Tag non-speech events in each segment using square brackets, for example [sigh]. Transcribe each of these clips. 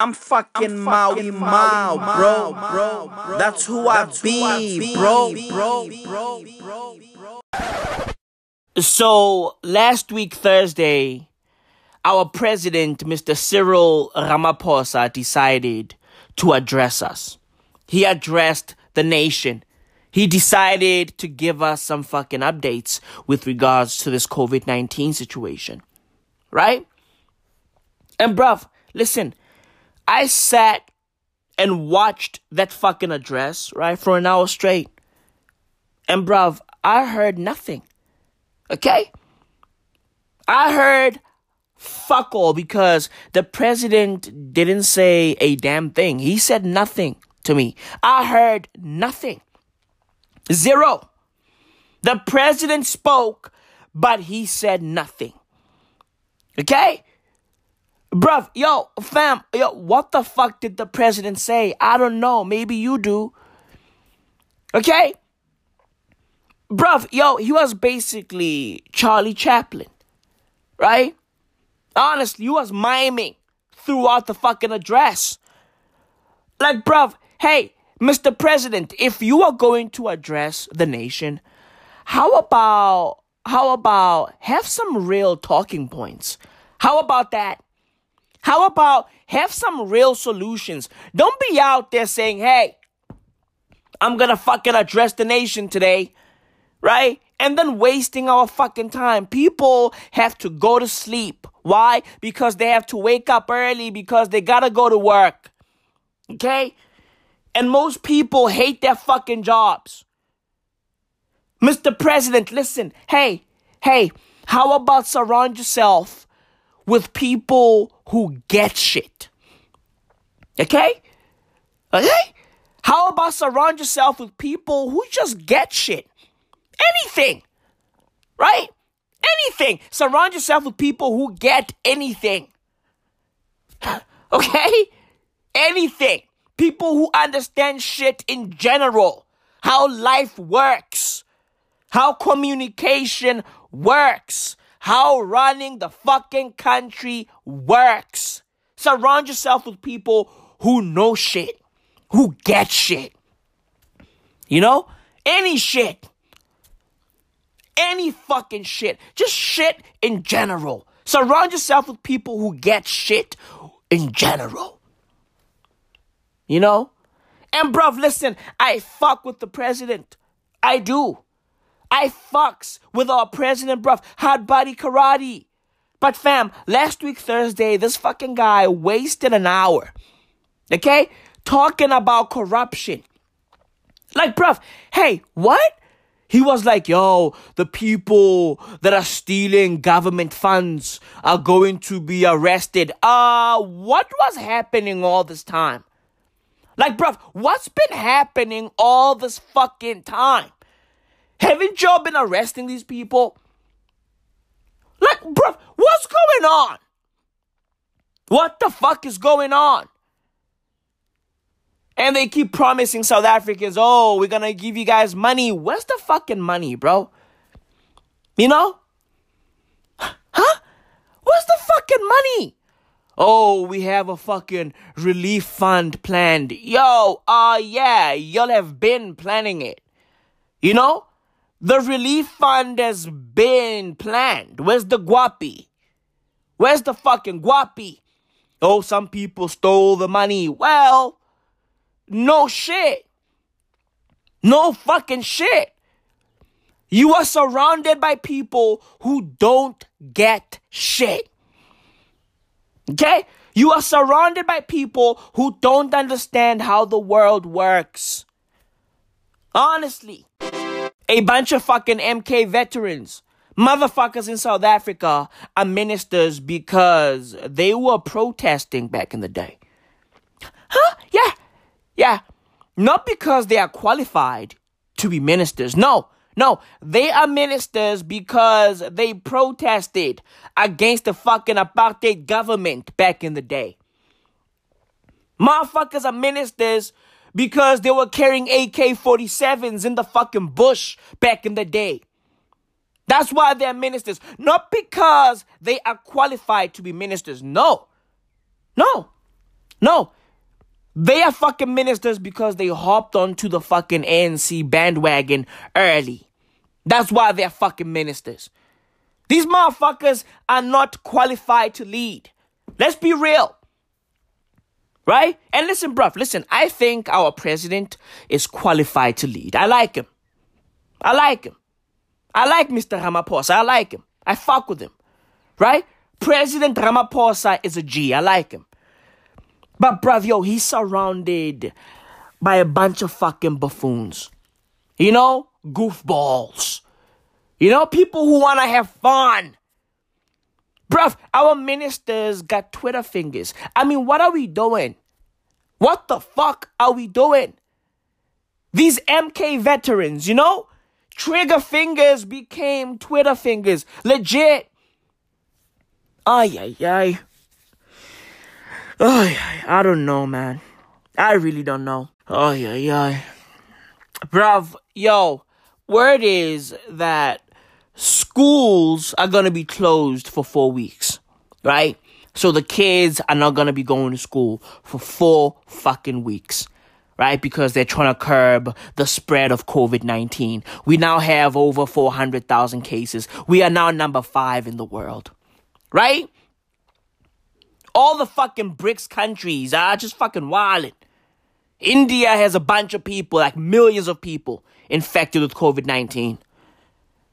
I'm fucking Maui Mao, bro, bro, bro. That's who I be, bro, bro, bro, bro, bro. So last week Thursday, our president, Mr. Cyril Ramaphosa, decided to address us. He addressed the nation. He decided to give us some fucking updates with regards to this COVID 19 situation. Right? And bruv, listen, I sat and watched that fucking address, right, for an hour straight. And bruv, I heard nothing. Okay? I heard fuck all because the president didn't say a damn thing. He said nothing to me. I heard nothing. Zero. The president spoke, but he said nothing. Okay? Bruv, yo, fam, yo, what the fuck did the president say? I don't know. Maybe you do. Okay? Bruv, yo, he was basically Charlie Chaplin. Right? Honestly, he was miming throughout the fucking address. Like, bruv, hey, Mr. President, if you are going to address the nation, how about how about have some real talking points? How about that? How about have some real solutions? Don't be out there saying, hey, I'm gonna fucking address the nation today, right? And then wasting our fucking time. People have to go to sleep. Why? Because they have to wake up early because they gotta go to work. Okay? And most people hate their fucking jobs. Mr. President, listen. Hey, hey, how about surround yourself with people who get shit. Okay? Okay? How about surround yourself with people who just get shit? Anything. Right? Anything. Surround yourself with people who get anything. [laughs] okay? Anything. People who understand shit in general. How life works. How communication works how running the fucking country works. Surround yourself with people who know shit, who get shit. You know? Any shit. Any fucking shit. Just shit in general. Surround yourself with people who get shit in general. You know? And bruv, listen, I fuck with the president. I do. I fucks with our president, bruv. Hard body karate. But fam, last week Thursday, this fucking guy wasted an hour. Okay? Talking about corruption. Like, bruv, hey, what? He was like, yo, the people that are stealing government funds are going to be arrested. Uh, what was happening all this time? Like, bruv, what's been happening all this fucking time? Haven't y'all been arresting these people? Like, bro, what's going on? What the fuck is going on? And they keep promising South Africans, oh, we're gonna give you guys money. Where's the fucking money, bro? You know? Huh? Where's the fucking money? Oh, we have a fucking relief fund planned. Yo, uh, yeah, y'all have been planning it. You know? The relief fund has been planned. Where's the guapi? Where's the fucking guapi? Oh, some people stole the money. Well, no shit. No fucking shit. You are surrounded by people who don't get shit. Okay? You are surrounded by people who don't understand how the world works. Honestly a bunch of fucking MK veterans, motherfuckers in South Africa are ministers because they were protesting back in the day. Huh? Yeah. Yeah. Not because they are qualified to be ministers. No. No, they are ministers because they protested against the fucking apartheid government back in the day. Motherfuckers are ministers because they were carrying AK 47s in the fucking bush back in the day. That's why they're ministers. Not because they are qualified to be ministers. No. No. No. They are fucking ministers because they hopped onto the fucking ANC bandwagon early. That's why they're fucking ministers. These motherfuckers are not qualified to lead. Let's be real. Right? And listen, bruv, listen, I think our president is qualified to lead. I like him. I like him. I like Mr. Ramaphosa. I like him. I fuck with him. Right? President Ramaphosa is a G. I like him. But, bruv, yo, he's surrounded by a bunch of fucking buffoons. You know? Goofballs. You know? People who want to have fun. Bruv, our ministers got Twitter fingers. I mean, what are we doing? What the fuck are we doing? These MK veterans, you know? Trigger fingers became Twitter fingers. Legit. Ay, ay, ay. Ay, I don't know, man. I really don't know. Ay, ay, ay. Bruv, yo, word is that schools are gonna be closed for four weeks, right? So the kids are not gonna be going to school for four fucking weeks, right? Because they're trying to curb the spread of COVID 19. We now have over 400,000 cases. We are now number five in the world, right? All the fucking BRICS countries are just fucking wilding. India has a bunch of people, like millions of people, infected with COVID 19,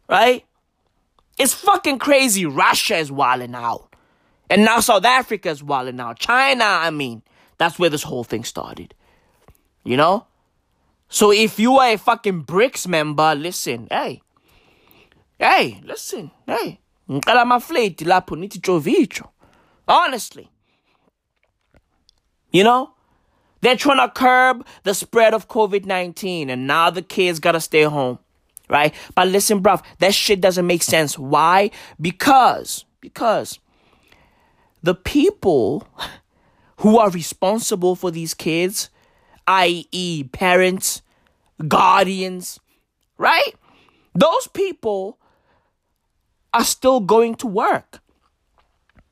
right? It's fucking crazy. Russia is wilding out. And now South Africa is wilding out. China, I mean, that's where this whole thing started. You know? So if you are a fucking BRICS member, listen, hey. Hey, listen, hey. Honestly. You know? They're trying to curb the spread of COVID 19, and now the kids gotta stay home right? But listen, bruv, that shit doesn't make sense. Why? Because, because the people [laughs] who are responsible for these kids, i.e., parents, guardians, right? Those people are still going to work.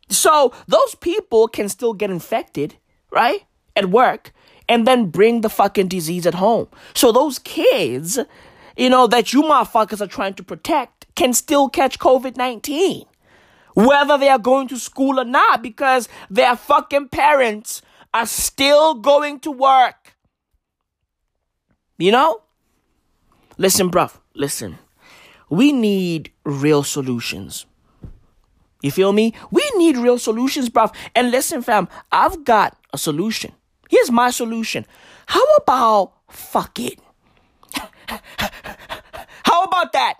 So those people can still get infected, right? At work and then bring the fucking disease at home. So those kids you know, that you motherfuckers are trying to protect can still catch COVID 19. Whether they are going to school or not, because their fucking parents are still going to work. You know? Listen, bruv, listen. We need real solutions. You feel me? We need real solutions, bruv. And listen, fam, I've got a solution. Here's my solution. How about fuck it? [laughs] About that?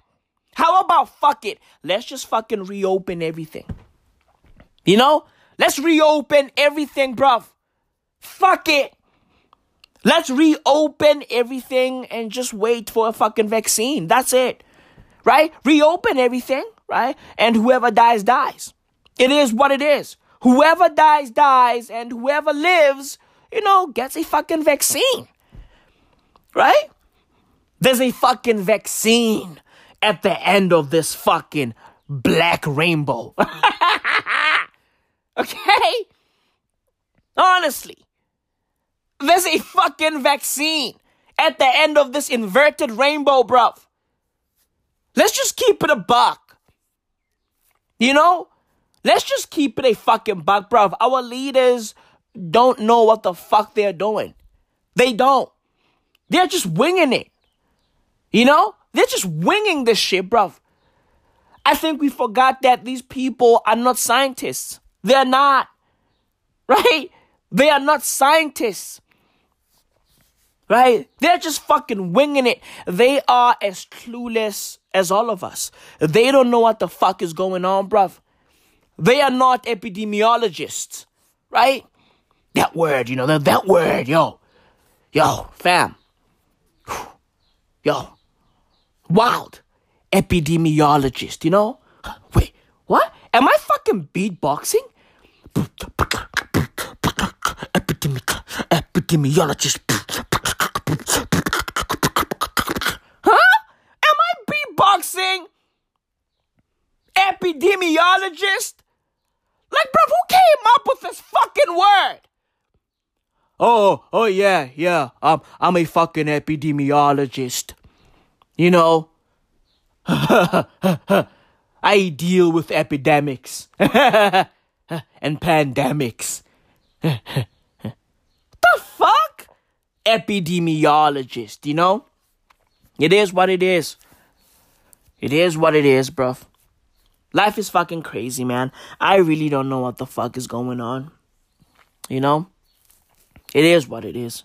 How about fuck it? Let's just fucking reopen everything. You know? Let's reopen everything, bruv. Fuck it. Let's reopen everything and just wait for a fucking vaccine. That's it. Right? Reopen everything, right? And whoever dies, dies. It is what it is. Whoever dies, dies. And whoever lives, you know, gets a fucking vaccine. Right? There's a fucking vaccine at the end of this fucking black rainbow. [laughs] okay? Honestly. There's a fucking vaccine at the end of this inverted rainbow, bruv. Let's just keep it a buck. You know? Let's just keep it a fucking buck, bruv. Our leaders don't know what the fuck they're doing. They don't. They're just winging it. You know? They're just winging this shit, bruv. I think we forgot that these people are not scientists. They're not. [laughs] Right? They are not scientists. Right? They're just fucking winging it. They are as clueless as all of us. They don't know what the fuck is going on, bruv. They are not epidemiologists. Right? That word, you know, that, that word, yo. Yo, fam. Yo, wild epidemiologist, you know? [gasps] Wait, what? Am I fucking beatboxing? Epidemic, epidemiologist. Huh? Am I beatboxing? Epidemiologist? Like, bro, who came up with this fucking word? oh, oh yeah, yeah. Um, I'm a fucking epidemiologist. You know, [laughs] I deal with epidemics [laughs] and pandemics. [laughs] the fuck? Epidemiologist, you know? It is what it is. It is what it is, bruv. Life is fucking crazy, man. I really don't know what the fuck is going on. You know? It is what it is.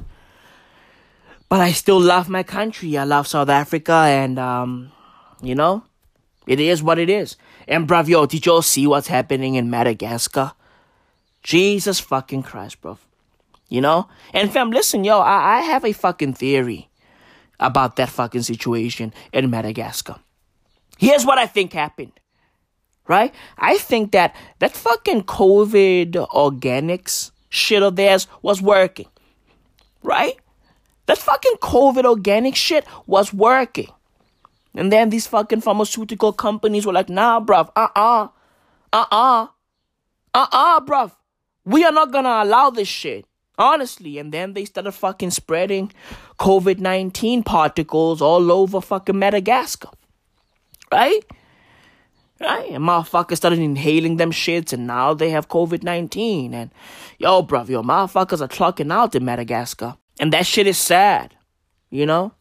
But I still love my country. I love South Africa and um you know, it is what it is. And bruv, yo, did y'all see what's happening in Madagascar? Jesus fucking Christ, bruv. You know? And fam, listen, yo, I, I have a fucking theory about that fucking situation in Madagascar. Here's what I think happened. Right? I think that that fucking COVID organics shit of theirs was working. Right? That fucking COVID organic shit was working. And then these fucking pharmaceutical companies were like, nah, bruv, uh uh, uh uh, uh uh, bruv. We are not gonna allow this shit. Honestly. And then they started fucking spreading COVID 19 particles all over fucking Madagascar. Right? Right? And motherfuckers started inhaling them shits and now they have COVID 19. And yo, bruv, yo, motherfuckers are clocking out in Madagascar. And that shit is sad. You know?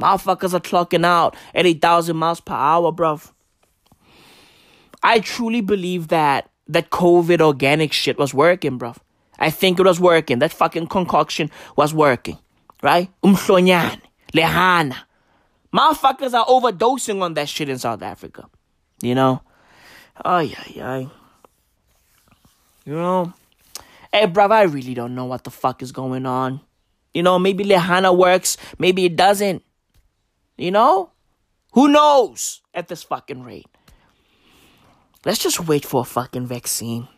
Motherfuckers are clocking out at 8,000 miles per hour, bruv. I truly believe that that COVID organic shit was working, bruv. I think it was working. That fucking concoction was working. Right? Umhlonyane, Lengana. Motherfuckers are overdosing on that shit in South Africa. You know? Oh, yeah, yeah. You know? Hey, bruv, I really don't know what the fuck is going on. You know, maybe Lengana works, maybe it doesn't. You know? Who knows at this fucking rate? Let's just wait for a fucking vaccine.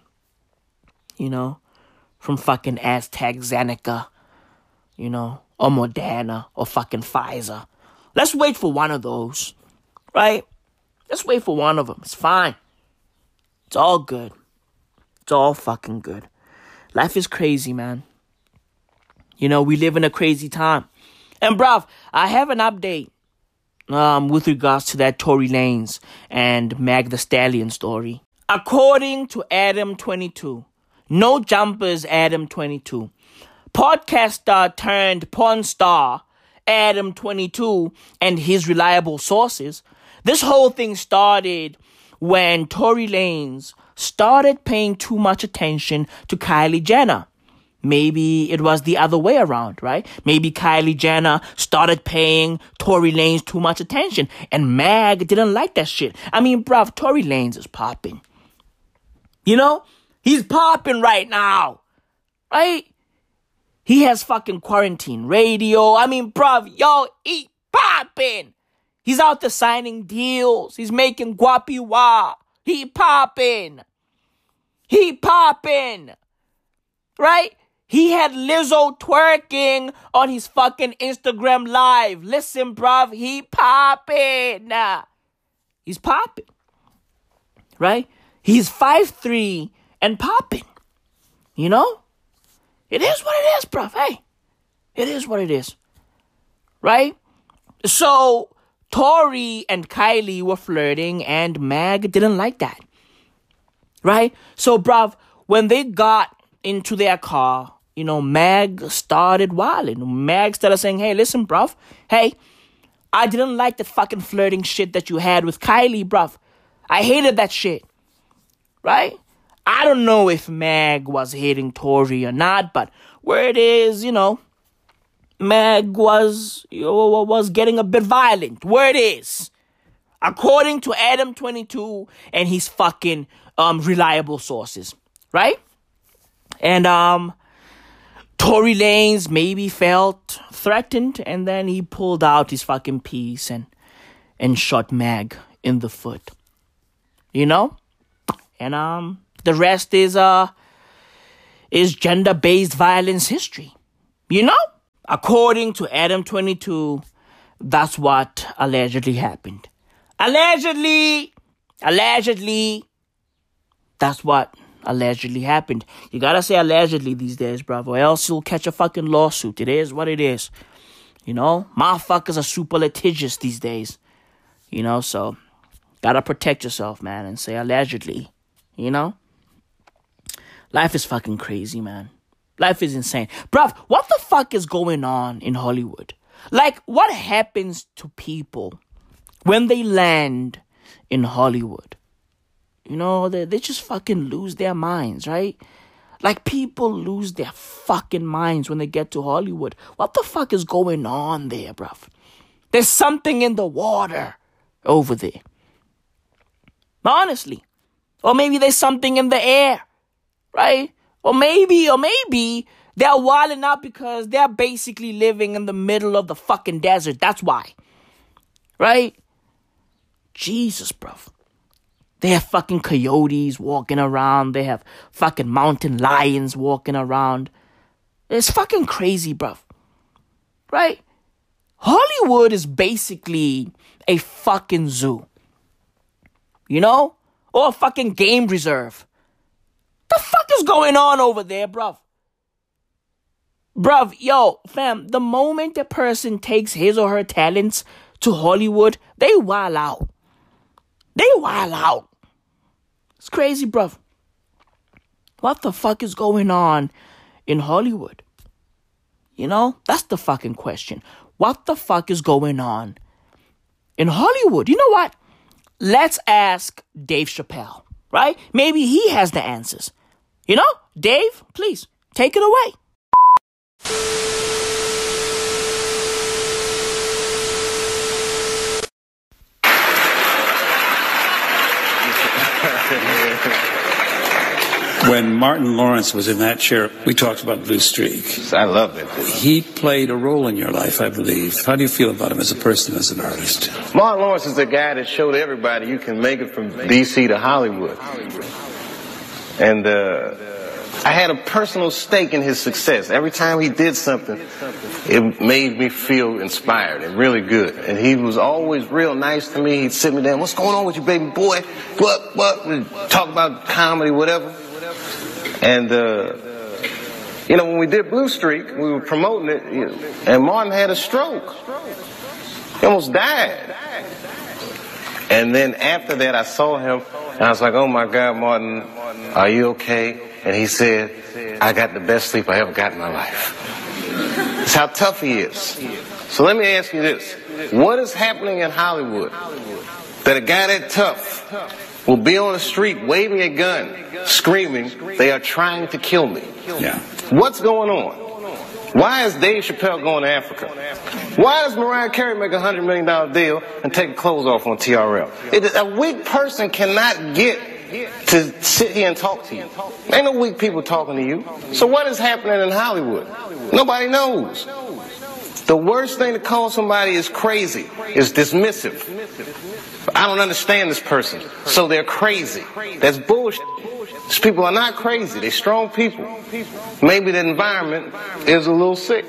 You know? From fucking AstraZeneca. You know? Or Moderna. Or fucking Pfizer. Let's wait for one of those. Right? Let's wait for one of them. It's fine. It's all good. It's all fucking good. Life is crazy, man. You know, we live in a crazy time. And bruv, I have an update um, with regards to that Tory Lanez and Mag the Stallion story. According to Adam22, no jumpers Adam22, podcaster turned porn star Adam22 and his reliable sources, this whole thing started when Tory Lanez started paying too much attention to Kylie Jenner. Maybe it was the other way around, right? Maybe Kylie Jenner started paying Tory Lanez too much attention and Mag didn't like that shit. I mean, bruv, Tory Lanez is popping. You know? He's popping right now. Right? He has fucking quarantine radio. I mean, bruv, yo, he popping. He's out there signing deals. He's making guapiwa. He popping. He popping. Right? He had Lizzo twerking on his fucking Instagram live. Listen, bruv, he popping. He's popping. Right? He's five three and popping. You know? It is what it is, bruv. Hey. It is what it is. Right? So, Tory and Kylie were flirting and Mag didn't like that. Right? So, bruv, when they got into their car, you know, Mag started wilding. Mag started saying, hey, listen, bruv. Hey, I didn't like the fucking flirting shit that you had with Kylie, bruv. I hated that shit. Right? I don't know if Mag was hating Tory or not, but where it is, you know, Mag was you know, was getting a bit violent. Where it is. According to Adam 22 and his fucking um reliable sources. Right? And um Tory Lanez maybe felt threatened and then he pulled out his fucking piece and and shot Mag in the foot. You know? And um the rest is uh is gender-based violence history. You know? According to Adam 22, that's what allegedly happened. Allegedly, allegedly, that's what allegedly happened. You gotta say allegedly these days, bro, or else you'll catch a fucking lawsuit. It is what it is. You know, motherfuckers are super litigious these days. You know, so gotta protect yourself, man, and say allegedly. You know? Life is fucking crazy, man. Life is insane. Bruv, what the fuck is going on in Hollywood? Like, what happens to people when they land in Hollywood? You know, they, they just fucking lose their minds, right? Like, people lose their fucking minds when they get to Hollywood. What the fuck is going on there, bruv? There's something in the water over there. Honestly. Or maybe there's something in the air, right? Or maybe, or maybe they're wilding out because they're basically living in the middle of the fucking desert. That's why. Right? Jesus, bro. They have fucking coyotes walking around. They have fucking mountain lions walking around. It's fucking crazy, bro. Right? Hollywood is basically a fucking zoo. You know? Or a fucking game reserve. The fuck is going on over there, bruv? Bruv, yo, fam, the moment a person takes his or her talents to Hollywood, they wild out. They wild out. It's crazy, bruv. What the fuck is going on in Hollywood? You know, that's the fucking question. What the fuck is going on in Hollywood? You know what? Let's ask Dave Chappelle, right? Maybe he has the answers. You know, Dave, please take it away. When Martin Lawrence was in that chair, we talked about Blue Streak. I love it. He played a role in your life, I believe. How do you feel about him as a person, as an artist? Martin Lawrence is the guy that showed everybody you can make it from D.C. to Hollywood. And uh, I had a personal stake in his success. Every time he did something, it made me feel inspired and really good. And he was always real nice to me. He'd sit me down, what's going on with you, baby boy? What, what? We'd talk about comedy, whatever. And, uh, you know, when we did Blue Streak, we were promoting it, you know, and Martin had a stroke. He almost died. And then after that, I saw him, and I was like, oh my God, Martin, are you okay? And he said, I got the best sleep I ever got in my life. That's how tough he is. So let me ask you this. What is happening in Hollywood that a guy that tough will be on the street waving a gun, screaming, they are trying to kill me. Yeah. What's going on? Why is Dave Chappelle going to Africa? Why does Mariah Carey make a hundred million dollar deal and take clothes off on TRL? It, a weak person cannot get to sit here and talk to you. Ain't no weak people talking to you. So what is happening in Hollywood? Nobody knows. The worst thing to call somebody is crazy, is dismissive. I don't understand this person, so they're crazy. That's bullshit. These people are not crazy. They're strong people. Maybe the environment is a little sick.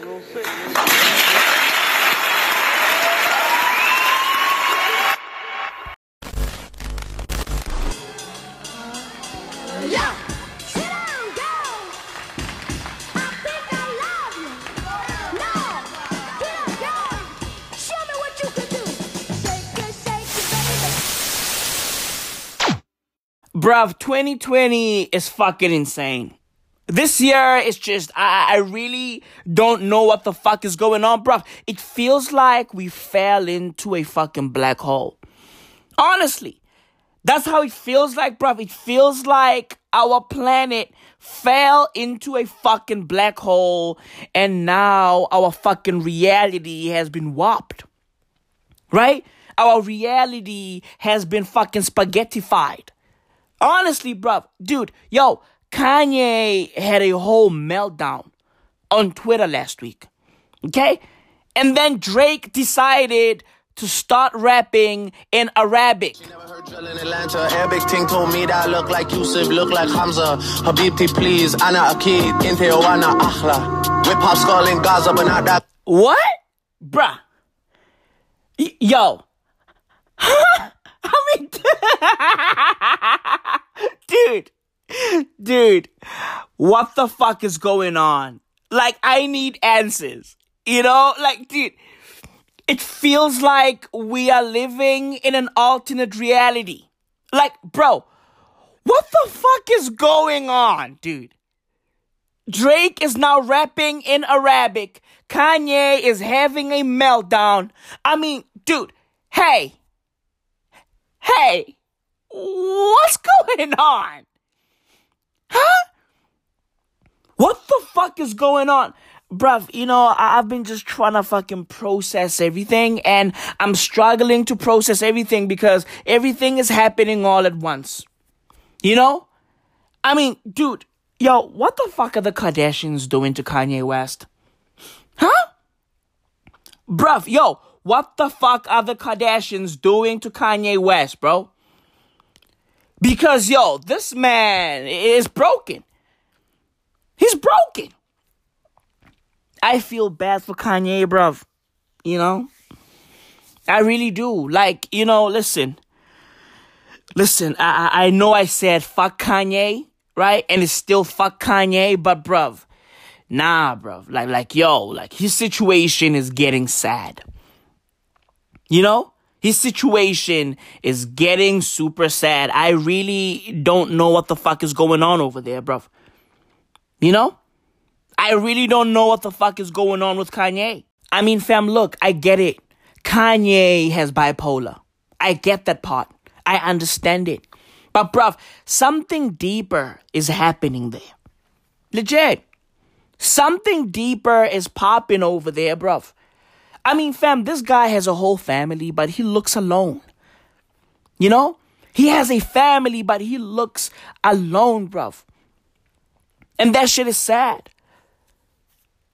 Bruv, 2020 is fucking insane. This year is just, I, I really don't know what the fuck is going on, bruv. It feels like we fell into a fucking black hole. Honestly, that's how it feels like, bruv. It feels like our planet fell into a fucking black hole and now our fucking reality has been warped. Right? Our reality has been fucking spaghettified. Honestly, bruv, dude, yo, Kanye had a whole meltdown on Twitter last week. Okay? And then Drake decided to start rapping in Arabic. Arabic ting told me that I look like Yusuf, look like Hamza. Habibti, please, Ana Akid, Inte Wana Akhla. Whip hop skull in Gaza, but not that. What? Bruh. Y- yo. I [laughs] mean, dude, Dude, what the fuck is going on? Like, I need answers. You know? Like, dude, it feels like we are living in an alternate reality. Like, bro, what the fuck is going on, dude? Drake is now rapping in Arabic. Kanye is having a meltdown. I mean, dude, hey, hey, what's going on? Huh? What the fuck is going on? Bruv, you know, I've been just trying to fucking process everything and I'm struggling to process everything because everything is happening all at once. You know? I mean, dude, yo, what the fuck are the Kardashians doing to Kanye West? Huh? Bruv, yo, what the fuck are the Kardashians doing to Kanye West, bro? Because, yo, this man is broken. He's broken. I feel bad for Kanye, bruv. You know? I really do. Like, you know, listen. Listen, I, I I know I said fuck Kanye, right? And it's still fuck Kanye, but bruv, nah, bruv. Like, like, yo, like his situation is getting sad. You know? His situation is getting super sad. I really don't know what the fuck is going on over there, bruv. You know? I really don't know what the fuck is going on with Kanye. I mean, fam, look, I get it. Kanye has bipolar. I get that part. I understand it. But, bruv, something deeper is happening there. Legit. Something deeper is popping over there, bruv. I mean, fam, this guy has a whole family, but he looks alone. You know? He has a family, but he looks alone, bruv. And that shit is sad.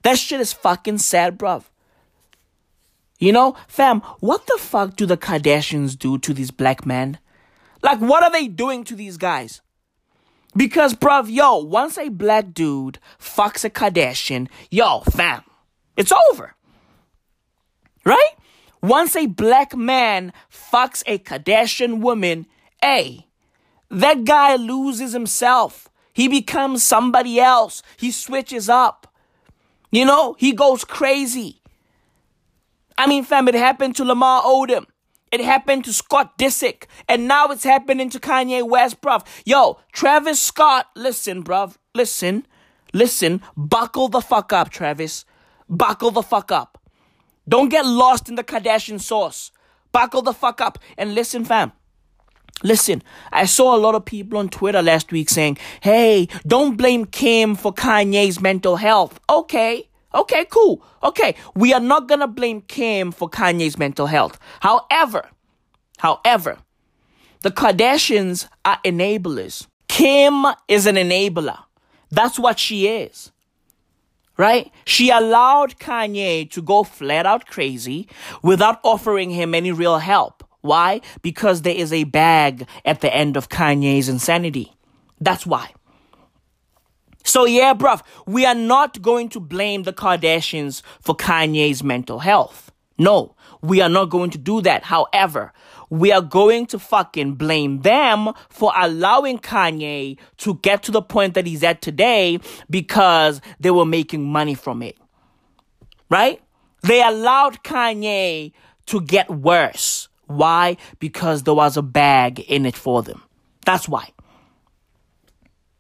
That shit is fucking sad, bruv. You know, fam, what the fuck do the Kardashians do to these black men? Like, what are they doing to these guys? Because, bruv, yo, once a black dude fucks a Kardashian, yo, fam, it's over. Right? Once a black man fucks a Kardashian woman, A, that guy loses himself. He becomes somebody else. He switches up. You know, he goes crazy. I mean, fam, it happened to Lamar Odom. It happened to Scott Disick. And now it's happening to Kanye West, bruv. Yo, Travis Scott, listen, bruv. Listen. Listen. Buckle the fuck up, Travis. Buckle the fuck up. Don't get lost in the Kardashian sauce. Buckle the fuck up. And listen, fam. Listen, I saw a lot of people on Twitter last week saying, hey, don't blame Kim for Kanye's mental health. Okay. Okay, cool. Okay, we are not gonna blame Kim for Kanye's mental health. However, however, the Kardashians are enablers. Kim is an enabler. That's what she is. Right? She allowed Kanye to go flat out crazy without offering him any real help. Why? Because there is a bag at the end of Kanye's insanity. That's why. So yeah, bruv, we are not going to blame the Kardashians for Kanye's mental health. No, we are not going to do that. However, we are going to fucking blame them for allowing Kanye to get to the point that he's at today because they were making money from it. Right? They allowed Kanye to get worse. Why? Because there was a bag in it for them. That's why.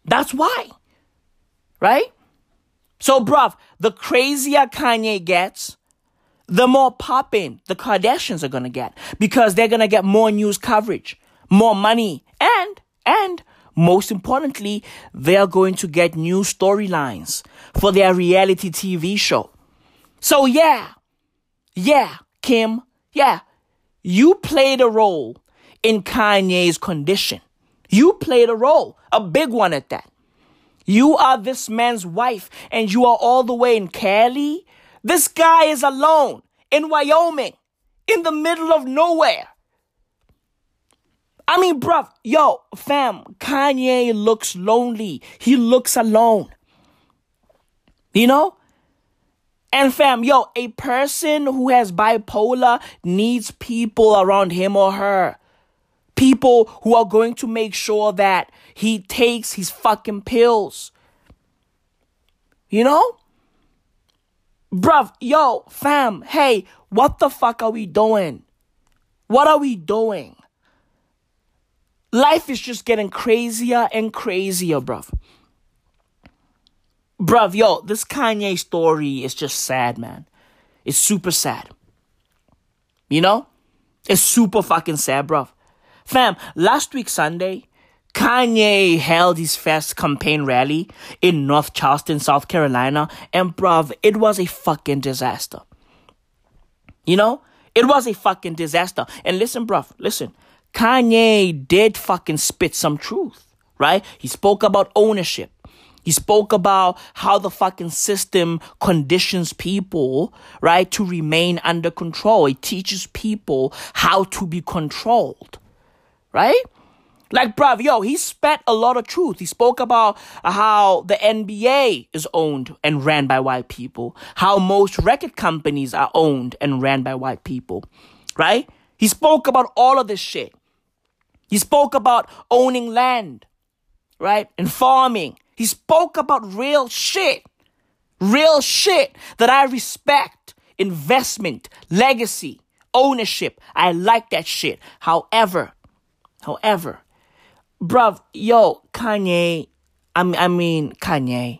That's why. Right? So, bruv, the crazier Kanye gets, the more popping the Kardashians are gonna get because they're gonna get more news coverage, more money, and, and, most importantly, they are going to get new storylines for their reality TV show. So, yeah, yeah, Kim, yeah, you played a role in Kanye's condition. You played a role, a big one at that. You are this man's wife and you are all the way in Cali. This guy is alone in Wyoming, in the middle of nowhere. I mean, bruv, yo, fam, Kanye looks lonely. He looks alone. You know? And fam, yo, a person who has bipolar needs people around him or her. People who are going to make sure that he takes his fucking pills. You know? Bruv, yo, fam, hey, what the fuck are we doing? What are we doing? Life is just getting crazier and crazier, bruv. Bruv, yo, this Kanye story is just sad, man. It's super sad. You know? It's super fucking sad, bruv. Fam, last week Sunday, Kanye held his first campaign rally in North Charleston, South Carolina, and bruv, it was a fucking disaster. You know? It was a fucking disaster. And listen, bruv, listen. Kanye did fucking spit some truth, right? He spoke about ownership. He spoke about how the fucking system conditions people, right, to remain under control. It teaches people how to be controlled, right? Like, bruv, yo, he spat a lot of truth. He spoke about how the NBA is owned and ran by white people, how most record companies are owned and ran by white people, right? He spoke about all of this shit. He spoke about owning land, right? And farming. He spoke about real shit. Real shit that I respect. Investment, legacy, ownership. I like that shit. However, however, bruv, yo, Kanye, I mean, I mean Kanye.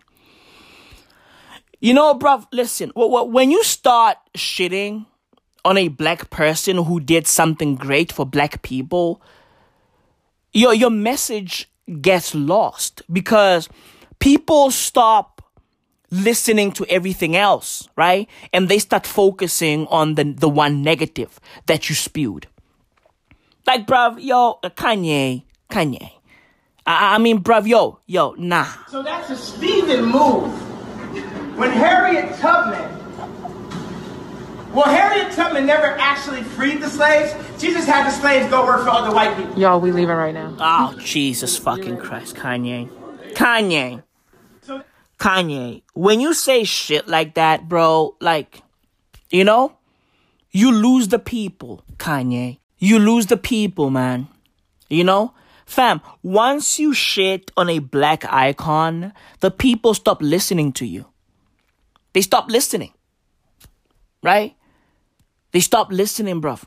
You know, bruv, listen, when you start shitting on a black person who did something great for black people, your your message gets lost because people stop listening to everything else, right? And they start focusing on the, the one negative that you spewed. Like, bruv, yo, Kanye, Kanye. I, I mean, bruv, yo, yo, nah. So that's a Stephen move. When Harriet Tubman, well, Harriet Tubman never actually freed the slaves. She just had the slaves go work for other white people. Y'all, we leaving right now. Oh, Jesus fucking Christ, Kanye. Kanye. Kanye, when you say shit like that, bro, like, you know, you lose the people, Kanye. You lose the people, man. You know? Fam, once you shit on a black icon, the people stop listening to you. They stop listening. Right? They stop listening, bruv.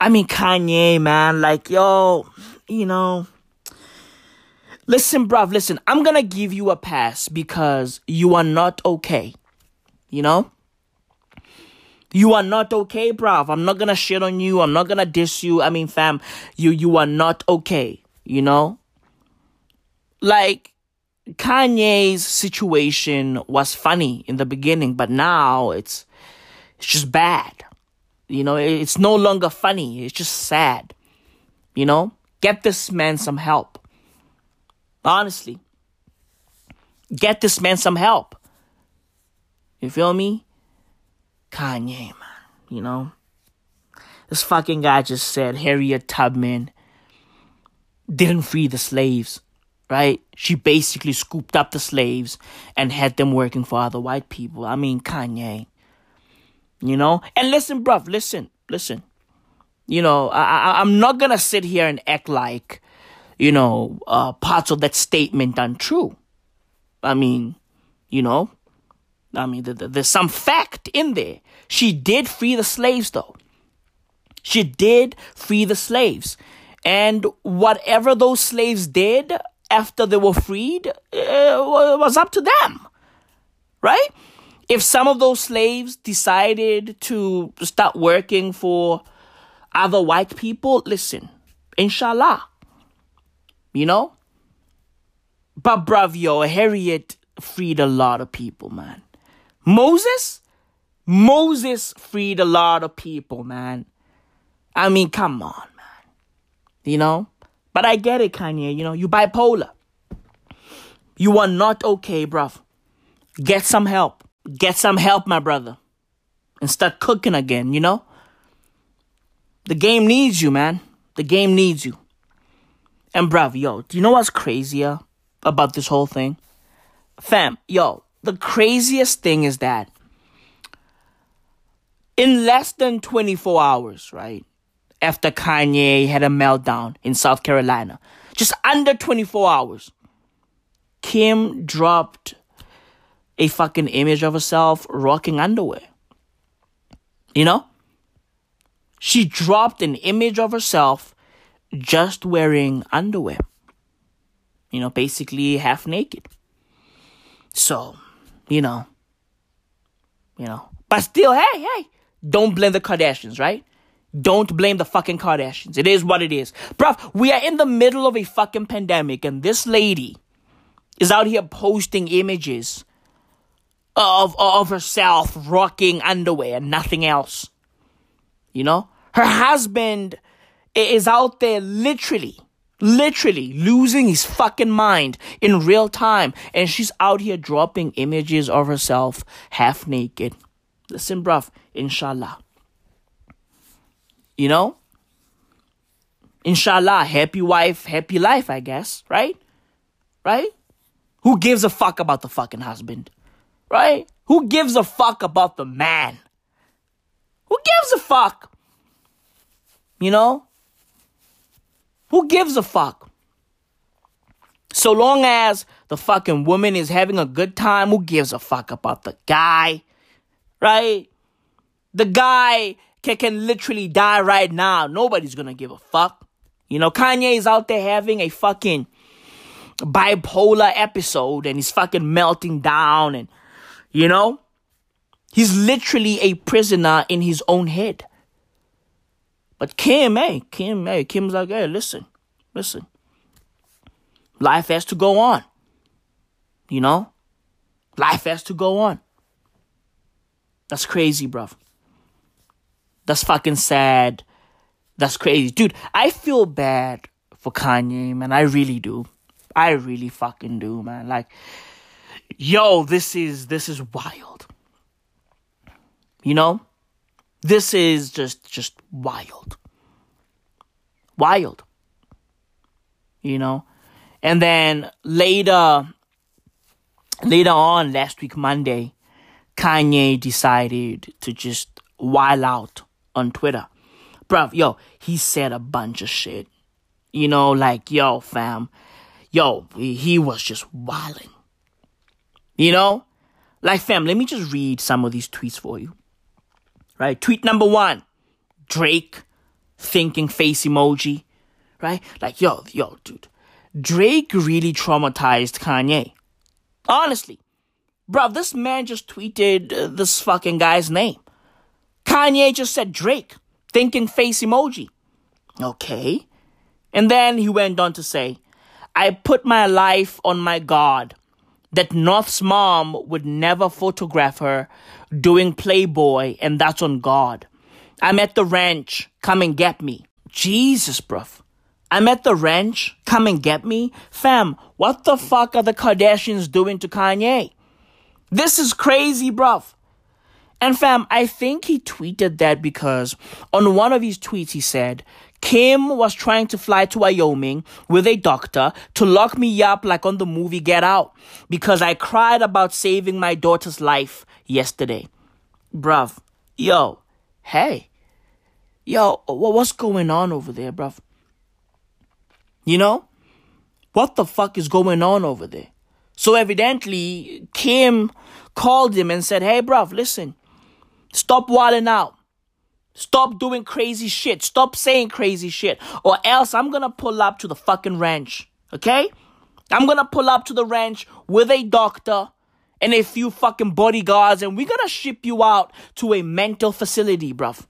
I mean, Kanye, man, like, yo, you know, Listen, bruv, listen, I'm gonna give you a pass because you are not okay. You know? You are not okay, bruv. I'm not gonna shit on you. I'm not gonna diss you. I mean, fam, you you are not okay. You know? Like Kanye's situation was funny in the beginning, but now it's it's just bad. You know, it's no longer funny. It's just sad. You know? Get this man some help. Honestly. Get this man some help. You feel me? Kanye, man. You know? This fucking guy just said Harriet Tubman didn't free the slaves, right? She basically scooped up the slaves and had them working for other white people. I mean, Kanye. You know? And listen, bruv, listen, listen. You know, I, I, I'm not gonna sit here and act like you know, uh, parts of that statement untrue. I mean, you know, I mean, the, the, there's some fact in there. She did free the slaves, though. She did free the slaves. And whatever those slaves did after they were freed uh, was up to them. Right? If some of those slaves decided to start working for other white people, listen, inshallah, you know? But bravio, Harriet freed a lot of people, man. Moses? Moses freed a lot of people, man. I mean, come on, man. You know? But I get it, Kanye. You know, you bipolar. You are not okay, bruv. Get some help. Get some help, my brother. And start cooking again, you know? The game needs you, man. The game needs you. And bruv, yo, do you know what's crazier about this whole thing? Fam, yo, the craziest thing is that in less than 24 hours, right? after Kanye had a meltdown in South Carolina. Just under 24 hours. Kim dropped a fucking image of herself rocking underwear. You know? She dropped an image of herself just wearing underwear. You know, basically half naked. So, you know, you know, but still, hey, hey, don't blame the Kardashians, right? Don't blame the fucking Kardashians. It is what it is. Bruv, we are in the middle of a fucking pandemic, and this lady is out here posting images of, of herself rocking underwear and nothing else. You know? Her husband is out there literally, literally losing his fucking mind in real time. And she's out here dropping images of herself half naked. Listen, bruv, inshallah. You know? Inshallah, happy wife, happy life, I guess, right? Right? Who gives a fuck about the fucking husband? Right? Who gives a fuck about the man? Who gives a fuck? You know? Who gives a fuck? So long as the fucking woman is having a good time, who gives a fuck about the guy? Right? The guy can, can literally die right now. Nobody's gonna give a fuck. You know, Kanye is out there having a fucking bipolar episode and he's fucking melting down and, you know, he's literally a prisoner in his own head. But Kim, hey, Kim, hey, Kim's like, hey, listen, listen. Life has to go on. You know? Life has to go on. That's crazy, bruv. That's fucking sad. That's crazy. Dude, I feel bad for Kanye, man. I really do. I really fucking do, man. Like, yo, this is this is wild. You know? This is just just wild. Wild. You know? And then later later on last week Monday, Kanye decided to just wild out on Twitter. Bruv, yo, he said a bunch of shit. You know, like, yo, fam, yo, he was just wilding. You know? Like, fam, let me just read some of these tweets for you. Right? Tweet number one Drake, thinking face emoji. Right? Like, yo, yo, dude. Drake really traumatized Kanye. Honestly. Bruv, this man just tweeted uh, this fucking guy's name. Kanye just said Drake, thinking face emoji. Okay. And then he went on to say, I put my life on my God that North's mom would never photograph her doing Playboy, and that's on God. I'm at the ranch. Come and get me. Jesus, bruv. I'm at the ranch. Come and get me. Fam, what the fuck are the Kardashians doing to Kanye? This is crazy, bruv. And fam, I think he tweeted that because on one of his tweets he said, Kim was trying to fly to Wyoming with a doctor to lock me up like on the movie Get Out because I cried about saving my daughter's life yesterday. Bruv, yo, hey, yo, what's going on over there, bruv? You know? What the fuck is going on over there? So evidently, Kim called him and said, hey, bruv, listen, Stop wilding out. Stop doing crazy shit. Stop saying crazy shit. Or else I'm gonna pull up to the fucking ranch. Okay? I'm gonna pull up to the ranch with a doctor and a few fucking bodyguards and we're gonna ship you out to a mental facility, bruv.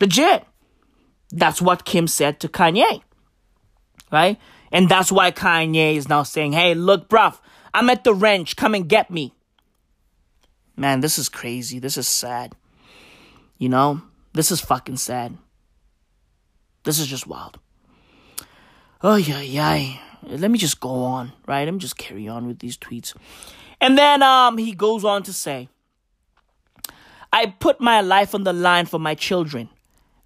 Legit. That's what Kim said to Kanye. Right? And that's why Kanye is now saying, hey, look, bruv, I'm at the ranch. Come and get me. Man, this is crazy. This is sad. You know, this is fucking sad. This is just wild. Oh, yeah, yeah. Let me just go on, right? Let me just carry on with these tweets. And then um, he goes on to say, I put my life on the line for my children.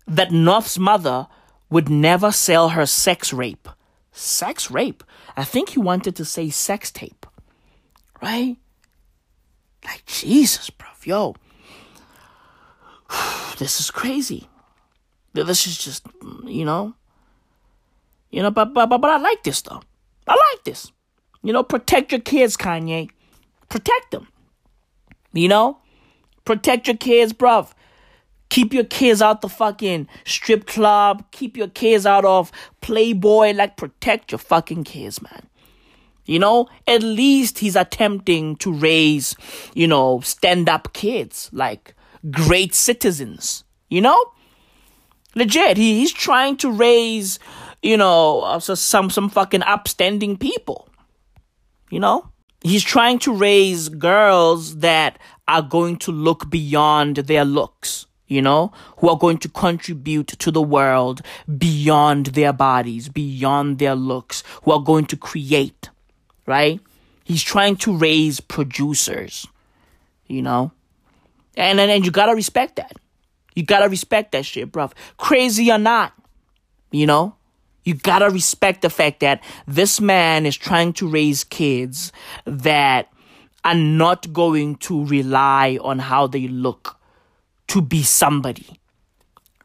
That North's mother would never sell her sex rape. Sex rape? I think he wanted to say sex tape. Right? Like, Jesus, bro. Yo. [sighs] This is crazy. This is just, you know, you know, but, but, but, but I like this though. I like this. You know, protect your kids, Kanye. Protect them. You know? Protect your kids, bruv. Keep your kids out the fucking strip club. Keep your kids out of Playboy. Like, protect your fucking kids, man. You know, at least he's attempting to raise, you know, stand up kids, like great citizens. You know? Legit, he, he's trying to raise, you know, uh, some some fucking upstanding people. You know? He's trying to raise girls that are going to look beyond their looks, you know, who are going to contribute to the world beyond their bodies, beyond their looks, who are going to create, right? He's trying to raise producers, you know, and and, and you gotta respect that. You gotta respect that shit, bruv. Crazy or not, you know, you gotta respect the fact that this man is trying to raise kids that are not going to rely on how they look to be somebody.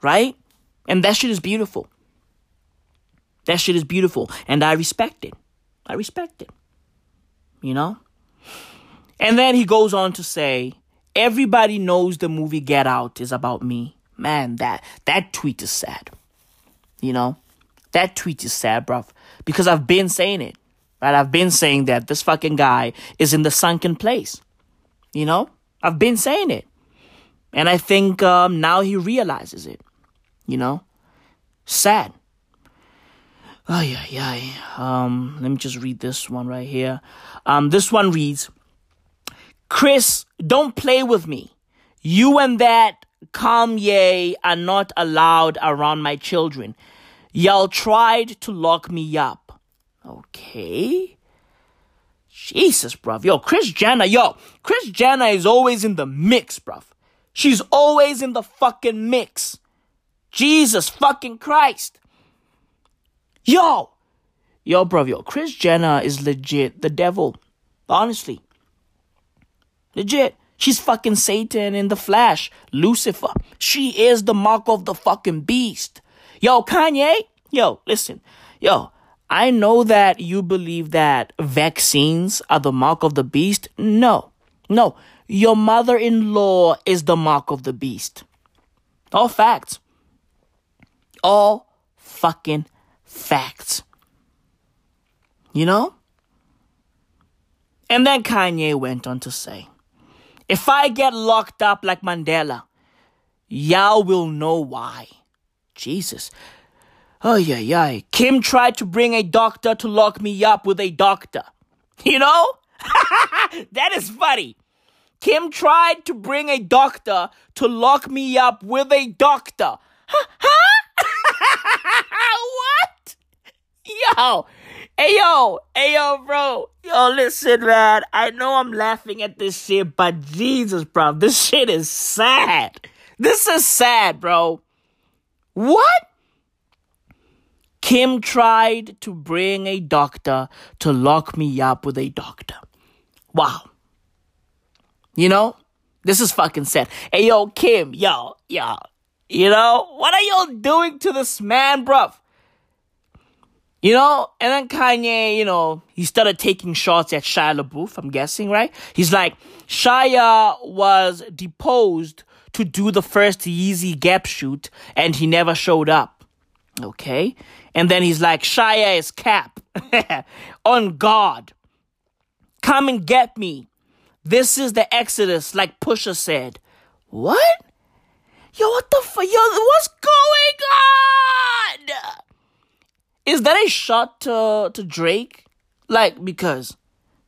Right? And that shit is beautiful. That shit is beautiful. And I respect it. I respect it. You know? And then he goes on to say, everybody knows the movie Get Out is about me. Man, that that tweet is sad. You know? That tweet is sad, bruv. Because I've been saying it. Right? I've been saying that this fucking guy is in the sunken place. You know? I've been saying it. And I think um, now he realizes it. You know? Sad. Oh, yeah, yeah. Um, let me just read this one right here. Um, this one reads Kris, don't play with me. You and that Kanye are not allowed around my children. Y'all tried to lock me up. Okay. Jesus, bruv. Yo, Kris Jenner, yo, Kris Jenner is always in the mix, bruv. She's always in the fucking mix. Jesus fucking Christ. Yo, yo, bruv, yo, Kris Jenner is legit the devil. Honestly. Legit. She's fucking Satan in the flesh. Lucifer. She is the mark of the fucking beast. Yo, Kanye, yo, listen, yo, I know that you believe that vaccines are the mark of the beast. No, no, your mother in law is the mark of the beast. All facts. All fucking facts. You know? And then Kanye went on to say, if I get locked up like Mandela, y'all will know why. Jesus. Oh, yeah, yeah. Kim tried to bring a doctor to lock me up with a doctor. You know? [laughs] that is funny. Kim tried to bring a doctor to lock me up with a doctor. [laughs] Huh? [laughs] what? Yo. Hey yo, hey yo, bro. Yo, listen, man. I know I'm laughing at this shit, but Jesus, bro, this shit is sad. This is sad, bro. What? Kim tried to bring a doctor to lock me up with a doctor. Wow. You know? This is fucking sad. Hey, yo, Kim, yo, yo. You know? What are y'all doing to this man, bruv? You know? And then Kanye, you know, he started taking shots at Shia LaBeouf, I'm guessing, right? He's like, Shia was deposed to do the first Yeezy Gap shoot and he never showed up. Okay? And then he's like, Shia is cap. [laughs] On God. Come and get me. This is the Exodus, like Pusha said. What? Yo, what the fuck? Yo, what's going on? Is that a shot to, to Drake? Like, because,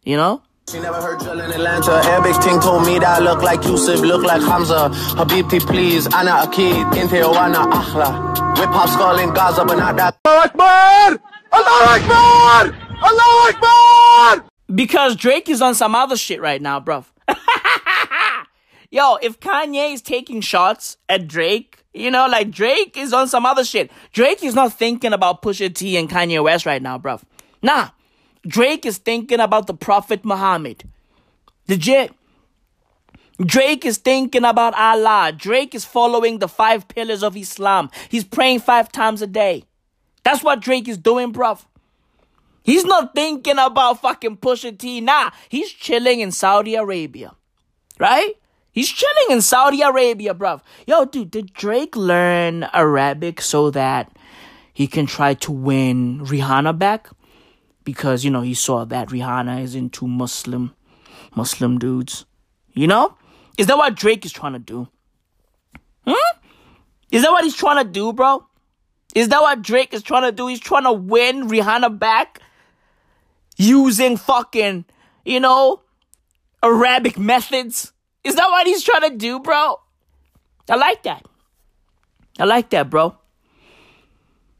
you know? She never heard drill in Atlanta. Arabic ting told me that I look like Yusuf, look like Hamza. Habibti, please. Ana Akid. Inte Ana Akhla. Whip hop skull in Gaza, but not that. Allah Akbar! Allah Akbar! Allah Akbar! Because Drake is on some other shit right now, bruv. [laughs] Yo, if Kanye is taking shots at Drake, you know, like Drake is on some other shit. Drake is not thinking about Pusha T and Kanye West right now, bruv. Nah. Drake is thinking about the Prophet Muhammad. Legit. Drake is thinking about Allah. Drake is following the five pillars of Islam. He's praying five times a day. That's what Drake is doing, bruv. He's not thinking about fucking Pusha T. Nah, he's chilling in Saudi Arabia. Right? He's chilling in Saudi Arabia, bruv. Yo, dude, did Drake learn Arabic so that he can try to win Rihanna back? Because, you know, he saw that Rihanna is into Muslim, Muslim dudes. You know? Is that what Drake is trying to do? Hmm? Is that what he's trying to do, bro? Is that what Drake is trying to do? He's trying to win Rihanna back using fucking, you know, Arabic methods. Is that what he's trying to do, bro? I like that. I like that, bro.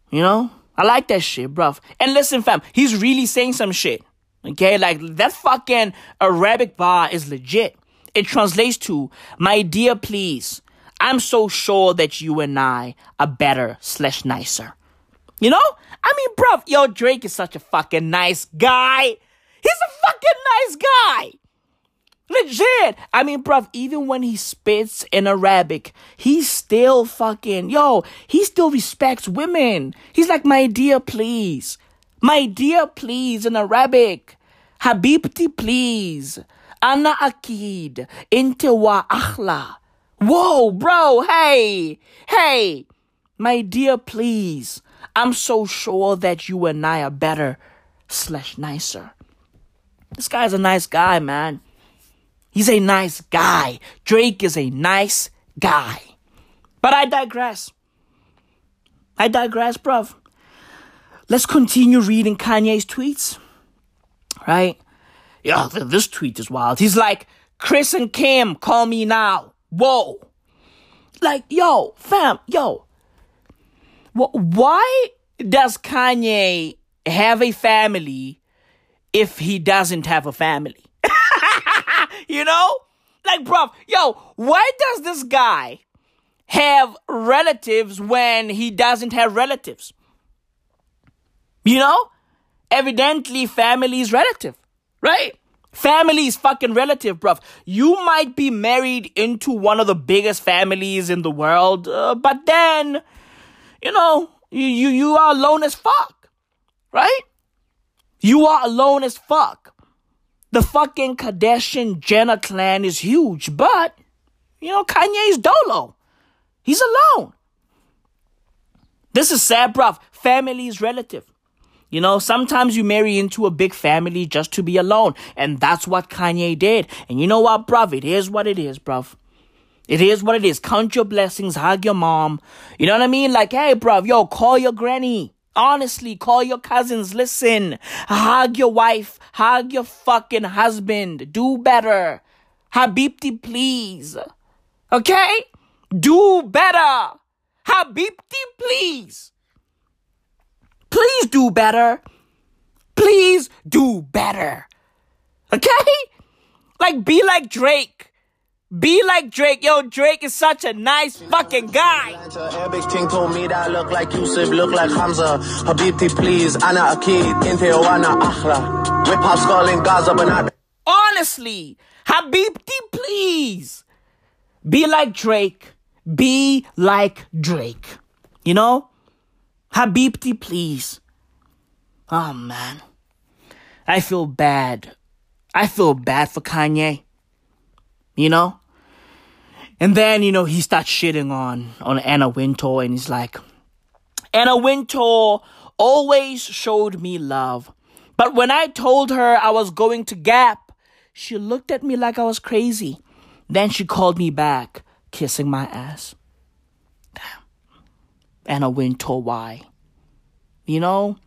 You know? I like that shit, bro. And listen, fam, he's really saying some shit. Okay? Like, that fucking Arabic bar is legit. It translates to, my dear, please, I'm so sure that you and I are better slash nicer. You know? I mean, bruv, yo, Drake is such a fucking nice guy. He's a fucking nice guy. Legit. I mean, bruv, even when he spits in Arabic, he still fucking, yo, he still respects women. He's like, my dear, please. My dear, please, in Arabic. Habibti, please. Ana akid. Inte wa akhla. Whoa, bro, hey, hey. My dear, please. I'm so sure that you and I are better slash nicer. This guy's a nice guy, man. He's a nice guy. Drake is a nice guy. But I digress. I digress, bruv. Let's continue reading Kanye's tweets. Right? Yeah, this tweet is wild. He's like, Kris and Kim, call me now. Whoa. Like, yo, fam, yo, why does Kanye have a family if he doesn't have a family? [laughs] you know? Like, bro, yo, why does this guy have relatives when he doesn't have relatives? You know? Evidently, family is relative, right? Family is fucking relative, bruv. You might be married into one of the biggest families in the world, uh, but then you know, you, you, you are alone as fuck. Right? You are alone as fuck. The fucking Kardashian Jenner clan is huge, but, you know, Kanye's dolo. He's alone. This is sad, bruv. Family is relative. You know, sometimes you marry into a big family just to be alone. And that's what Kanye did. And you know what, bruv? It is what it is, bruv. It is what it is. Count your blessings, hug your mom. You know what I mean? Like, hey, bruv, yo, call your granny. Honestly, call your cousins. Listen, hug your wife, hug your fucking husband. Do better. Habibti, please. Okay? Do better. Habibti, please. Please do better. Please do better. Okay? Like, be like Drake. Be like Drake. Yo, Drake is such a nice fucking guy. Arabic ting told me that I look like Yusuf, look like Hamza. Habibti, please. Ana Akid. Inte Ana Akhla. Whip hop skull in Gaza, but not. Honestly, Habibti, please. Be like Drake. Be like Drake. You know? Habibti, please. Oh, man. I feel bad. I feel bad for Kanye. You know? And then, you know, he starts shitting on, on Anna Wintour and he's like, Anna Wintour always showed me love. But when I told her I was going to Gap, she looked at me like I was crazy. Then she called me back, kissing my ass. Damn. Anna Wintour, why? You know?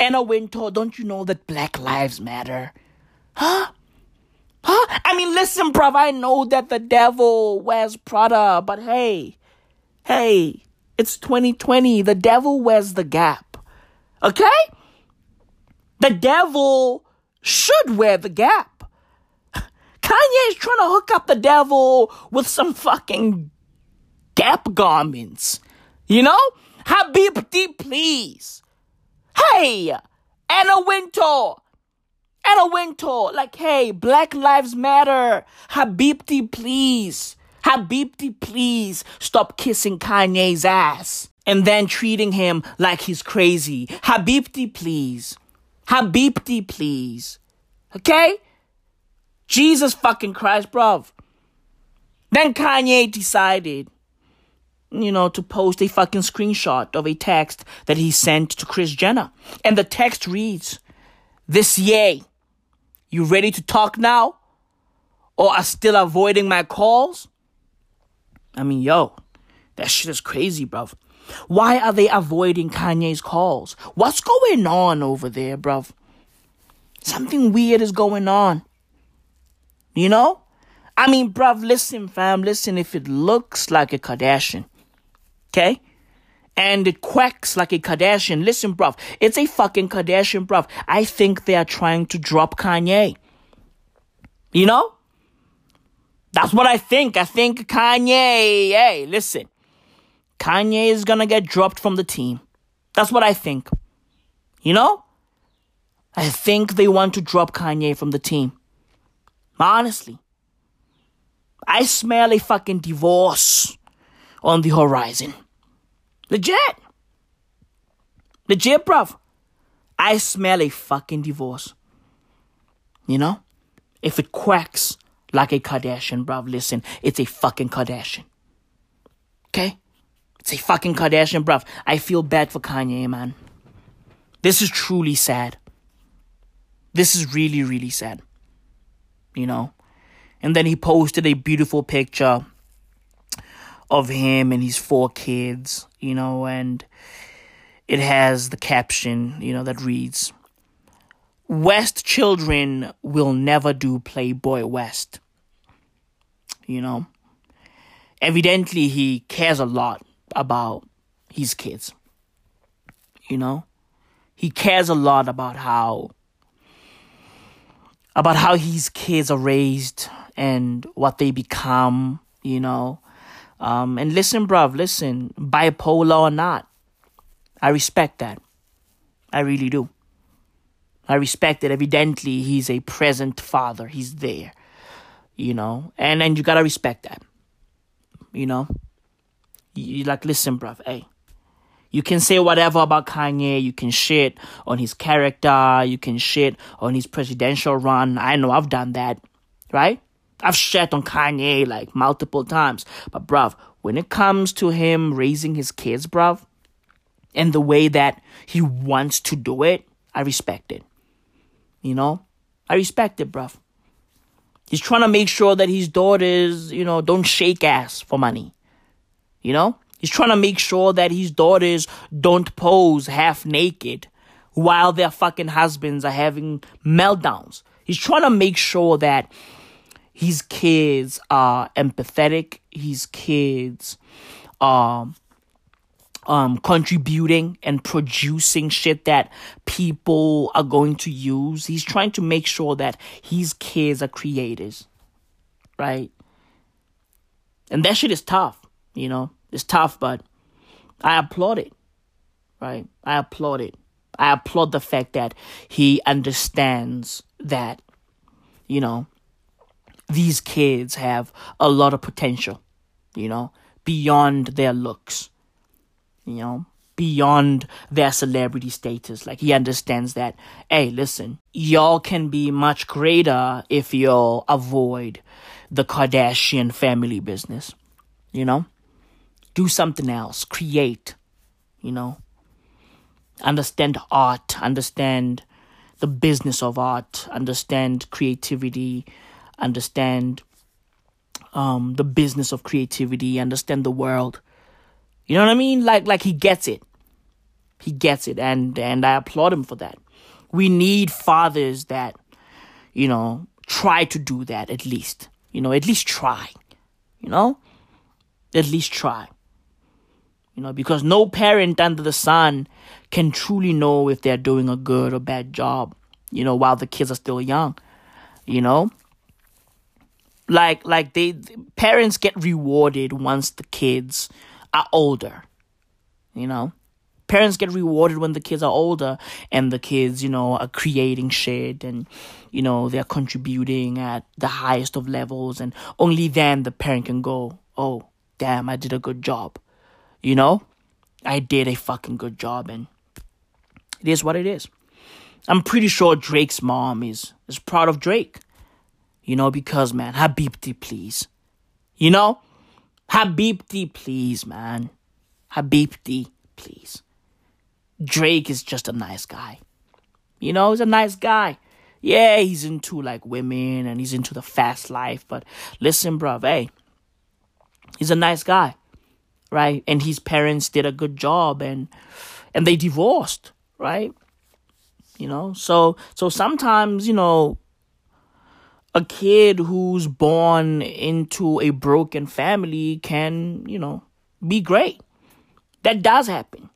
Anna Wintour, don't you know that Black Lives Matter? Huh? Huh? I mean, listen, bruv, I know that the devil wears Prada, but hey, hey, it's 2020. The devil wears the gap. Okay? The devil should wear the gap. [laughs] Kanye is trying to hook up the devil with some fucking gap garments. You know? Habibti, please. Hey, Anna Wintour, Anna Wintour like, hey, Black Lives Matter. Habibti, please. Habibti, please stop kissing Kanye's ass and then treating him like he's crazy. Habibti, please. Habibti, please. Okay? Jesus fucking Christ, bruv. Then Kanye decided, you know, to post a fucking screenshot of a text that he sent to Kris Jenner. And the text reads, This yay, you ready to talk now? Or are still avoiding my calls? I mean, yo, that shit is crazy, bruv. Why are they avoiding Kanye's calls? What's going on over there, bruv? Something weird is going on. You know? I mean, bruv, listen, fam, listen, if it looks like a Kardashian, okay? And it quacks like a Kardashian, listen, bruv, it's a fucking Kardashian, bruv. I think they are trying to drop Kanye. You know? That's what I think. I think Kanye, hey, listen, Kanye is gonna get dropped from the team. That's what I think. You know? I think they want to drop Kanye from the team. Honestly. I smell a fucking divorce on the horizon. Legit. Legit, bruv. I smell a fucking divorce. You know? If it quacks like a Kardashian, bruv, listen, it's a fucking Kardashian. Okay? It's a fucking Kardashian, bruv. I feel bad for Kanye, man. This is truly sad. This is really, really sad. You know? And then he posted a beautiful picture of him and his four kids, you know, and it has the caption, you know, that reads West children will never do Playboy West. You know? Evidently, he cares a lot about his kids. You know? He cares a lot about how about how his kids are raised and what they become, you know. Um, and listen, bruv, listen, bipolar or not, I respect that. I really do. I respect it. Evidently, he's a present father. He's there, you know, and and you gotta respect that, you know. You, you like, listen, bruv, hey, you can say whatever about Kanye. You can shit on his character. You can shit on his presidential run. I know I've done that, right? I've shit on Kanye like multiple times. But bruv, when it comes to him raising his kids, bruv, and the way that he wants to do it, I respect it. You know? I respect it, bruv. He's trying to make sure that his daughters, you know, don't shake ass for money. You know? He's trying to make sure that his daughters don't pose half naked while their fucking husbands are having meltdowns. He's trying to make sure that his kids are empathetic, his kids are um, contributing and producing shit that people are going to use. He's trying to make sure that his kids are creators, right? And that shit is tough, you know? It's tough, but I applaud it, right? I applaud it. I applaud the fact that he understands that, you know, these kids have a lot of potential, you know, beyond their looks, you know, beyond their celebrity status. Like he understands that, hey, listen, y'all can be much greater if y'all avoid the Kardashian family business, you know? Do something else, create, you know? Understand art, understand the business of art, understand creativity, understand um, the business of creativity, understand the world. You know what I mean? Like like he gets it. He gets it and and I applaud him for that. We need fathers that you know try to do that at least. You know, at least try. You know? At least try. You know, because no parent under the sun can truly know if they're doing a good or bad job, you know, while the kids are still young. You know? Like like they parents get rewarded once the kids are older you know Parents get rewarded when the kids are older and the kids, you know, are creating shit and, you know, they're contributing at the highest of levels. And only then the parent can go, oh, damn, I did a good job. You know, I did a fucking good job. And it is what it is. I'm pretty sure Drake's mom is, is proud of Drake. You know, because, man, Habibti, please. You know? Habibti, please, man. Habibti, please. Drake is just a nice guy. You know, he's a nice guy. Yeah, he's into like women and he's into the fast life, but listen, bruv, hey, he's a nice guy, right? And his parents did a good job and and they divorced, right? You know, so so sometimes, you know, a kid who's born into a broken family can, you know, be great. That does happen.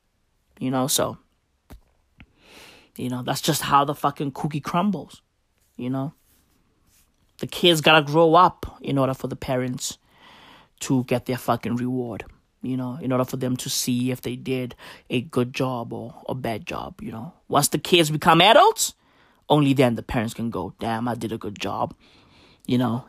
You know, so you know, that's just how the fucking cookie crumbles. You know? The kids gotta grow up in order for the parents to get their fucking reward. You know, in order for them to see if they did a good job or a bad job, you know. Once the kids become adults, only then the parents can go, damn, I did a good job. You know.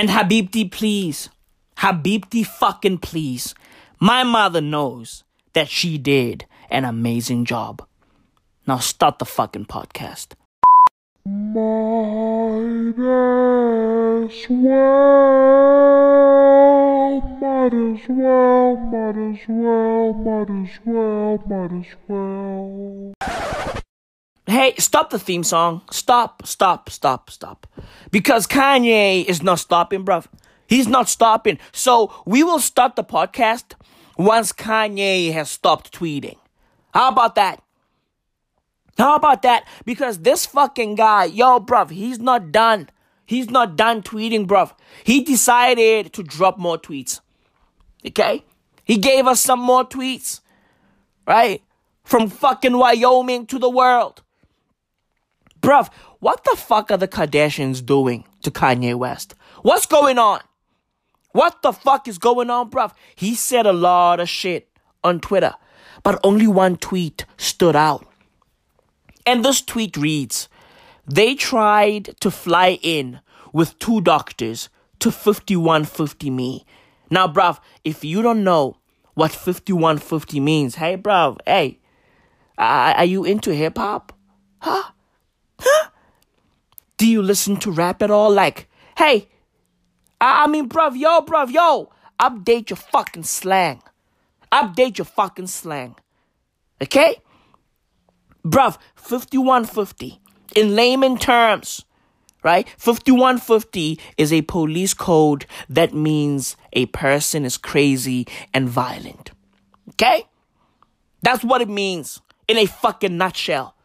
And Habibti, please. Habibti, fucking please. My mother knows that she did an amazing job. Now start the fucking podcast. Might as well, might as well, might as well, might as well, might as well. Hey, stop the theme song. Stop, stop, stop, stop. Because Kanye is not stopping, bruv. He's not stopping. So we will start the podcast once Kanye has stopped tweeting. How about that? How about that? Because this fucking guy, yo, bruv, he's not done. He's not done tweeting, bruv. He decided to drop more tweets. Okay? He gave us some more tweets. Right? From fucking Wyoming to the world. Bruv, what the fuck are the Kardashians doing to Kanye West? What's going on? What the fuck is going on, bruv? He said a lot of shit on Twitter, but only one tweet stood out. And this tweet reads They tried to fly in with two doctors to 5150 me. Now, bruv, if you don't know what 5150 means, hey, bruv, hey, are you into hip hop? Huh? Do you listen to rap at all? Like, hey, I, I mean, bruv, yo, bruv, yo, update your fucking slang. Update your fucking slang. Okay? Bruv, 5150. In layman terms, right? 5150 is a police code that means a person is crazy and violent. Okay? That's what it means in a fucking nutshell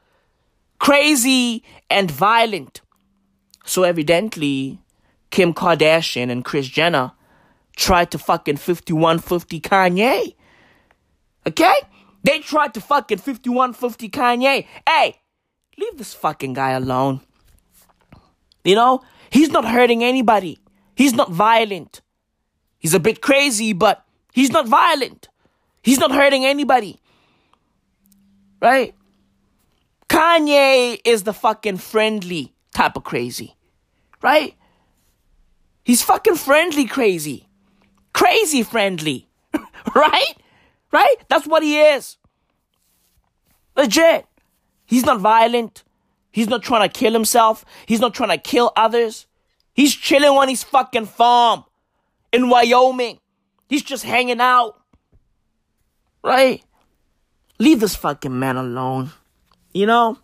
crazy and violent. So evidently, Kim Kardashian and Kris Jenner tried to fucking 5150 Kanye. Okay? They tried to fucking 5150 Kanye. Hey, leave this fucking guy alone. You know, he's not hurting anybody. He's not violent. He's a bit crazy, but he's not violent. He's not hurting anybody. Right? Kanye is the fucking friendly type of crazy. Right? He's fucking friendly crazy. Crazy friendly. [laughs] right? Right? That's what he is. Legit. He's not violent. He's not trying to kill himself. He's not trying to kill others. He's chilling on his fucking farm in Wyoming. He's just hanging out. Right? Leave this fucking man alone. You know?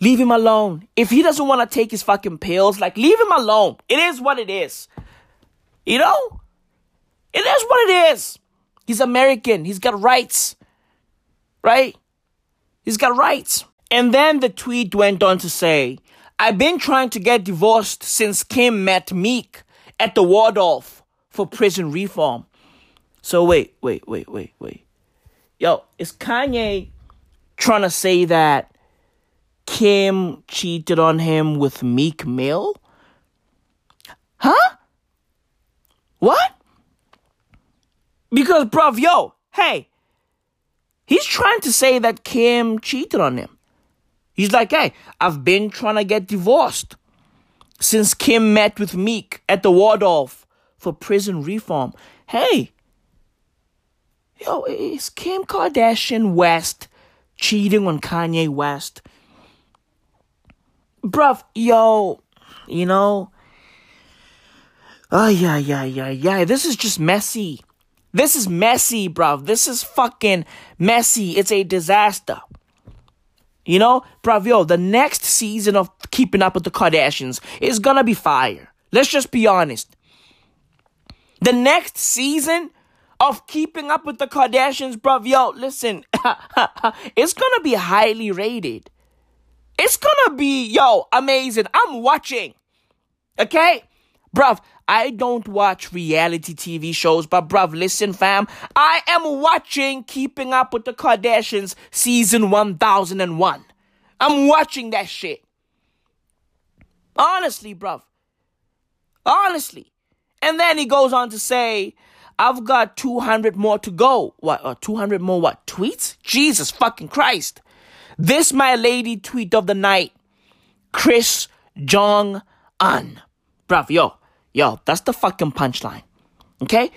Leave him alone. If he doesn't want to take his fucking pills, like, leave him alone. It is what it is. You know? It is what it is. He's American. He's got rights. Right? He's got rights. And then the tweet went on to say, I've been trying to get divorced since Kim met Meek at the Waldorf for prison reform. So wait, wait, wait, wait, wait. Yo, is Kanye trying to say that Kim cheated on him with Meek Mill? Huh? What? Because, bruv, yo, hey, he's trying to say that Kim cheated on him. He's like, hey, I've been trying to get divorced since Kim met with Meek at the Waldorf for prison reform. Hey, yo, is Kim Kardashian West cheating on Kanye West? Bruv, yo, you know, oh, yeah, yeah, yeah, yeah, this is just messy. This is messy, bruv. This is fucking messy. It's a disaster. You know, bruv, yo, the next season of Keeping Up with the Kardashians is gonna be fire. Let's just be honest. The next season of Keeping Up with the Kardashians, bruv, yo, listen, [laughs] it's gonna be highly rated. It's gonna be, yo, amazing. I'm watching. Okay? Bruv, I don't watch reality TV shows, but bruv, listen, fam. I am watching Keeping Up with the Kardashians season 1001. I'm watching that shit. Honestly, bruv. Honestly. And then he goes on to say, I've got 200 more to go. What? Uh, 200 more what? Tweets? Jesus fucking Christ. This my lady tweet of the night. Kris Jong Un. Bruv, yo, Yo, that's the fucking punchline. Okay?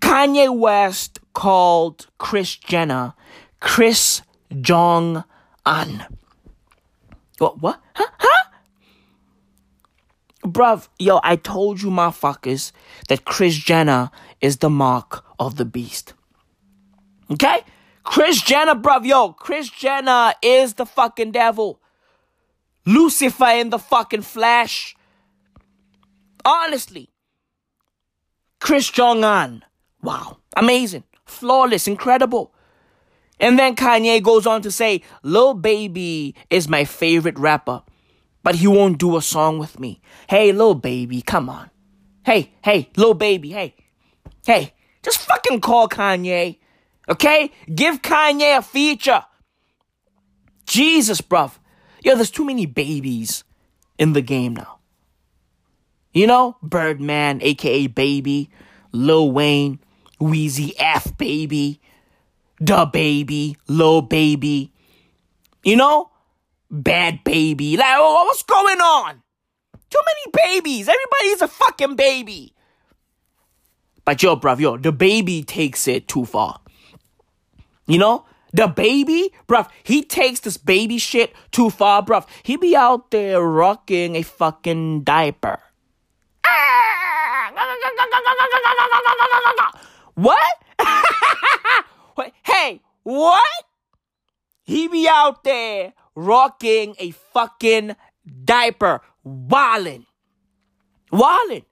Kanye West called Kris Jenner Kris Jong Un. What? What? Huh? Huh? Bruv, yo, I told you motherfuckers that Kris Jenner is the mark of the beast. Okay? Kris Jenner, bruv, yo, Kris Jenner is the fucking devil. Lucifer in the fucking flesh. Honestly. Kris Jong Un. Wow. Amazing. Flawless. Incredible. And then Kanye goes on to say, Lil Baby is my favorite rapper, but he won't do a song with me. Hey, Lil Baby, come on. Hey, hey, Lil Baby, hey. Hey, just fucking call Kanye. Okay? Give Kanye a feature. Jesus, bruv. Yo, there's too many babies in the game now. You know, Birdman, aka Baby, Lil Wayne, Weezy F Baby, DaBaby, Lil Baby. You know, Bad Baby. Like, oh, what's going on? Too many babies. Everybody's a fucking baby. But yo, bruv, yo, the baby takes it too far. You know? The baby, bruv, he takes this baby shit too far, bruv. He be out there rocking a fucking diaper. What? [laughs] hey, what? He be out there rocking a fucking diaper, wildin'. Wildin'.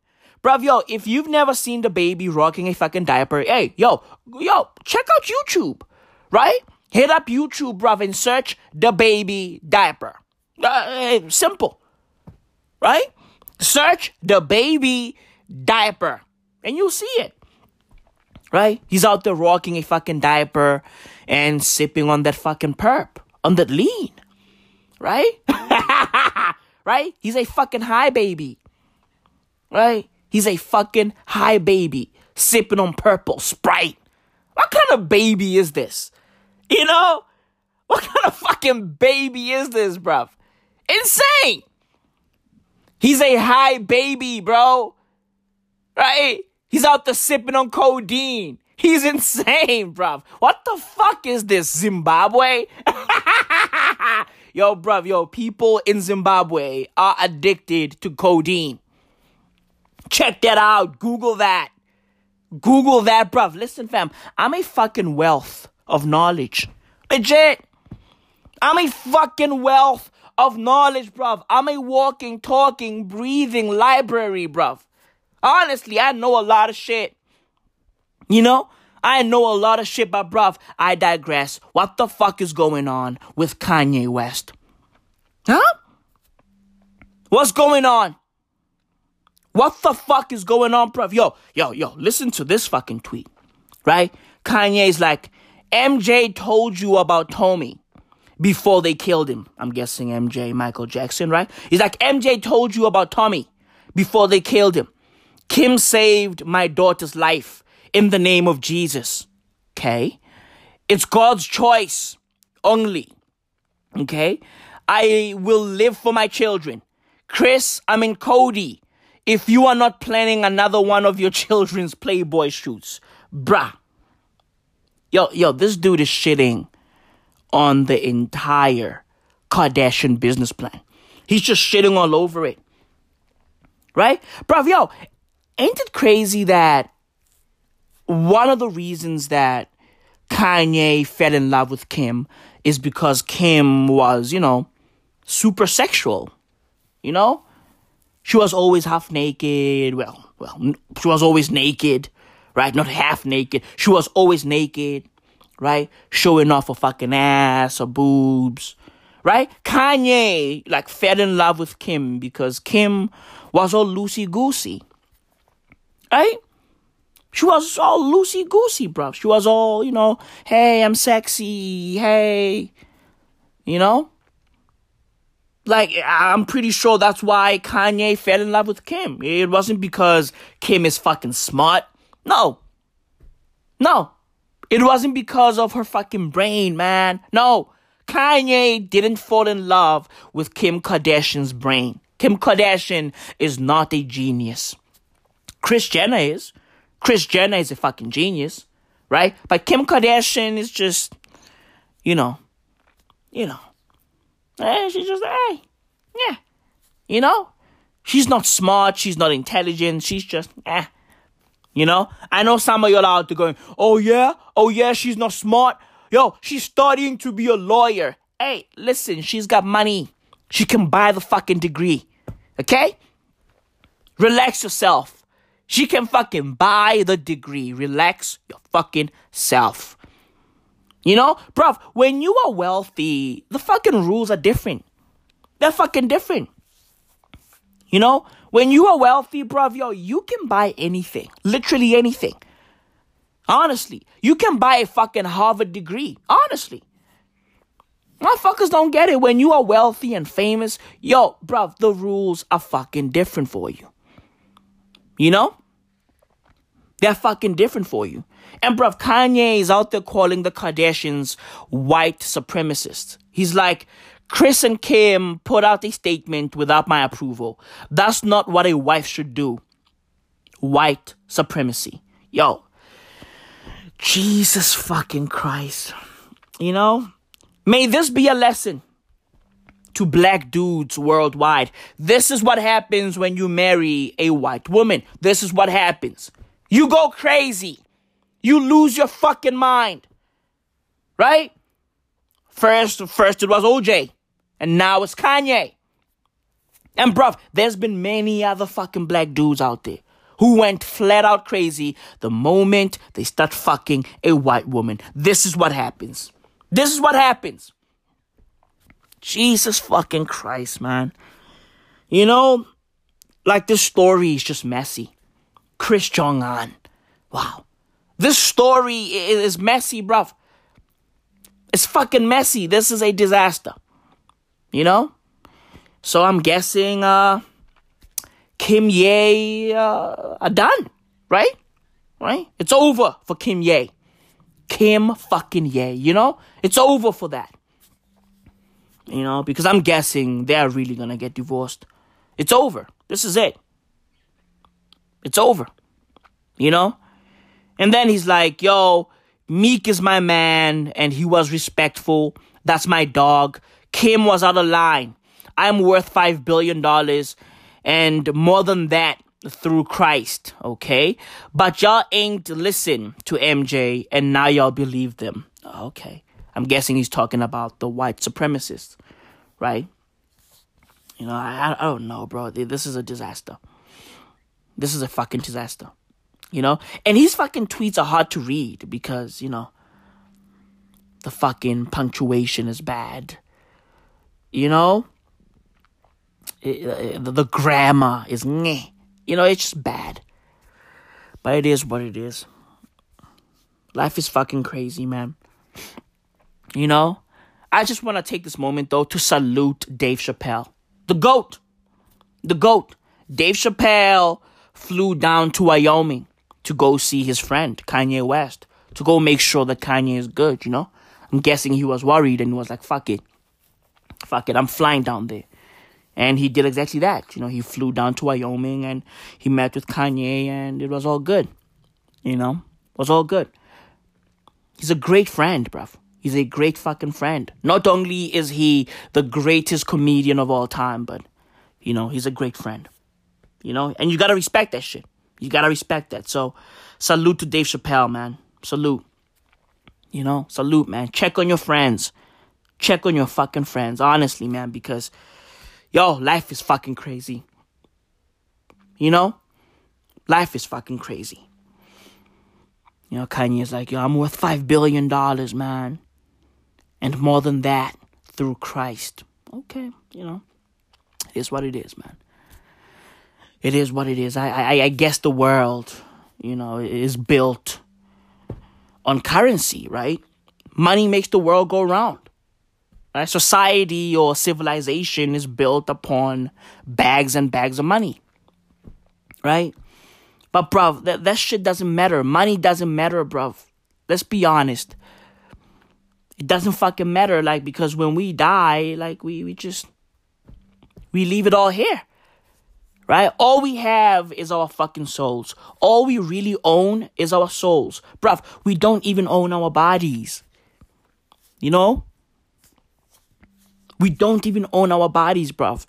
Bruv, yo, if you've never seen the baby rocking a fucking diaper, hey, yo, yo, check out YouTube, right? Hit up YouTube, bruv, and search the baby diaper. Uh, simple, right? Search the baby diaper and you'll see it. Right? He's out there rocking a fucking diaper and sipping on that fucking perp, on that lean. Right? [laughs] right? He's a fucking high baby. Right? He's a fucking high baby sipping on purple Sprite. What kind of baby is this? You know? What kind of fucking baby is this, bruv? Insane! He's a high baby, bro. Right? He's out there sipping on codeine. He's [laughs] insane, bruv. What the fuck is this, Zimbabwe? [laughs] yo, bruv, yo, people in Zimbabwe are addicted to codeine. Check that out. Google that. Google that, bruv. Listen, fam, I'm a fucking wealth of knowledge. Legit. I'm a fucking wealth of knowledge, bruv. I'm a walking, talking, breathing library, bruv. Honestly, I know a lot of shit. You know? I know a lot of shit, but bruv, I digress. What the fuck is going on with Kanye West? Huh? What's going on? What the fuck is going on, bruv? Yo, yo, yo, listen to this fucking tweet. Right? Kanye's like, MJ told you about Tommy. Before they killed him. I'm guessing MJ, Michael Jackson, right? He's like, MJ told you about Tommy before they killed him. Kim saved my daughter's life in the name of Jesus. Okay? It's God's choice only. Okay? I will live for my children. Kris, I mean Cody, if you are not planning another one of your [laughs] children's Playboy shoots, bruh. Yo, yo, this dude is shitting on the entire Kardashian business plan. He's just shitting all over it. Right? Bruv, yo, ain't it crazy that one of the reasons that Kanye fell in love with Kim is because Kim was, you know, super sexual. You know? She was always half naked. Well, well, she was always naked, right? Not half naked. She was always naked, right? Showing off her fucking ass or boobs, right? Kanye, like, fell in love with Kim because Kim was all loosey goosey, right? She was all loosey goosey, bro. She was all, you know, hey, I'm sexy, hey, you know? Like, I'm pretty sure that's why Kanye fell in love with Kim. It wasn't because Kim is fucking smart. No. No. It wasn't because of her fucking brain, man. No. Kanye didn't fall in love with Kim Kardashian's brain. Kim Kardashian is not a genius. Kris Jenner is. Kris Jenner is a fucking genius, right? But Kim Kardashian is just, you know, you know, eh, she's just, hey, yeah, you know, she's not smart, she's not intelligent, she's just, eh, you know. I know some of y'all out there going, oh yeah, oh yeah, she's not smart. Yo, she's studying to be a lawyer. Hey, listen, she's got money. She can buy the fucking degree. Okay? Relax yourself. She can fucking buy the degree. Relax your fucking self. You know, bruv, when you are wealthy, the fucking rules are different. They're fucking different. You know, when you are wealthy, bruv, yo, you can buy anything. Literally anything. Honestly, you can buy a fucking Harvard degree. Honestly. Motherfuckers don't get it. When you are wealthy and famous, yo, bruv, the rules are fucking different for you. You know? They're fucking different for you. And bruv, Kanye is out there calling the Kardashians white supremacists. He's like, Kris and Kim put out a statement without my approval. That's not what a wife should do. White supremacy. Yo. Jesus fucking Christ. You know? May this be a lesson to black dudes worldwide. This is what happens when you marry a white woman. This is what happens. You go crazy. You lose your fucking mind. Right? First, first it was OJ. And now it's Kanye. And bruv, there's been many other fucking black dudes out there who went flat out crazy the moment they start fucking a white woman. This is what happens. This is what happens. Jesus fucking Christ, man. You know, like this story is just messy. Kris Jong Un. Wow. This story is messy, bruv. It's fucking messy. This is a disaster. You know? So I'm guessing uh Kim Ye uh, are done, right? Right? It's over for Kim Ye. Kim fucking Ye, you know? It's over for that. You know, because I'm guessing they're really gonna get divorced. It's over. This is it. It's over. You know? And then he's like, yo, Meek is my man, and he was respectful. That's my dog. Kim was out of line. I'm worth $5 billion and more than that through Christ, okay? But y'all ain't listen to MJ and now y'all believe them. Okay. I'm guessing he's talking about the white supremacists, right? You know, I, I don't know, bro. This is a disaster. This is a fucking disaster. You know? And his fucking tweets are hard to read because, you know, the fucking punctuation is bad. You know? It, uh, the, the grammar is meh. You know, it's just bad. But it is what it is. Life is fucking crazy, man. You know? I just want to take this moment though to salute Dave Chappelle, the GOAT. The GOAT. Dave Chappelle flew down to Wyoming to go see his friend, Kanye West, to go make sure that Kanye is good, you know? I'm guessing he was worried and was like, fuck it. Fuck it, I'm flying down there. And he did exactly that. You know, he flew down to Wyoming and he met with Kanye and it was all good. You know, it was all good. He's a great friend, bruv. He's a great fucking friend. Not only is he the greatest comedian of all time, but, you know, he's a great friend. You know, and you gotta respect that shit. You gotta respect that. So, salute to Dave Chappelle, man. Salute. You know, salute, man. Check on your friends. Check on your fucking friends, honestly, man, because, yo, life is fucking crazy. You know? Life is fucking crazy. You know, Kanye's like, yo, I'm worth $5 billion, man. And more than that through Christ. Okay, you know, it is what it is, man. It is what it is. I, I, I guess the world, you know, is built on currency, right? Money makes the world go round. Right? Society or civilization is built upon bags and bags of money. Right? But bruv, that, that shit doesn't matter. Money doesn't matter, bruv. Let's be honest. It doesn't fucking matter, like, because when we die, like, we, we just, we leave it all here. Right? All we have is our fucking souls. All we really own is our souls. Bruv, we don't even own our bodies. You know? We don't even own our bodies, bruv.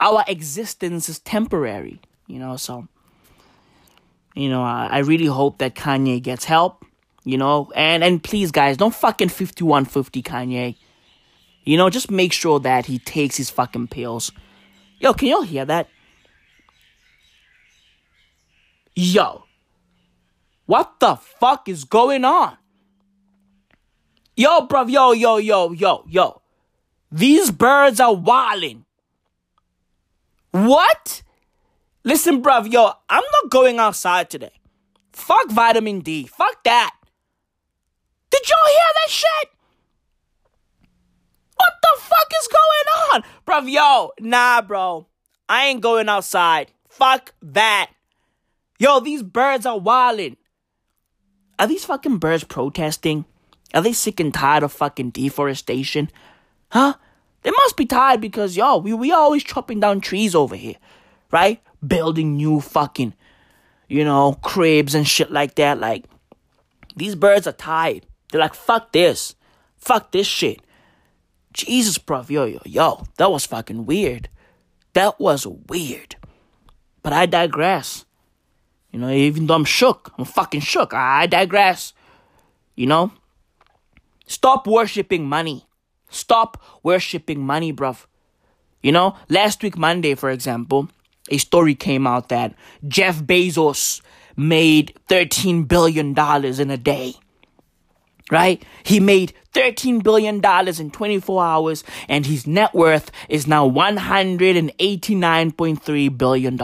Our existence is temporary, you know, so you know, I, I really hope that Kanye gets help, you know, and and please guys, don't fucking 5150 Kanye. You know, just make sure that he takes his fucking pills. Yo, can y'all hear that? Yo. What the fuck is going on? Yo, bruv, yo, yo, yo, yo, yo. These birds are wilding. What? Listen, bruv, yo, I'm not going outside today. Fuck vitamin D. Fuck that. Did y'all hear that shit? What the fuck is going on? Bruv, yo, nah, bro. I ain't going outside. Fuck that. Yo, these birds are wildin'. Are these fucking birds protesting? Are they sick and tired of fucking deforestation? Huh? They must be tired because, yo, we, we always chopping down trees over here, right? Building new fucking, you know, cribs and shit like that. Like, these birds are tired. They're like, fuck this. Fuck this shit. Jesus, bro. Yo, yo, yo. That was fucking weird. That was weird. But I digress. You know, even though I'm shook, I'm fucking shook. I digress. You know? Stop worshipping money. Stop worshipping money, bruv. You know, last week, Monday, for example, a story came out that Jeff Bezos made $13 billion in a day. Right? He made $13 billion in 24 hours, and his net worth is now $189.3 billion.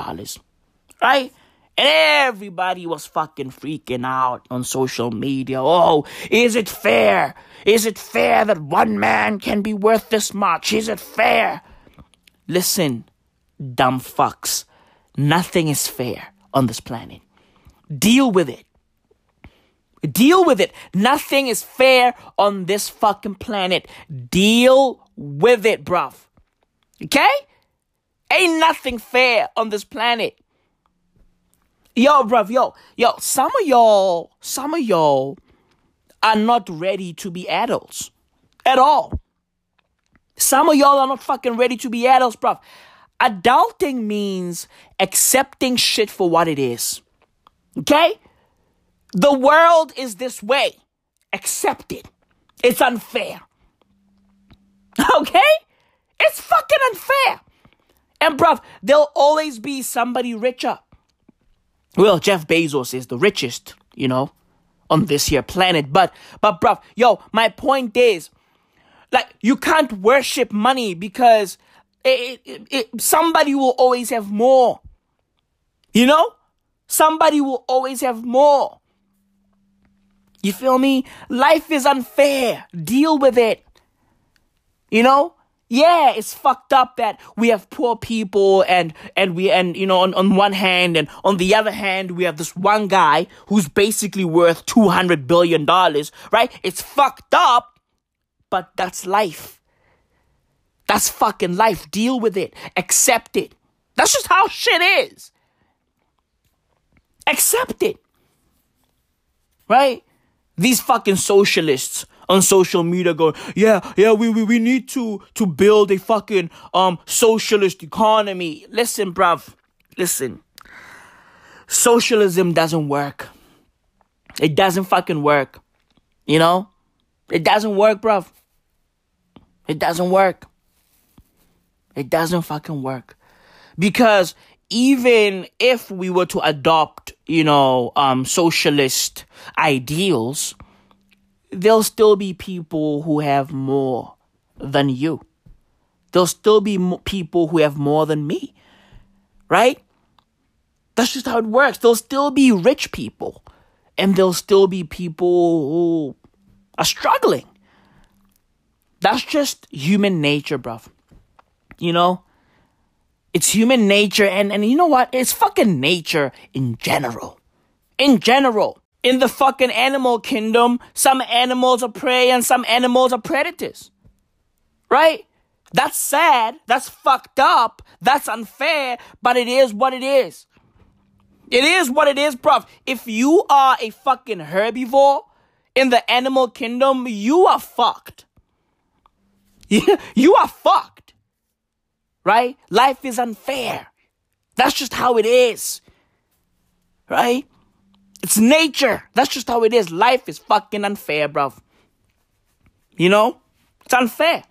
Right? And everybody was fucking freaking out on social media. Oh, is it fair? Is it fair that one man can be worth this much? Is it fair? Listen, dumb fucks. Nothing is fair on this planet. Deal with it. Deal with it. Nothing is fair on this fucking planet. Deal with it, bruv. Okay? Ain't nothing fair on this planet. Yo, bruv, yo, yo, some of y'all, some of y'all are not ready to be adults at all. Some of y'all are not fucking ready to be adults, bruv. Adulting means accepting shit for what it is. Okay? The world is this way. Accept it. It's unfair. [laughs] Okay? It's fucking unfair. And bruv, there'll always be somebody richer. Well, Jeff Bezos is the richest, you know, on this here planet. But, but, bruv, yo, my point is, like, you can't worship money because it, it, it, somebody will always have more. You know? Somebody will always have more. You feel me? Life is unfair. Deal with it. You know? Yeah, it's fucked up that we have poor people and, and we, and, you know, on, on one hand and on the other hand, we have this one guy who's basically worth $200 billion, right? It's fucked up, but that's life. That's fucking life. Deal with it. Accept it. That's just how shit is. Accept it. Right? These fucking socialists on social media going, yeah, yeah, we, we, we need to, to build a fucking, um, socialist economy. Listen, bruv. Listen. Socialism doesn't work. It doesn't fucking work. You know? It doesn't work, bruv. It doesn't work. It doesn't fucking work. Because even if we were to adopt, you know, um, socialist ideals, there'll still be people who have more than you. There'll still be people who have more than me. Right? That's just how it works. There'll still be rich people. And there'll still be people who are struggling. That's just human nature, bruv. You know? It's human nature, and, and you know what? It's fucking nature in general. In general. In the fucking animal kingdom, some animals are prey and some animals are predators. Right? That's sad. That's fucked up. That's unfair, but it is what it is. It is what it is, bruv. If you are a fucking herbivore in the animal kingdom, you are fucked. [laughs] you are fucked right? Life is unfair. That's just how it is, right? It's nature. That's just how it is. Life is fucking unfair, bruv. You know? It's unfair.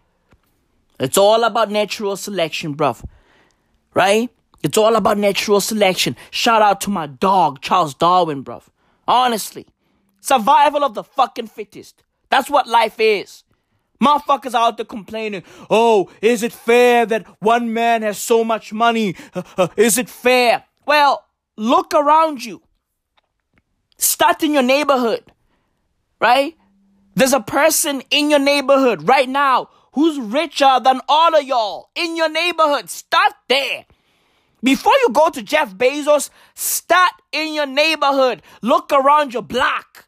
It's all about natural selection, bruv. Right? It's all about natural selection. Shout out to my dog, Charles Darwin, bruv. Honestly. Survival of the fucking fittest. That's what life is. Motherfuckers out there complaining, oh, is it fair that one man has so much money? Uh, uh, is it fair? Well, look around you. Start in your neighborhood, right? There's a person in your neighborhood right now who's richer than all of y'all in your neighborhood. Start there. Before you go to Jeff Bezos, start in your neighborhood. Look around your block.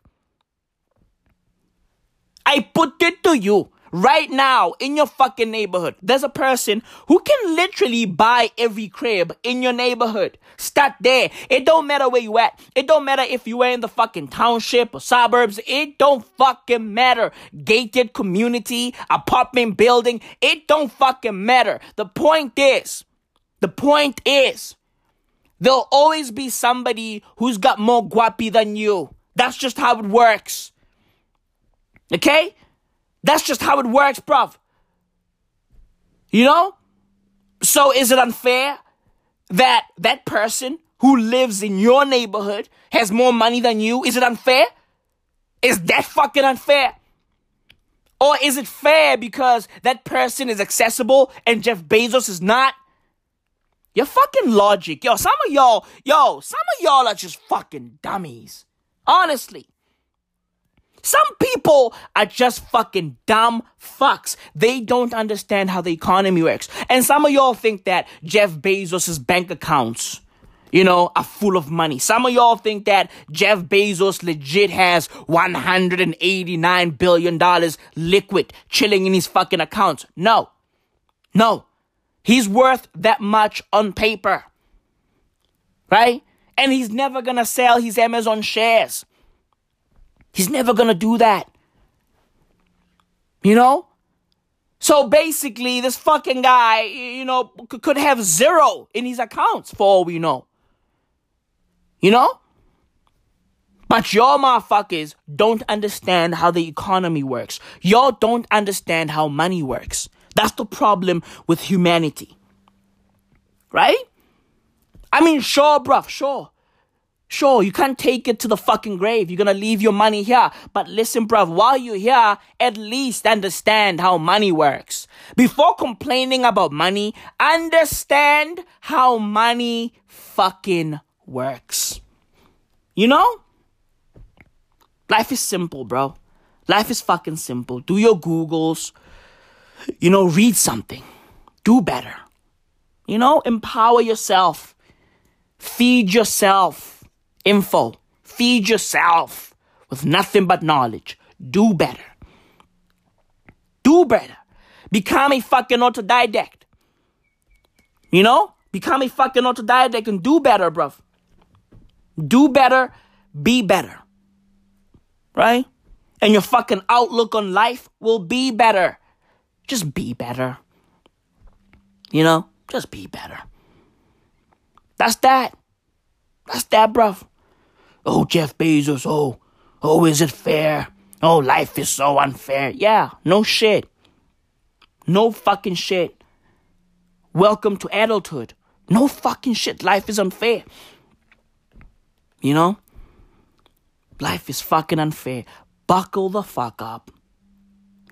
I put it to you right now in your fucking neighborhood, there's a person who can literally buy every crib in your neighborhood. Start there. It don't matter where you at. It don't matter if you are in the fucking township or suburbs. It don't fucking matter. Gated community, apartment building. It don't fucking matter. The point is, the point is, there'll always be somebody who's got more guapi than you. That's just how it works. Okay? That's just how it works, bruv. You know? So is it unfair that that person who lives in your neighborhood has more money than you? Is it unfair? Is that fucking unfair? Or is it fair because that person is accessible and Jeff Bezos is not? Your fucking logic. Yo, some of y'all, yo, some of y'all are just fucking dummies. Honestly. Some people are just fucking dumb fucks. They don't understand how the economy works. And some of y'all think that Jeff Bezos' bank accounts, you know, are full of money. Some of y'all think that Jeff Bezos legit has $189 billion liquid chilling in his fucking accounts. No. No. He's worth that much on paper. Right? And he's never gonna sell his Amazon shares. He's never gonna do that. You know? So basically, this fucking guy, you know, could have zero in his accounts for all we know. You know? But y'all motherfuckers don't understand how the economy works. Y'all don't understand how money works. That's the problem with humanity. Right? I mean, sure, bruv, sure. Sure, you can't take it to the fucking grave. You're gonna leave your money here. But listen, bruv, while you're here, at least understand how money works. Before complaining about money, understand how money fucking works. You know? Life is simple, bro. Life is fucking simple. Do your Googles. you know, read something, do better. You know, empower yourself, feed yourself info, feed yourself with nothing but knowledge. Do better. Do better. Become a fucking autodidact. You know? Become a fucking autodidact and do better, bruv. Do better, be better. Right? And your fucking outlook on life will be better. Just be better. You know? Just be better. That's that. That's that, bruv. Oh, Jeff Bezos, oh, oh, is it fair? Oh, life is so unfair. Yeah, no shit. No fucking shit. Welcome to adulthood. No fucking shit. Life is unfair. You know? Life is fucking unfair. Buckle the fuck up.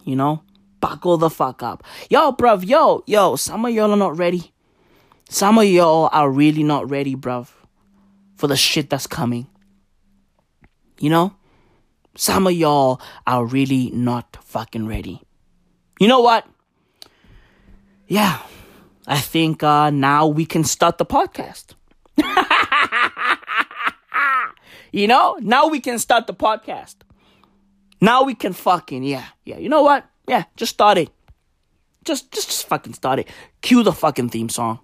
You know? Buckle the fuck up. Yo, bruv, yo, yo, some of y'all are not ready. Some of y'all are really not ready, bruv, for the shit that's coming. You know? Some of y'all are really not fucking ready. You know what? Yeah, I think uh, now we can start the podcast. [laughs] you know, now we can start the podcast. Now we can fucking yeah, yeah. You know what? Yeah, just start it. Just, just, just fucking start it. Cue the fucking theme song.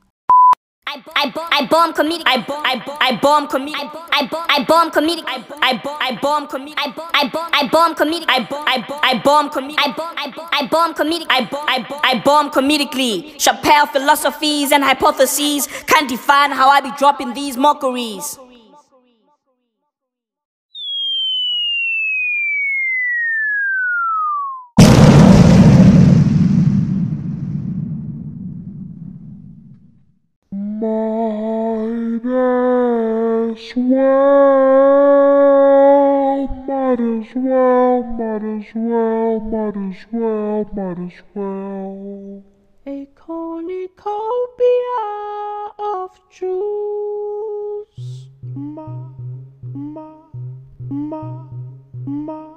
I, I, I bomb comedic. I, I, I bomb comedic. I, I, I bomb comedic. I, I, I bomb comedic. I, I, I bomb comedic. I, I, I bomb comedic. I, I, I bomb comedic. I, I, I bomb comedically. Chappelle philosophies and hypotheses can't define how I be dropping these mockeries. Might as well, might as well, might as well, might as well, might as well. A cornucopia of Jews. Ma, ma, ma, ma,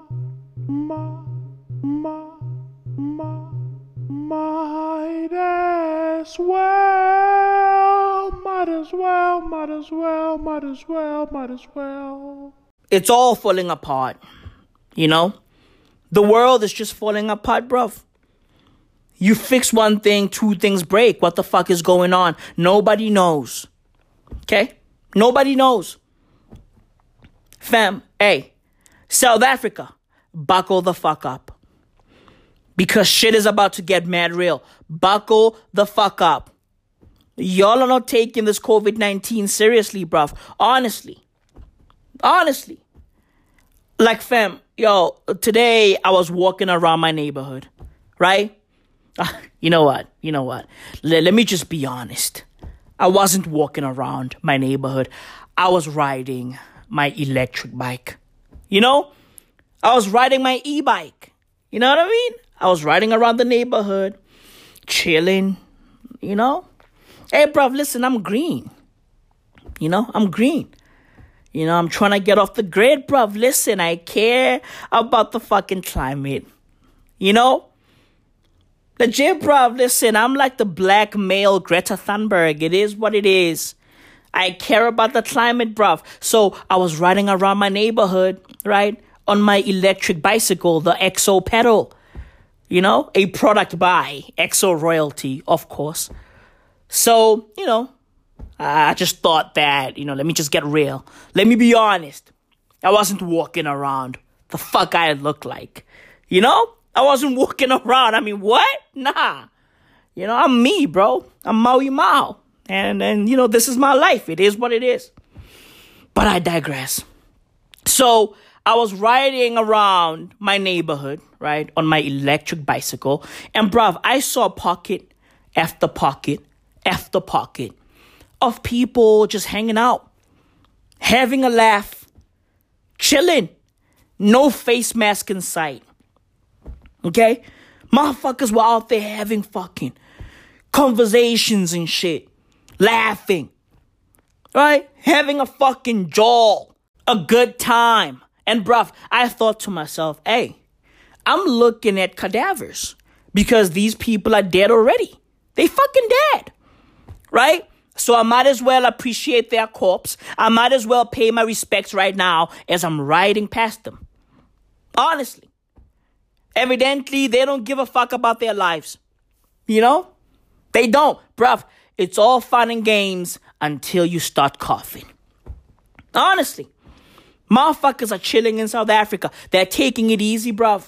ma, ma, ma, might as well, might as well, might as well, might as well, might as well. It's all falling apart. You know? The world is just falling apart, bruv. You fix one thing, two things break. What the fuck is going on? Nobody knows. Okay? Nobody knows. Fam, hey, South Africa, buckle the fuck up. Because shit is about to get mad real. Buckle the fuck up. Y'all are not taking this COVID 19 seriously, bruv. Honestly. Honestly. Like, fam, yo, today I was walking around my neighborhood, right? Ah, you know what? You know what? Le- let me just be honest. I wasn't walking around my neighborhood. I was riding my electric bike. You know? I was riding my e bike. You know what I mean? I was riding around the neighborhood, chilling, you know? Hey, bruv, listen, I'm green. You know, I'm green. You know, I'm trying to get off the grid, bruv. Listen, I care about the fucking climate. You know? Legit, bruv, listen, I'm like the black male Greta Thunberg. It is what it is. I care about the climate, bruv. So I was riding around my neighborhood, right? On my electric bicycle, the EXO pedal. You know, a product by EXO royalty, of course. So, you know, I just thought that, you know, let me just get real. Let me be honest. I wasn't walking around the fuck I look like. You know? I wasn't [laughs] walking around. I mean, what? Nah. You know, I'm me, bro. I'm Maui Mao. And, and, you know, this is my life. It is what it is. But I digress. So, I was riding around my neighborhood, right, on my electric bicycle. And, bruv, I saw pocket after pocket after pocket of people just hanging out, having a laugh, chilling, no face mask in sight. Okay? Motherfuckers were out there having fucking conversations and shit, laughing, right? Having a fucking jaw, a good time. And bruv, I thought to myself, hey, I'm looking at cadavers because these people are dead already. They fucking dead. Right? So I might as well appreciate their corpse. I might as well pay my respects right now as I'm riding past them. Honestly. Evidently, they don't give a fuck about their lives. You know? They don't. Bruv, it's all fun and games until you start coughing. Honestly. Motherfuckers are chilling in South Africa. They're taking it easy, bruv.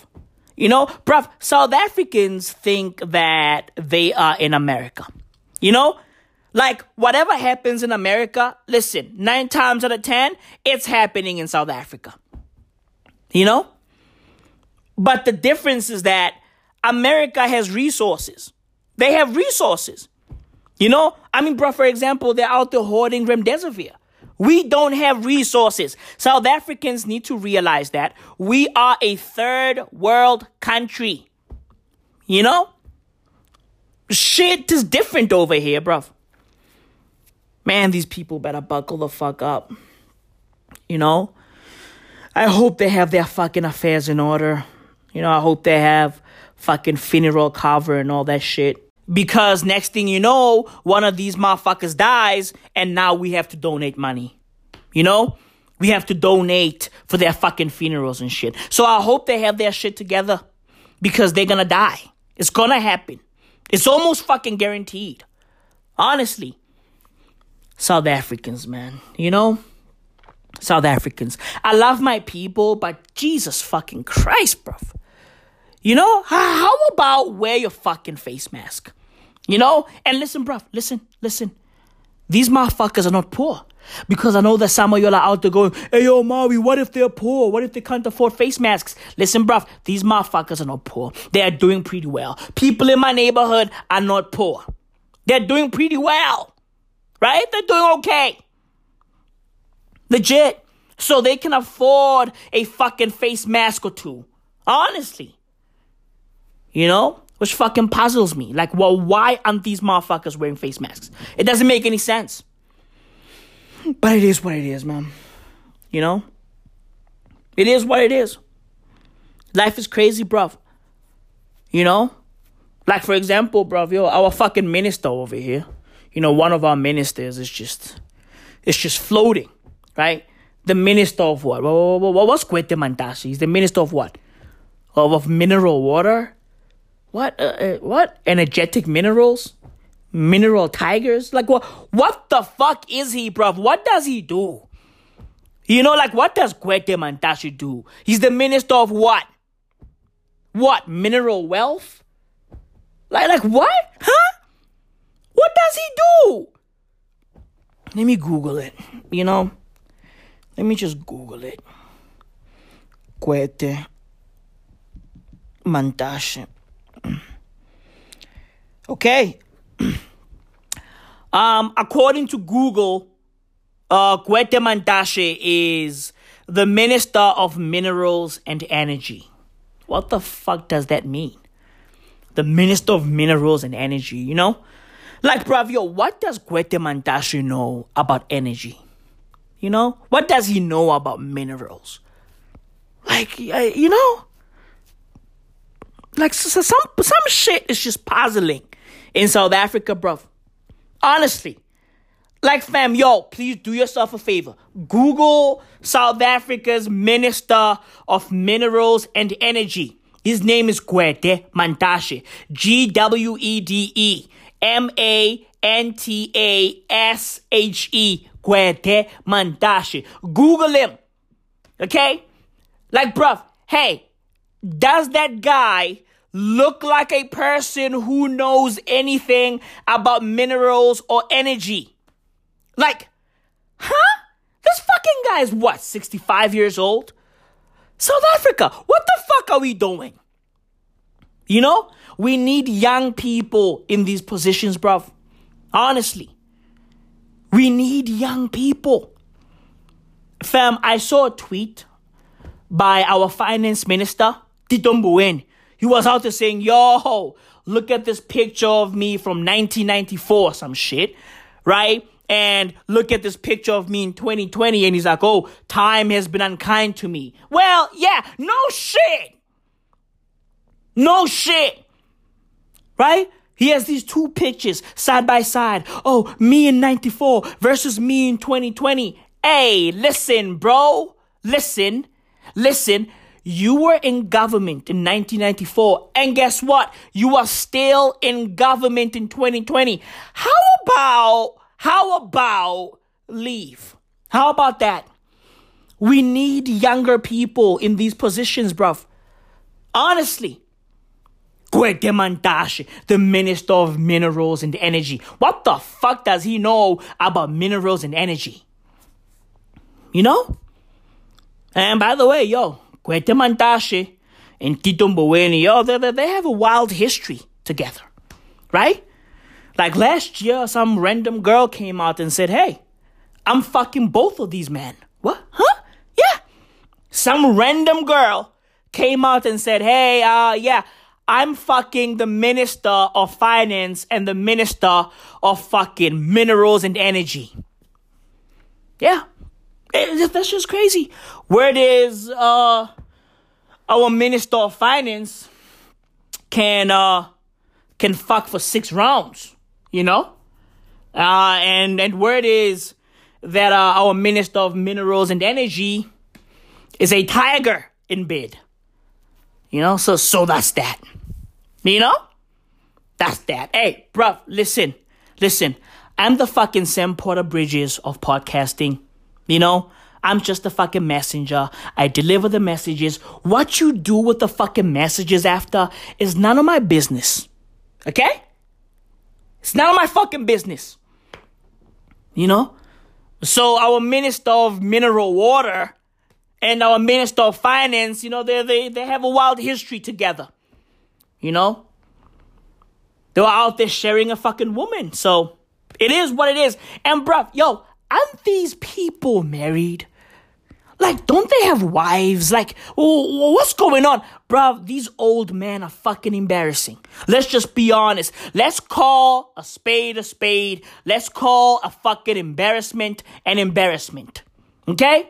You know, bruv, South Africans think that they are in America. You know? Like, whatever happens in America, listen, nine times out of ten, it's happening in South Africa. You know? But the difference is that America has resources. They have resources. You know? I mean, bro, for example, they're out there hoarding remdesivir. We don't have resources. South Africans need to realize that we are a third world country. You know? Shit is different over here, bruv. Man, these people better buckle the fuck up. You know? I hope they have their fucking affairs in order. You know, I hope they have fucking funeral cover and all that shit. Because next thing you know, one of these motherfuckers dies and now we have to donate money. You know? We have to donate for their fucking funerals and shit. So I hope they have their shit together because they're gonna die. It's gonna happen. It's almost fucking guaranteed. Honestly. South Africans, man. You know? South Africans. I love my people, but Jesus fucking Christ, bruv. You know? How about wear your fucking face mask? You know? And listen, bruv, listen, listen. These motherfuckers are not poor. Because I know that some of y'all are out there going, hey yo, Maui, what if they're poor? What if they can't afford face masks? Listen, bruv, these motherfuckers are not poor. They are doing pretty well. People in my neighborhood are not poor. They're doing pretty well. Right? They're doing okay. Legit. So they can afford a fucking face mask or two. Honestly. You know? Which fucking puzzles me. Like, well, why aren't these motherfuckers wearing face masks? It doesn't make any sense. But it is what it is, man. You know? It is what it is. Life is crazy, bruv. You know? Like, for example, bruv, yo, our fucking minister over here, you know, one of our ministers is just, it's just floating, right? The minister of what? What's Gwede Mantashe? He's the minister of what? Of, of mineral water? What? Uh, uh, what? Energetic minerals? Mineral tigers? Like what? What the fuck is he, bruv? What does he do? You know, like what does Mantashe do? He's the minister of what? What? Mineral wealth? Like, like what? Huh? What does he do? Let me Google it. You know, let me just Google it. Gwede Mantashe. Okay. [clears throat] um, according to Google, uh, Gwede Mantashe is the Minister of Minerals and Energy. What the fuck does that mean? The Minister of Minerals and Energy, you know? Like, bruv, yo, what does Gwede Mantashe know about energy? You know? What does he know about minerals? Like, you know? Like, so, some, some shit is just puzzling in South Africa, bruv. Honestly. Like, fam, yo, please do yourself a favor. Google South Africa's Minister of Minerals and Energy. His name is Gwede Mantashe. G W E D E M A N T A S H E. Gwede Mantashe. Google him. Okay? Like, bruv, hey, does that guy look like a person who knows anything about minerals or energy? Like, huh? This fucking guy is what, 65 years old? South Africa, what the fuck are we doing? You know, we need young people in these positions, bruv. Honestly. We need young people. Fam, I saw a tweet by our finance minister, Tito. He was out there saying, yo, look at this picture of me from 1994, some shit, right? And look at this picture of me in 2020. And he's like, oh, time has been unkind to me. Well, yeah, no shit. No shit. Right? He has these two pictures side by side. Oh, me in 94 versus me in 2020. Hey, listen, bro. Listen, listen. You were in government in 1994, and guess what? You are still in government in 2020. How about, how about leave? How about that? We need younger people in these positions, bruv. Honestly. Gwede the Minister of Minerals and Energy. What the fuck does he know about minerals and energy? You know? And by the way, yo, Gwede Mantashe and Tito Mboweni, yo, they, they have a wild history together. Right? Like last year, some random girl came out and said, hey, I'm fucking both of these men. What? Huh? Yeah. Some random girl came out and said, hey, uh, yeah, I'm fucking the Minister of Finance and the Minister of fucking Minerals and Energy. Yeah. It, that's just crazy. Where is uh our Minister of Finance can uh can fuck for six rounds, you know? Uh and and where it is that uh, our Minister of Minerals and Energy is a tiger in bed. You know, so so that's that. You know? That's that. Hey, bruv, listen. Listen. I'm the fucking Sam Porter Bridges of podcasting. You know? I'm just a fucking messenger. I deliver the messages. What you do with the fucking messages after is none of my business. Okay? It's none of my fucking business. You know? So our Minister of Mineral Water and our Minister of Finance, you know, they they they have a wild history together. You know? They were out there sharing a fucking woman. So it is what it is. And bruv, yo, aren't these people married? Like, don't they have wives? Like, what's going on? Bruv, these old men are fucking embarrassing. Let's just be honest. Let's call a spade a spade. Let's call a fucking embarrassment an embarrassment. Okay?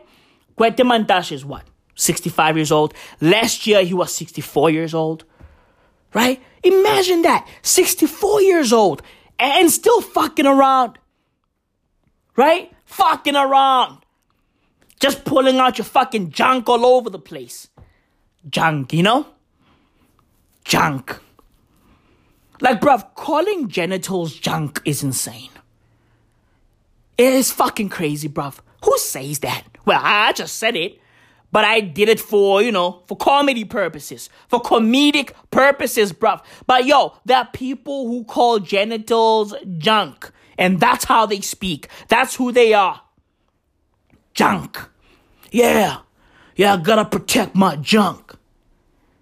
Mantashe is what? 65 years old. Last year he was 64 years old. Right? Imagine that. 64 years old and still fucking around. Right? Fucking around. Just pulling out your fucking junk all over the place. Junk, you know? Junk. Like, bruv, calling genitals junk is insane. It is fucking crazy, bruv. Who says that? Well, I just said it, but I did it for, you know, for comedy purposes, for comedic purposes, bruv. But yo, there are people who call genitals junk, and that's how they speak. That's who they are junk. Yeah, yeah, I gotta protect my junk.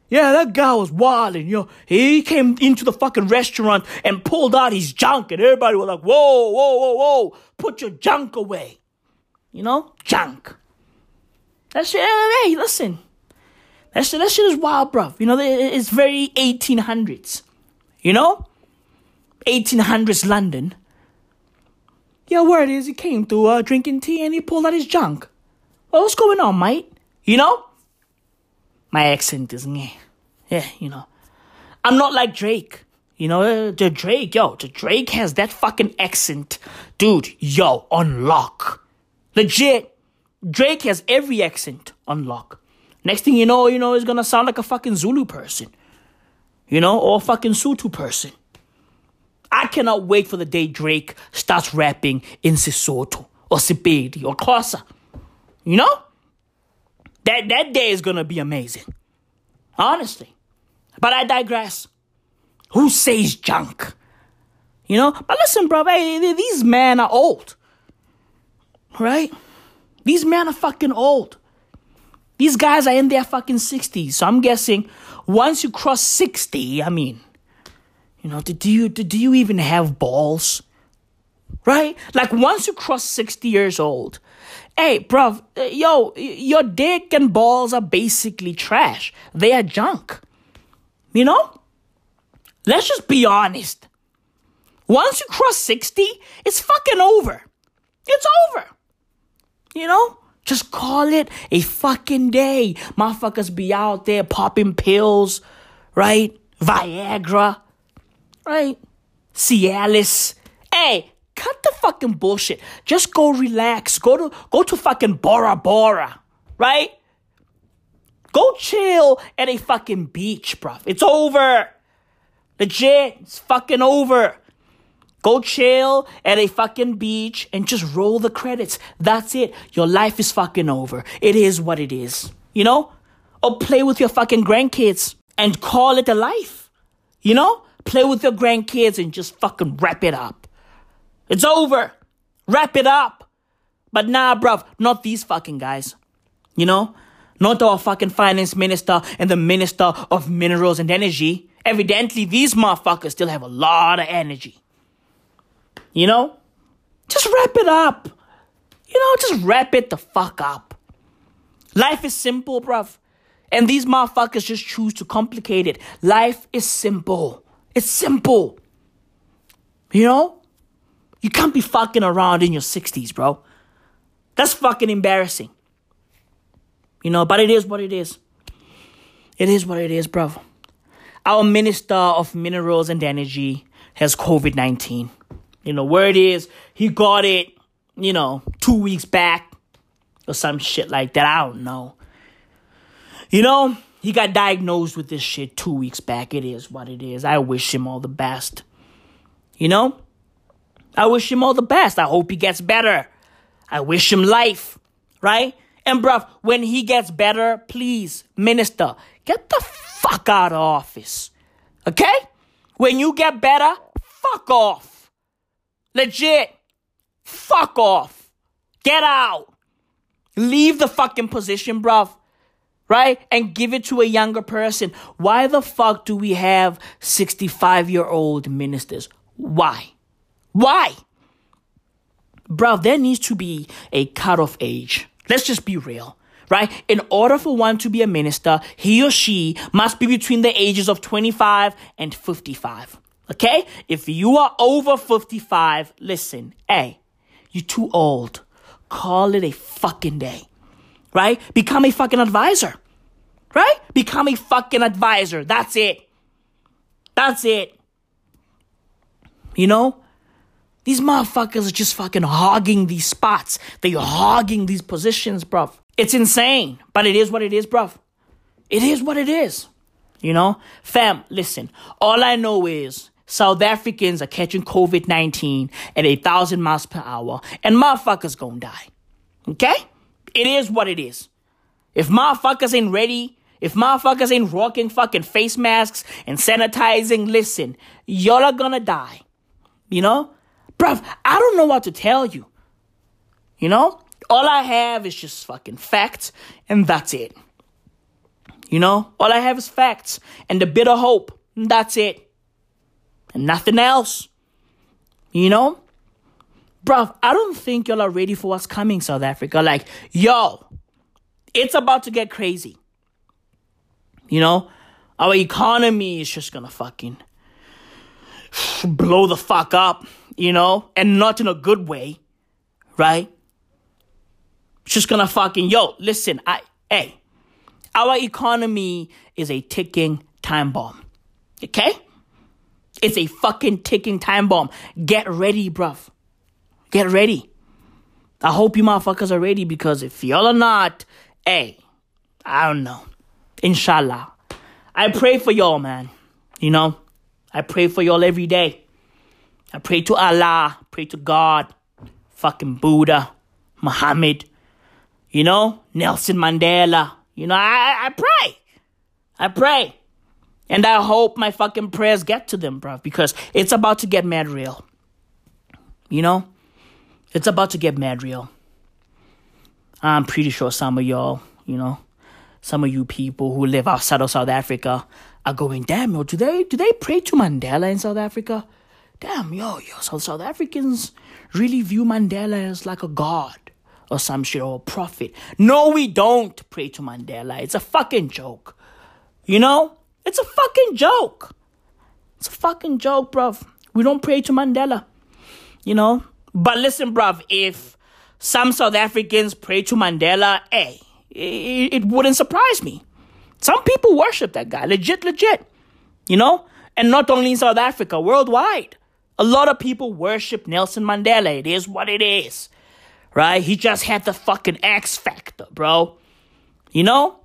Yeah, that guy was wilding, yo. He came into the fucking restaurant and pulled out his junk, and everybody was like, whoa, whoa, whoa, whoa, put your junk away. You know? Junk. That shit, hey, listen. That shit, that shit is wild, bruv. You know, it's very 1800s. You know? 1800s London. Yeah, word is he came through uh, drinking tea and he pulled out his junk. Well, what's going on, mate? You know? My accent is meh. Yeah, you know. I'm not like Drake. You know, uh, the Drake, yo, the Drake has that fucking accent. Dude, yo, on lock. Legit. Drake has every accent on lock. Next thing you know, you know, he's gonna sound like a fucking Zulu person. You know, or a fucking Sotho person. I cannot wait for the day Drake starts rapping in Sesotho or Sepedi or Xhosa. You know? That that day is gonna be amazing. Honestly. But I digress. Who says junk? You know? But listen, bro, hey, these men are old. Right? These men are fucking old. These guys are in their fucking 60s. So I'm guessing once you cross 60, I mean, you know, do you do you even have balls? Right? Like once you cross 60 years old, hey, bruv, yo, your dick and balls are basically trash. They are junk. You know? Let's just be honest. Once you cross 60, it's fucking over. It's over. You know? Just call it a fucking day. Motherfuckers be out there popping pills, right? Viagra, right? Cialis. Hey, cut the fucking bullshit. Just go relax. Go to go to fucking Bora Bora, right? Go chill at a fucking beach, bruv. It's over. Legit, it's fucking over. Go chill at a fucking beach and just roll the credits. That's it. Your life is fucking over. It is what it is. You know? Or play with your fucking grandkids and call it a life. You know? Play with your grandkids and just fucking wrap it up. It's over. Wrap it up. But nah, bruv, not these fucking guys. You know? Not our fucking finance minister and the minister of minerals and energy. Evidently, these motherfuckers still have a lot of energy. You know? Just wrap it up. You know, just wrap it the fuck up. Life is simple, bruv. And these motherfuckers just choose to complicate it. Life is simple. It's simple. You know? You can't be fucking around in your 60s, bro. That's fucking embarrassing. You know, but it is what it is. It is what it is, bruv. Our Minister of Minerals and Energy has COVID 19. You know, where it is, he got it, you know, two weeks back or some shit like that. I don't know. You know, he got diagnosed with this shit two weeks back. It is what it is. I wish him all the best. You know? I wish him all the best. I hope he gets better. I wish him life, right? And bruv, when he gets better, please, minister, get the fuck out of office. Okay? When you get better, fuck off. Legit. Fuck off. Get out. Leave the fucking position, bruv. Right? And give it to a younger person. Why the fuck do we have 65 year old ministers? Why? Why? Bruv, there needs to be a cutoff age. Let's just be real. Right? In order for one to be a minister, he or she must be between the ages of 25 and 55. Okay? If you are over 55, listen, hey, you're too old. Call it a fucking day. Right? Become a fucking advisor. Right? Become a fucking advisor. That's it. That's it. You know? These motherfuckers are just fucking hogging these spots. They're hogging these positions, bruv. It's insane, but it is what it is, bruv. It is what it is. You know? Fam, listen. All I know is South Africans are catching COVID 19 at a thousand miles per hour, and motherfuckers gonna die. Okay? It is what it is. If motherfuckers ain't ready, if motherfuckers ain't rocking fucking face masks and sanitizing, listen, y'all are gonna die. You know? Bruv, I don't know what to tell you. You know? All I have is just fucking facts, and that's it. You know? All I have is facts and a bit of hope, that's it and nothing else. You know? Bruv, I don't think y'all are ready for what's coming, South Africa. Like, yo, it's about to get crazy. You know? Our economy is just gonna fucking [sighs] blow the fuck up, you know? And not in a good way, right? Just gonna fucking, yo, listen, I, hey, our economy is a ticking time bomb. Okay? It's a fucking ticking time bomb. Get ready, bruv. Get ready. I hope you motherfuckers are ready because if y'all are not, hey, I don't know. Inshallah. I pray for y'all, man. You know, I pray for y'all every day. I pray to Allah, pray to God, fucking Buddha, Muhammad, you know, Nelson Mandela. You know, I, I pray. I pray. And I hope my fucking prayers get to them, bro, because it's about to get mad real. You know? It's about to get mad real. I'm pretty sure some of y'all, you know, some of you people who live outside of South Africa are going, damn, yo, do they do they pray to Mandela in South Africa? Damn, yo, yo, so South Africans really view Mandela as like a god or some shit or a prophet. No, we don't pray to Mandela. It's a fucking joke. You know? It's a fucking joke. It's a fucking joke, bruv. We don't pray to Mandela. You know? But listen, bruv, if some South Africans pray to Mandela, hey, it, it wouldn't surprise me. Some people worship that guy. Legit, legit. You know? And not only in South Africa, worldwide. A lot of people worship Nelson Mandela. It is what it is. Right? He just had the fucking X factor, bro. You know?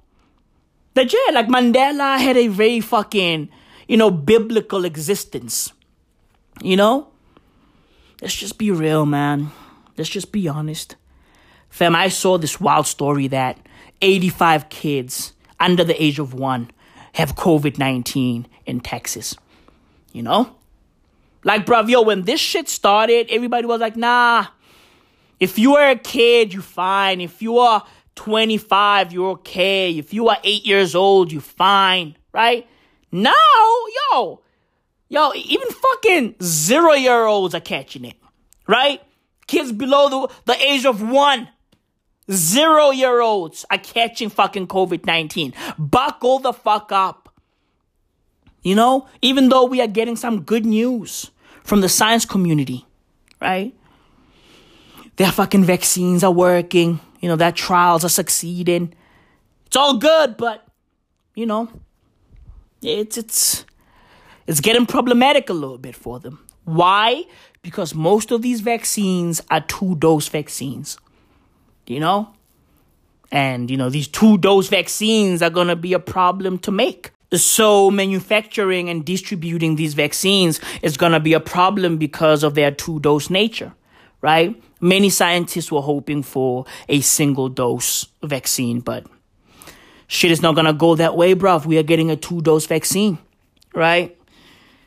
Yeah, like Mandela had a very fucking, you know, biblical existence. You know? Let's just be real, man. Let's just be honest. Fam, I saw this wild story that 85 kids under the age of one have COVID 19 in Texas. You know? Like, bruv, yo, when this shit started, everybody was like, nah. If you are a kid, you're fine. If you are 25, you're okay. If you are eight years old, you're fine, right? Now, yo, yo, even fucking zero year olds are catching it, right? Kids below the, the age of one, zero year olds are catching fucking COVID 19. Buckle the fuck up. You know, even though we are getting some good news from the science community, right? Their fucking vaccines are working, you know, their trials are succeeding. It's all good, but you know, it's it's it's getting problematic a little bit for them. Why? Because most of these vaccines are two dose vaccines. You know? And you know, these two dose vaccines are going to be a problem to make. So manufacturing and distributing these vaccines is going to be a problem because of their two dose nature, right? Many scientists were hoping for a single dose vaccine, but shit is not to go that way, bruv. We are getting a two dose vaccine, right?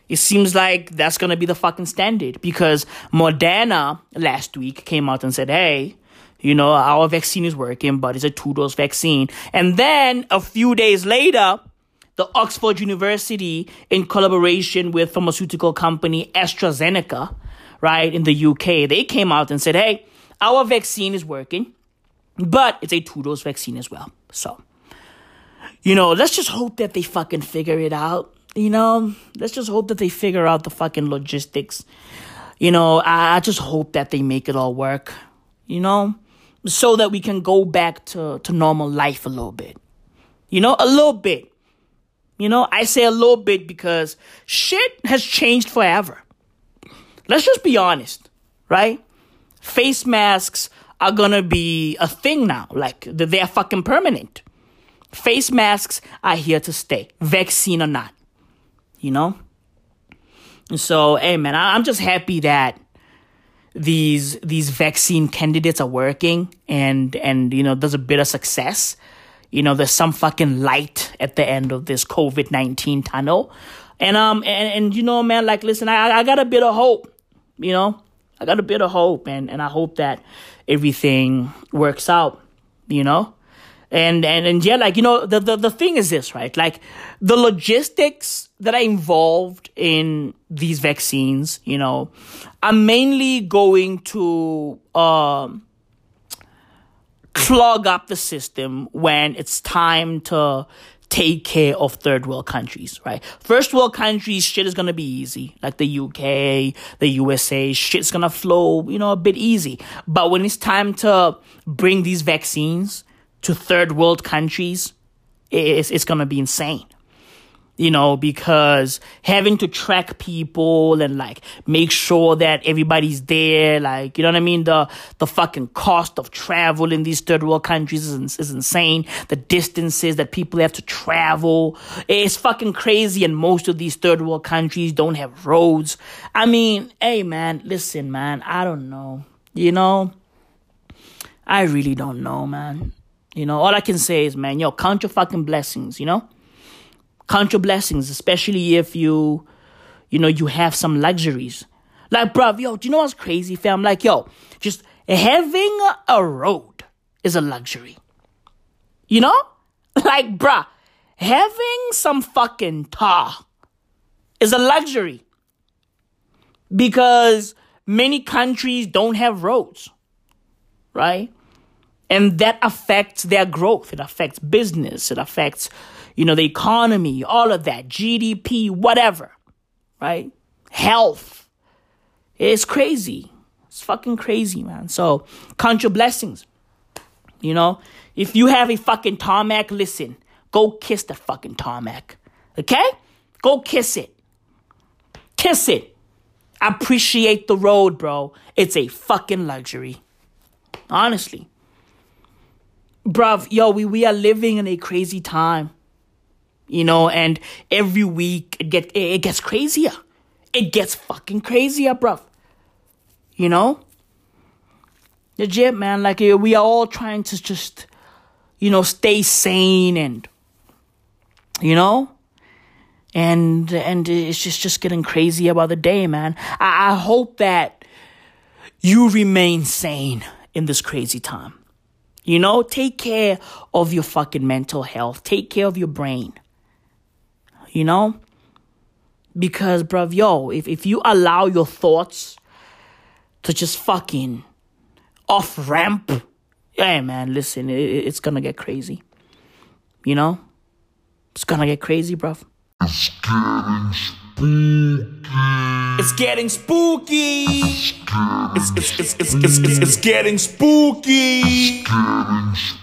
It seems like that's to be the fucking standard because Moderna last week came out and said, hey, you know, our vaccine is working, but it's a two dose vaccine. And then a few days later, the Oxford University, in collaboration with pharmaceutical company AstraZeneca, right, in the UK, they came out and said, hey, our vaccine is working, but it's a two dose vaccine as well. So, you know, let's just hope that they fucking figure it out. You know, let's just hope that they figure out the fucking logistics. You know, I, I just hope that they make it all work. You know, so that we can go back to, to normal life a little bit. You know, a little bit. You know, I say a little bit because shit has changed forever. Let's just be honest, right? Face masks are gonna be a thing now. Like, they're fucking permanent. Face masks are here to stay, vaccine or not. You know? And so, hey man, I'm just happy that these these vaccine candidates are working and and you know there's a bit of success you know, there's some fucking light at the end of this COVID 19 tunnel. And, um, and, and, you know, man, like, listen, I, I got a bit of hope, you know, I got a bit of hope and, and I hope that everything works out, you know? And, and, and yeah, like, you know, the, the, the thing is this, right? Like, the logistics that are involved in these vaccines, you know, are mainly going to, um, clog up the system when it's time to take care of third world countries, right? First world countries, shit is gonna be easy. Like the UK, the USA, shit's gonna flow, you know, a bit easy. But when it's time to bring these vaccines to third world countries, it's, it's gonna be insane you know, because having to track people and like make sure that everybody's there, like, you know what I mean? The, the fucking cost of travel in these third world countries is, is insane. The distances that people have to travel, it's fucking crazy. And most of these third world countries don't have roads. I mean, hey man, listen, man, I don't know. You know, I really don't know, man. You know, all I can say is, man, yo, count your fucking blessings, you know? Count your blessings, especially if you, you know, you have some luxuries. Like, bruv, yo, do you know what's crazy, fam? Like, yo, just having a road is a luxury. You know? [laughs] Like, bruh, having some fucking tar is a luxury. Because many countries don't have roads, right? And that affects their growth. It affects business. It affects you know, the economy, all of that, GDP, whatever, right? Health. It's crazy. It's fucking crazy, man. So count your blessings. You know, if you have a fucking tarmac, listen, go kiss the fucking tarmac. Okay? Go kiss it. Kiss it. Appreciate the road, bro. It's a fucking luxury. Honestly. Bruv, yo, we, we are living in a crazy time. You know, and every week it get it gets crazier. It gets fucking crazier, bruv. You know? Legit, man. Like, we are all trying to just, you know, stay sane and, you know? And, and it's just, just getting crazier by the day, man. I, I hope that you remain sane in this crazy time. You know, take care of your fucking mental health. Take care of your brain. You know? Because, bruv, yo, if, if you allow your thoughts to just fucking off ramp, yeah, man, listen, it, it's gonna get crazy. You know? It's gonna get crazy, bruv. It's getting spooky. It's getting spooky. it's it's it's it's it's, it's getting spooky. It's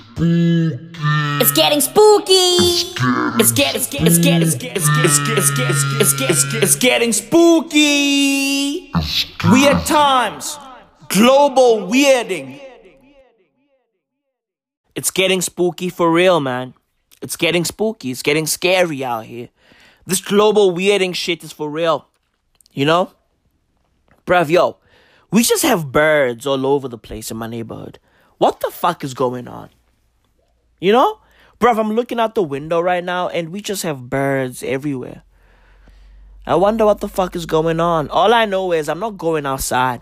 It's getting spooky. It's getting spooky. It's getting spooky. Weird times. Global weirding. It's getting spooky for real, man. It's getting spooky. It's getting scary out here. This global weirding shit is for real. You know? Bruv, yo. We just have birds all over the place in my neighborhood. What the fuck is going on? You know? Bruv, I'm looking out the window right now and we just have birds everywhere. I wonder what the fuck is going on. All I know is I'm not going outside.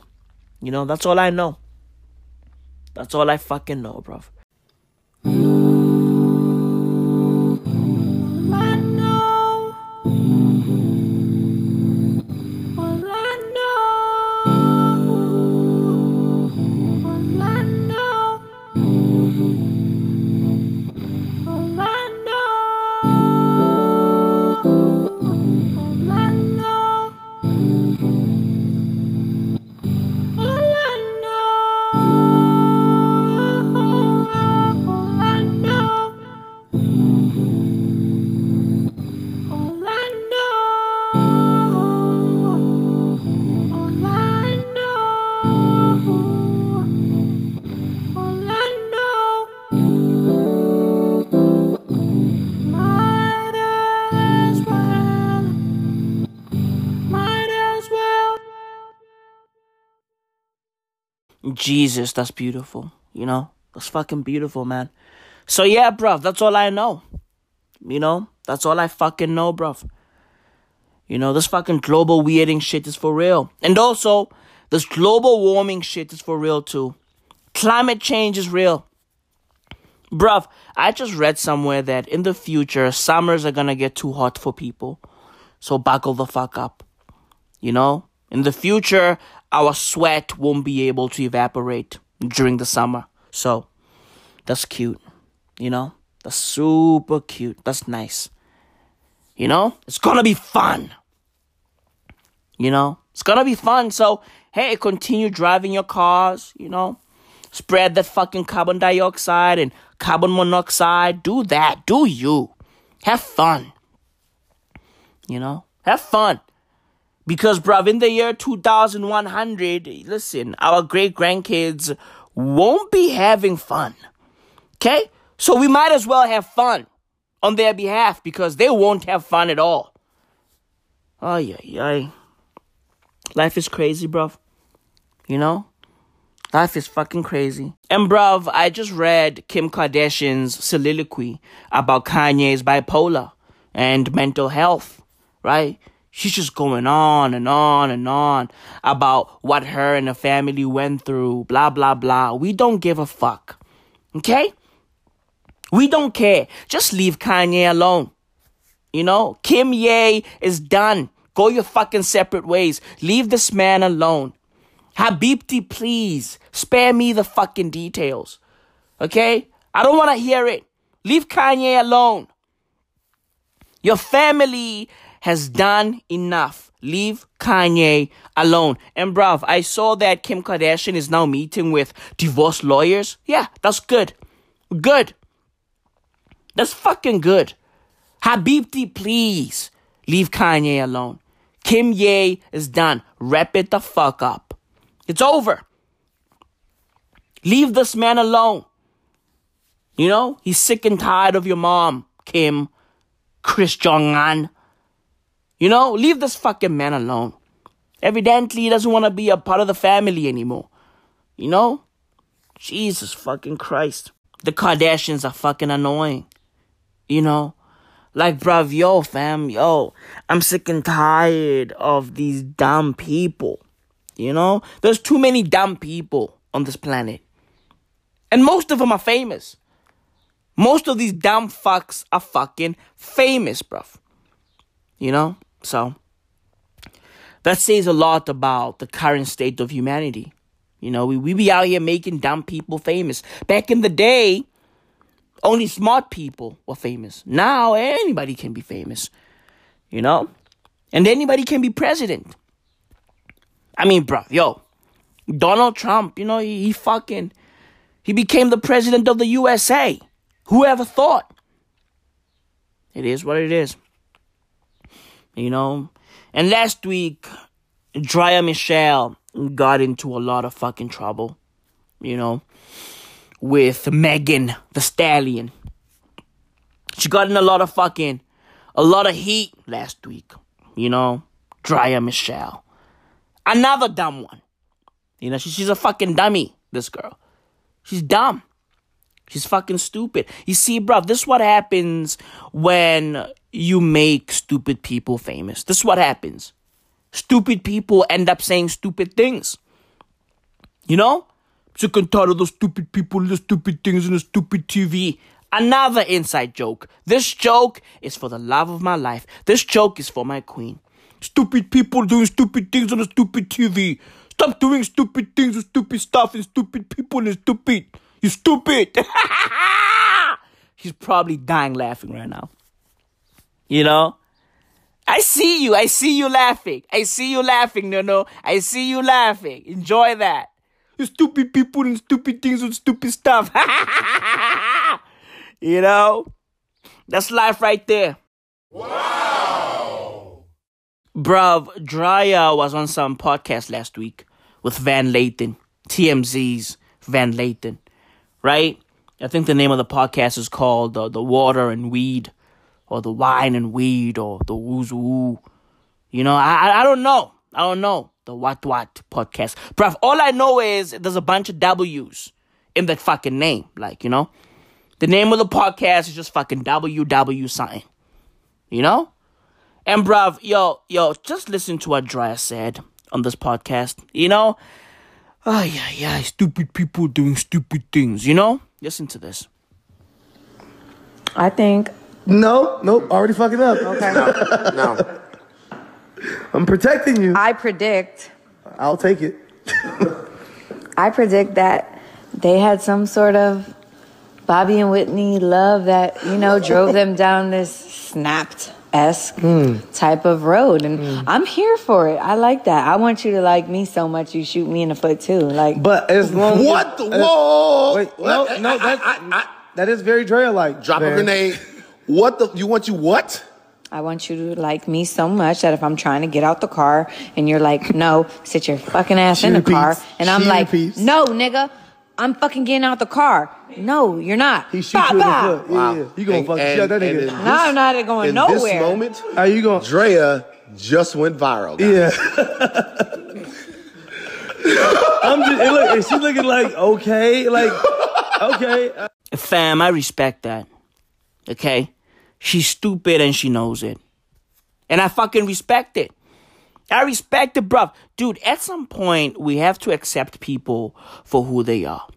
You know, that's all I know. That's all I fucking know, bruv. Jesus, that's beautiful. You know, that's fucking beautiful, man. So yeah, bruv, that's all I know. You know, that's all I fucking know, bruv. You know, this fucking global weirding shit is for real. And also, this global warming shit is for real too. Climate change is real. Bruv, I just read somewhere that in the future, summers are gonna get too hot for people. So buckle the fuck up. You know? In the future, our sweat won't be able to evaporate during the summer. So that's cute. You know? That's super cute. That's nice. You know? It's gonna be fun. You know? It's gonna be fun. So, hey, continue driving your cars, you know? Spread that fucking carbon dioxide and carbon monoxide. Do that. Do you. Have fun. You know? Have fun. Because, bruv, in the year 2100, listen, our great grandkids won't be having fun. Okay? So we might as well have fun on their behalf because they won't have fun at all. Ay, yeah, yeah. Life is crazy, bruv. You know? Life is fucking crazy. And, bruv, I just read Kim Kardashian's soliloquy about Kanye's bipolar and mental health, right? She's just going on and on and on about what her and the family went through, blah, blah, blah. We don't give a fuck. Okay? We don't care. Just leave Kanye alone. You know, Kimye is done. Go your fucking separate ways. Leave this man alone. Habibti, please spare me the fucking details. Okay? I don't want to hear it. Leave Kanye alone. Your family has done enough. Leave Kanye alone. And bruv, I saw that Kim Kardashian is now meeting with divorce lawyers. Yeah, that's good. Good. That's fucking good. Habibti, please leave Kanye alone. Kimye is done. Wrap it the fuck up. It's over. Leave this man alone. You know, he's sick and tired of your mom, Kim, Kris Jong Un. You know, leave this fucking man alone. Evidently, he doesn't want to be a part of the family anymore. You know? Jesus fucking Christ. The Kardashians are fucking annoying. You know? Like, bruv, yo, fam, yo, I'm sick and tired of these dumb people. You know? There's too many dumb people on this planet. And most of them are famous. Most of these dumb fucks are fucking famous, bruv. You know? So, that says a lot about the current state of humanity. You know, we, we be out here making dumb people famous. Back in the day, only smart people were famous. Now anybody can be famous. You know? And anybody can be president. I mean, bro, yo, Donald Trump, you know, he, he fucking, he became the president of the USA. Whoever thought? It is what it is. You know? And last week, Draya Michele got into a lot of fucking trouble. You know? With Megan Thee Stallion. She got in a lot of fucking, a lot of heat last week. You know? Draya Michele. Another dumb one. You know, she, she's a fucking dummy, this girl. She's dumb. She's fucking stupid. You see, bro, this is what happens when you make stupid people famous. This is what happens. Stupid people end up saying stupid things. You know? Sick and tired of those stupid people, the stupid things, and the stupid TV. Another inside joke. This joke is for the love of my life. This joke is for my queen. Stupid people doing stupid things on the stupid TV. Stop doing stupid things with stupid stuff and stupid people and stupid. You stupid. [laughs] He's probably dying laughing right now. You know? I see you. I see you laughing. I see you laughing, no, no. I see you laughing. Enjoy that. You stupid people and stupid things and stupid stuff. [laughs] you know? That's life right there. Wow. Bruv, Draya was on some podcast last week with Van Lathan, TMZ's Van Lathan, right? I think the name of the podcast is called uh, The Water and Weed, or The Wine and Weed, or The Woo. You know, I, I don't know. I don't know. The What What podcast. Bruv, all I know is there's a bunch of W's in that fucking name. Like, you know? The name of the podcast is just fucking WW something. You know? And bruv, yo, yo, just listen to what Draya said on this podcast. You know? Oh yeah, yeah, stupid people doing stupid things, you know? Listen to this. I think No, nope, already fucking up. Okay. no. No. [laughs] I'm protecting you. I predict I'll take it. [laughs] I predict that they had some sort of Bobby and Whitney love that, you know, drove them down this snapped esque hmm. type of road. And hmm. I'm here for it. I like that. I want you to like me so much you shoot me in the foot too. Like But as long What the- as- whoa! Wait, no, What? no, I- that's, I- I- that is very Draya like. Drop a grenade. [laughs] What the? You want you what? I want you to like me so much that if I'm trying to get out the car and you're like, no, sit your fucking ass She in the car. And I'm like, repeats. no, nigga, I'm fucking getting out the car. No, you're not. He shoots Bah, you in the bah. foot. Yeah, yeah. You gonna And- fucking shut that nigga. No, I'm not going in nowhere. this moment, How you going? Draya just went viral. guys. Yeah. [laughs] I'm just, and look, and she's looking like, okay, like, okay. Uh Fam, I respect that. Okay? She's stupid and she knows it. And I fucking respect it. I respect it, bruv. Dude, at some point, we have to accept people for who they are.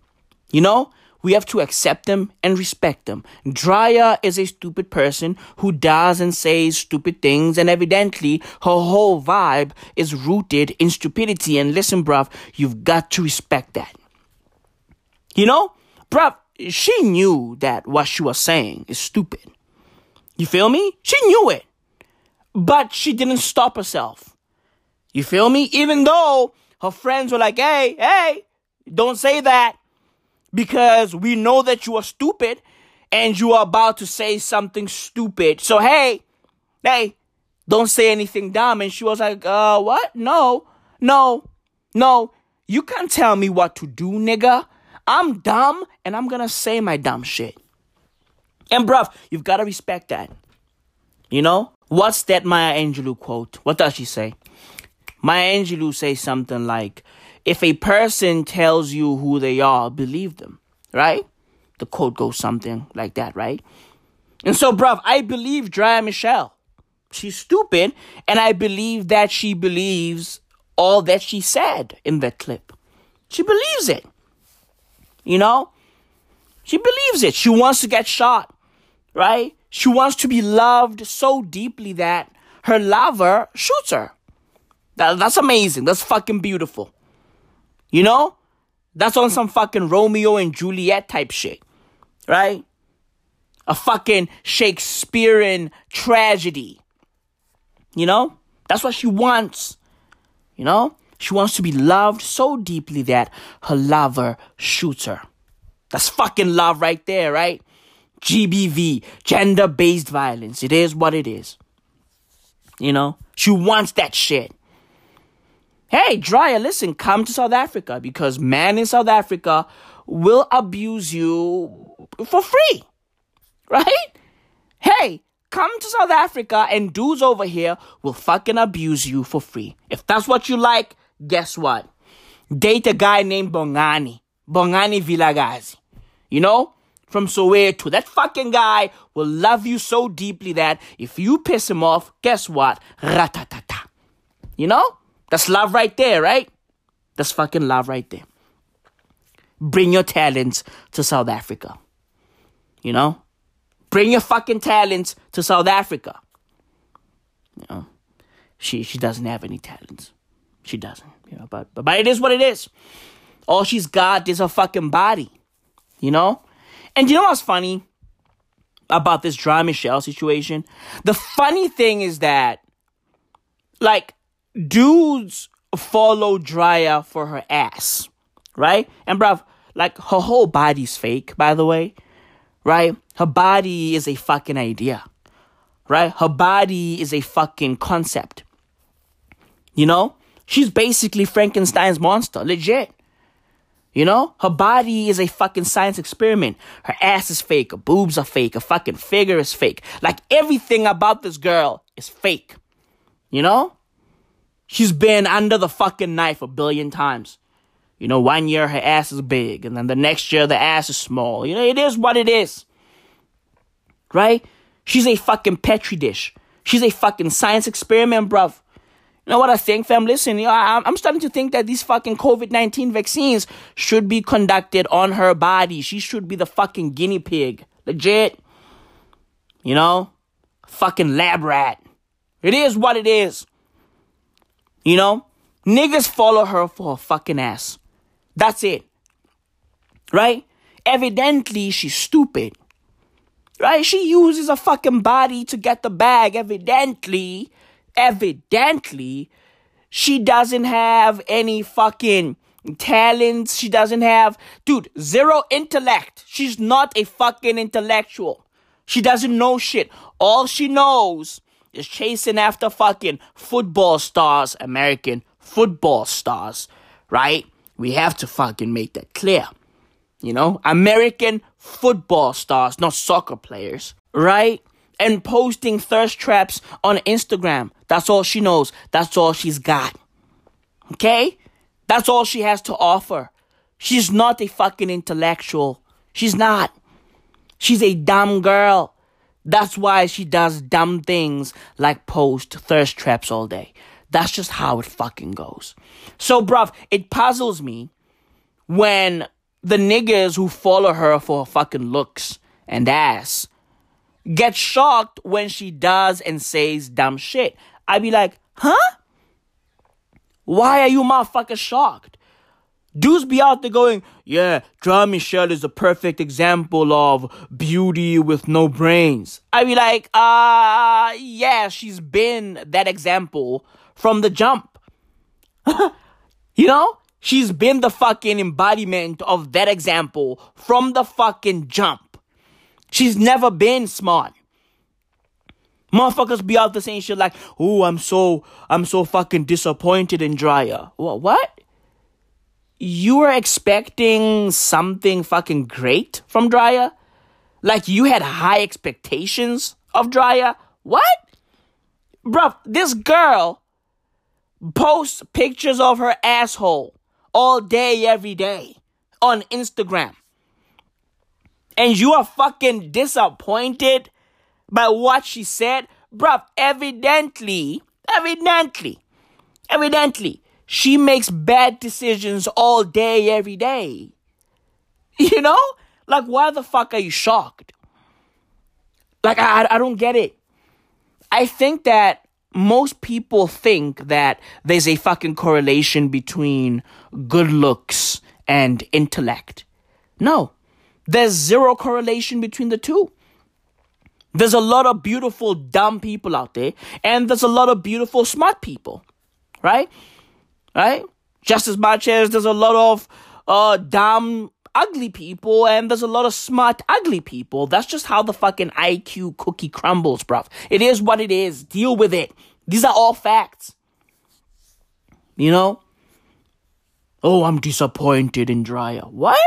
You know? We have to accept them and respect them. Draya is a stupid person who does and says stupid things, and evidently her whole vibe is rooted in stupidity. And listen, bruv, you've got to respect that. You know? Bruv, she knew that what she was saying is stupid. You feel me? She knew it. But she didn't stop herself. You feel me? Even though her friends were like, hey, hey, don't say that because we know that you are stupid and you are about to say something stupid. So, hey, hey, don't say anything dumb. And she was like, uh, what? No, no, no. You can't tell me what to do, nigga. I'm dumb and I'm gonna say my dumb shit. And bruv, you've gotta respect that. You know? What's that Maya Angelou quote? What does she say? Maya Angelou says something like, if a person tells you who they are, believe them, right? The quote goes something like that, right? And so, bruv, I believe Draya Michele. She's stupid, and I believe that she believes all that she said in that clip. She believes it. You know? She believes it. She wants to get shot, right? She wants to be loved so deeply that her lover shoots her. That, that's amazing. That's fucking beautiful. You know? That's on some fucking Romeo and Juliet type shit. Right? A fucking Shakespearean tragedy. You know? That's what she wants. You know? She wants to be loved so deeply that her lover shoots her. That's fucking love right there, right? GBV, gender based violence. It is what it is. You know? She wants that shit. Hey, Draya, listen, come to South Africa because man in South Africa will abuse you for free. Right? Hey, come to South Africa and dudes over here will fucking abuse you for free. If that's what you like, guess what? Date a guy named Bongani. Bongani Vilakazi. You know? From Soweto. That fucking guy will love you so deeply that if you piss him off, guess what? Ratatata. You know? That's love right there, right? That's fucking love right there. Bring your talents to South Africa. You know? Bring your fucking talents to South Africa. You know? She she doesn't have any talents. She doesn't. You know, but but, but it is what it is. All she's got is her fucking body. You know? And you know what's funny about this Draya Michele situation? The funny thing is that like dudes follow Draya for her ass. Right? And bruv, like her whole body's fake, by the way. Right? Her body is a fucking idea. Right? Her body is a fucking concept. You know? She's basically Frankenstein's monster, legit. You know? Her body is a fucking science experiment. Her ass is fake, her boobs are fake, her fucking figure is fake. Like everything about this girl is fake. You know? She's been under the fucking knife a billion times. You know, one year her ass is big, and then the next year the ass is small. You know, it is what it is. Right? She's a fucking petri dish. She's a fucking science experiment, bruv. You know what I think, fam? Listen, you know, I, I'm starting to think that these fucking COVID 19 vaccines should be conducted on her body. She should be the fucking guinea pig. Legit. You know? Fucking lab rat. It is what it is. You know? Niggas follow her for her fucking ass. That's it. Right? Evidently, she's stupid. Right? She uses a fucking body to get the bag. Evidently evidently she doesn't have any fucking talents. She doesn't have, dude, zero intellect. She's not a fucking intellectual. She doesn't know shit. All she knows is chasing after fucking football stars, American football stars, right? We have to fucking make that clear. You know, American football stars, not soccer players, right? and posting thirst traps on Instagram. That's all she knows. That's all she's got. Okay? That's all she has to offer. She's not a fucking intellectual. She's not. She's a dumb girl. That's why she does dumb things like post thirst traps all day. That's just how it fucking goes. So, bruv, it puzzles me when the niggas who follow her for her fucking looks and ass get shocked when she does and says dumb shit. I'd be like, huh? Why are you motherfuckers shocked? Dudes be out there going, yeah, Draya Michele is a perfect example of beauty with no brains. I'd be like, uh, yeah, she's been that example from the jump. [laughs] you know? She's been the fucking embodiment of that example from the fucking jump. She's never been smart. Motherfuckers be out there saying shit like, "Oh, I'm so, I'm so fucking disappointed in Draya." What? What? You were expecting something fucking great from Draya? Like you had high expectations of Draya? What? Bruh, this girl posts pictures of her asshole all day, every day on Instagram. And you are fucking disappointed by what she said? Bruv, evidently, evidently, evidently, she makes bad decisions all day, every day. [laughs] You know? Like, why the fuck are you shocked? Like, I, I don't get it. I think that most people think that there's a fucking correlation between good looks and intellect. No, there's zero correlation between the two. There's a lot of beautiful dumb people out there, and there's a lot of beautiful smart people, right? Right? Just as much as there's a lot of uh, dumb ugly people and there's a lot of smart ugly people. That's just how the fucking IQ cookie crumbles, bruv. It is what it is. Deal with it. These are all facts. You know? Oh, I'm disappointed in Draya. What?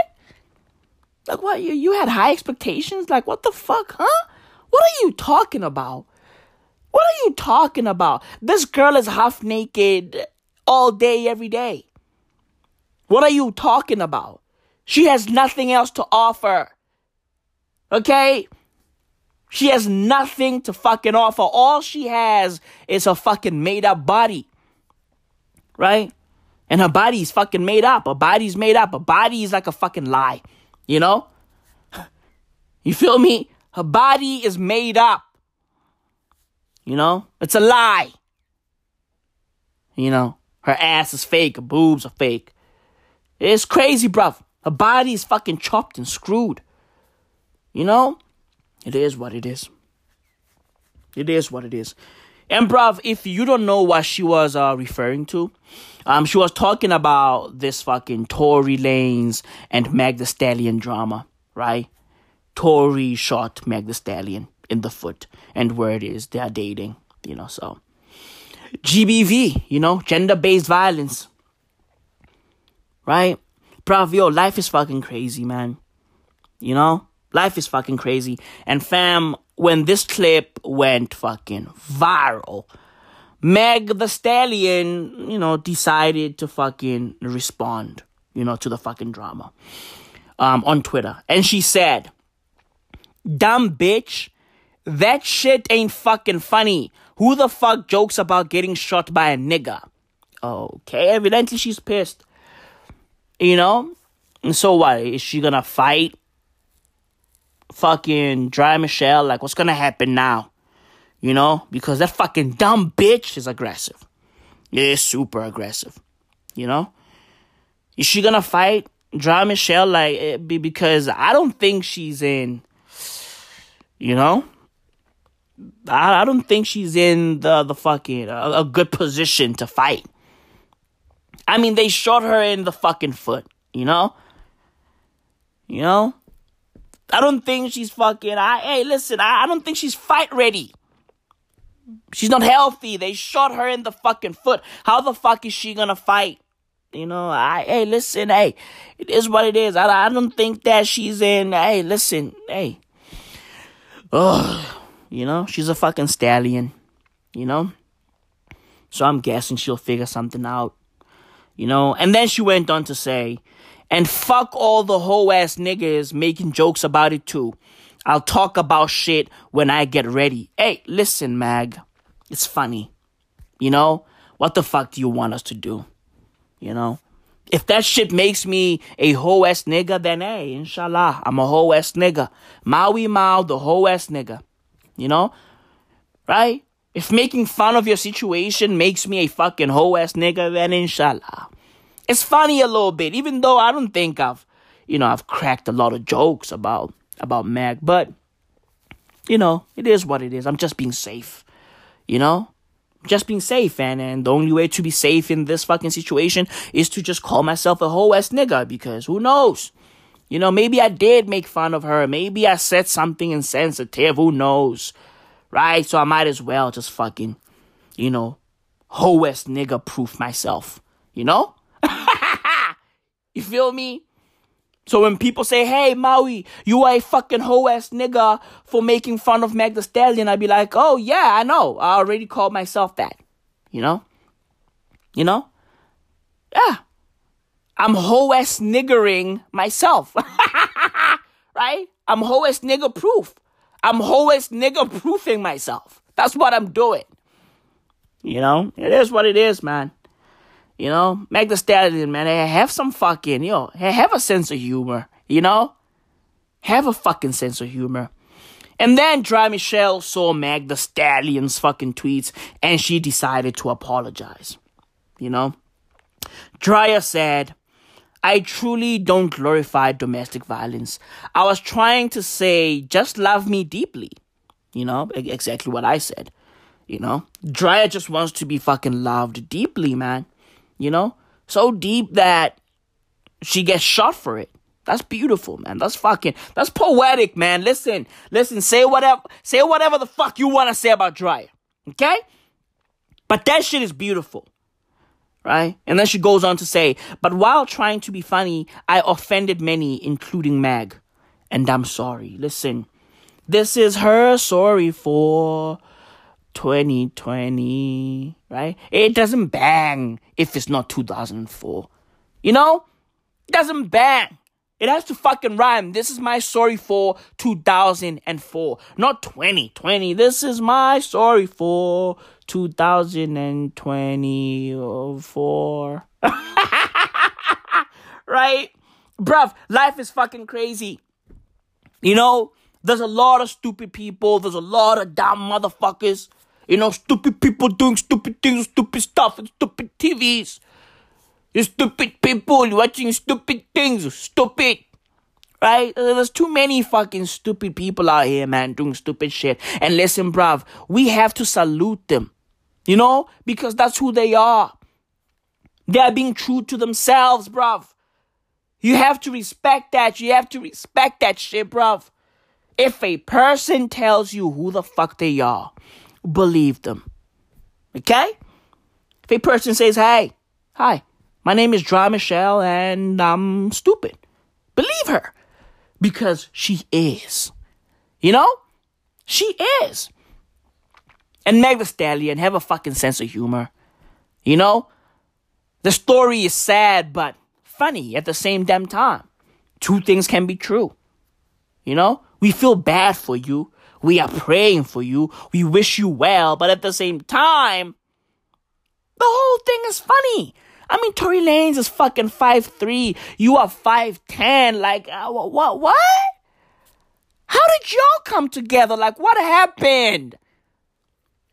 Like what? You you had high expectations? Like what the fuck, huh? What are you talking about? What are you talking about? This girl is half naked all day, every day. What are you talking about? She has nothing else to offer. Okay? She has nothing to fucking offer. All she has is her fucking made up body. Right? And her body's fucking made up. Her body's made up. Her body is like a fucking lie. You know? [laughs] You feel me? Her body is made up. You know? It's a lie. You know? Her ass is fake. Her boobs are fake. It's crazy, bruv. Her body is fucking chopped and screwed. You know? It is what it is. It is what it is. And bruv, if you don't know what she was uh, referring to, um, she was talking about this fucking Tory Lanez and Meg Thee Stallion drama, right? Tory shot Meg Thee Stallion in the foot, and where it is, they are dating, you know, so. GBV, you know, gender based violence. Right? Bruv, yo, life is fucking crazy, man. You know? Life is fucking crazy. And fam, when this clip went fucking viral, Meg Thee Stallion, you know, decided to fucking respond, you know, to the fucking drama um, on Twitter. And she said, Dumb bitch, that shit ain't fucking funny. Who the fuck jokes about getting shot by a nigga? Okay, evidently she's pissed. You know? And so what? Is she gonna fight fucking Draya Michele? Like, what's gonna happen now? You know? Because that fucking dumb bitch is aggressive. Is super aggressive. You know? Is she gonna fight Draya Michele? Like, eh, because I don't think she's in you know? I, I don't think she's in the, the fucking, a, a good position to fight. I mean, they shot her in the fucking foot, you know? You know? I don't think she's fucking, I, hey, listen, I, I don't think she's fight ready. She's not healthy. They shot her in the fucking foot. How the fuck is she gonna fight? You know, I, hey, listen, hey, it is what it is. I, I don't think that she's in, hey, listen, hey, Ugh. You know, she's a fucking stallion. You know? So I'm guessing she'll figure something out. You know? And then she went on to say, and fuck all the hoe ass niggas making jokes about it too. I'll talk about shit when I get ready. Hey, listen, Meg. It's funny. You know? What the fuck do you want us to do? You know? If that shit makes me a whole ass nigga, then hey, inshallah, I'm a whole ass nigga. Maui Mao, the whole ass nigga. You know? Right? If making fun of your situation makes me a fucking whole ass nigga, then inshallah. It's funny a little bit, even though I don't think I've, you know, I've cracked a lot of jokes about about Meg, but you know, it is what it is. I'm just being safe. You know? Just being safe, and, and the only way to be safe in this fucking situation is to just call myself a whole ass nigga because who knows? You know, maybe I did make fun of her. Maybe I said something insensitive. Who knows? Right? So I might as well just fucking, you know, whole ass nigga proof myself. You know? [laughs] you feel me? So when people say, hey, Maui, you are a fucking hoe ass nigga for making fun of Meg Thee Stallion, I'd be like, oh, yeah, I know. I already called myself that. You know? You know? Yeah. I'm hoe ass niggering myself. [laughs] right? I'm hoe ass nigga proof. I'm hoe ass nigga proofing myself. That's what I'm doing. You know? It is what it is, man. You know, Meg Thee Stallion, man, have some fucking, know, have a sense of humor, you know? Have a fucking sense of humor. And then Draya Michele saw Meg Thee Stallion's fucking tweets and she decided to apologize. You know? Draya said, I truly don't glorify domestic violence. I was trying to say, just love me deeply. You know, exactly what I said. You know, Draya just wants to be fucking loved deeply, man. You know? So deep that she gets shot for it. That's beautiful, man. That's fucking that's poetic, man. Listen, listen, say whatever say whatever the fuck you want to say about Draya. Okay? But that shit is beautiful. Right? And then she goes on to say, but while trying to be funny, I offended many, including Meg. And I'm sorry. Listen, this is her sorry for 2020, right? It doesn't bang if it's not 2004. You know? It doesn't bang. It has to fucking rhyme. This is my story for 2004, not 2020. This is my story for 2024. [laughs] right? Bruv, life is fucking crazy. You know, there's a lot of stupid people, there's a lot of dumb motherfuckers. You know, stupid people doing stupid things, stupid stuff, and stupid TVs. You stupid people watching stupid things, stupid. Right? There's too many fucking stupid people out here, man, doing stupid shit. And listen, bruv, we have to salute them. You know? Because that's who they are. They are being true to themselves, bruv. You have to respect that. You have to respect that shit, bruv. If a person tells you who the fuck they are, believe them. Okay? If a person says, hey, hi, my name is Draya Michele and I'm stupid, believe her because she is. You know? She is. And Meg Thee Stallion have a fucking sense of humor. You know? The story is sad but funny at the same damn time. Two things can be true. You know? We feel bad for you we are praying for you. We wish you well. But at the same time, the whole thing is funny. I mean, Tory Lanez is fucking five three. You are 5'10. Like, uh, what? What? How did y'all come together? Like, what happened?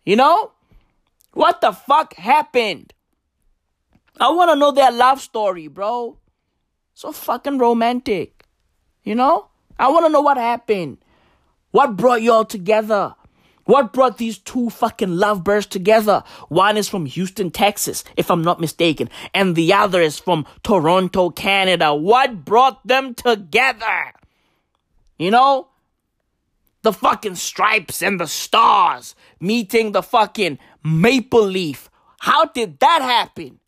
You know? What the fuck happened? I want to know their love story, bro. So fucking romantic. You know? I want to know what happened. What brought y'all together? What brought these two fucking lovebirds together? One is from Houston, Texas, if I'm not mistaken, and the other is from Toronto, Canada. What brought them together? You know? The fucking stripes and the stars meeting the fucking maple leaf. How did that happen?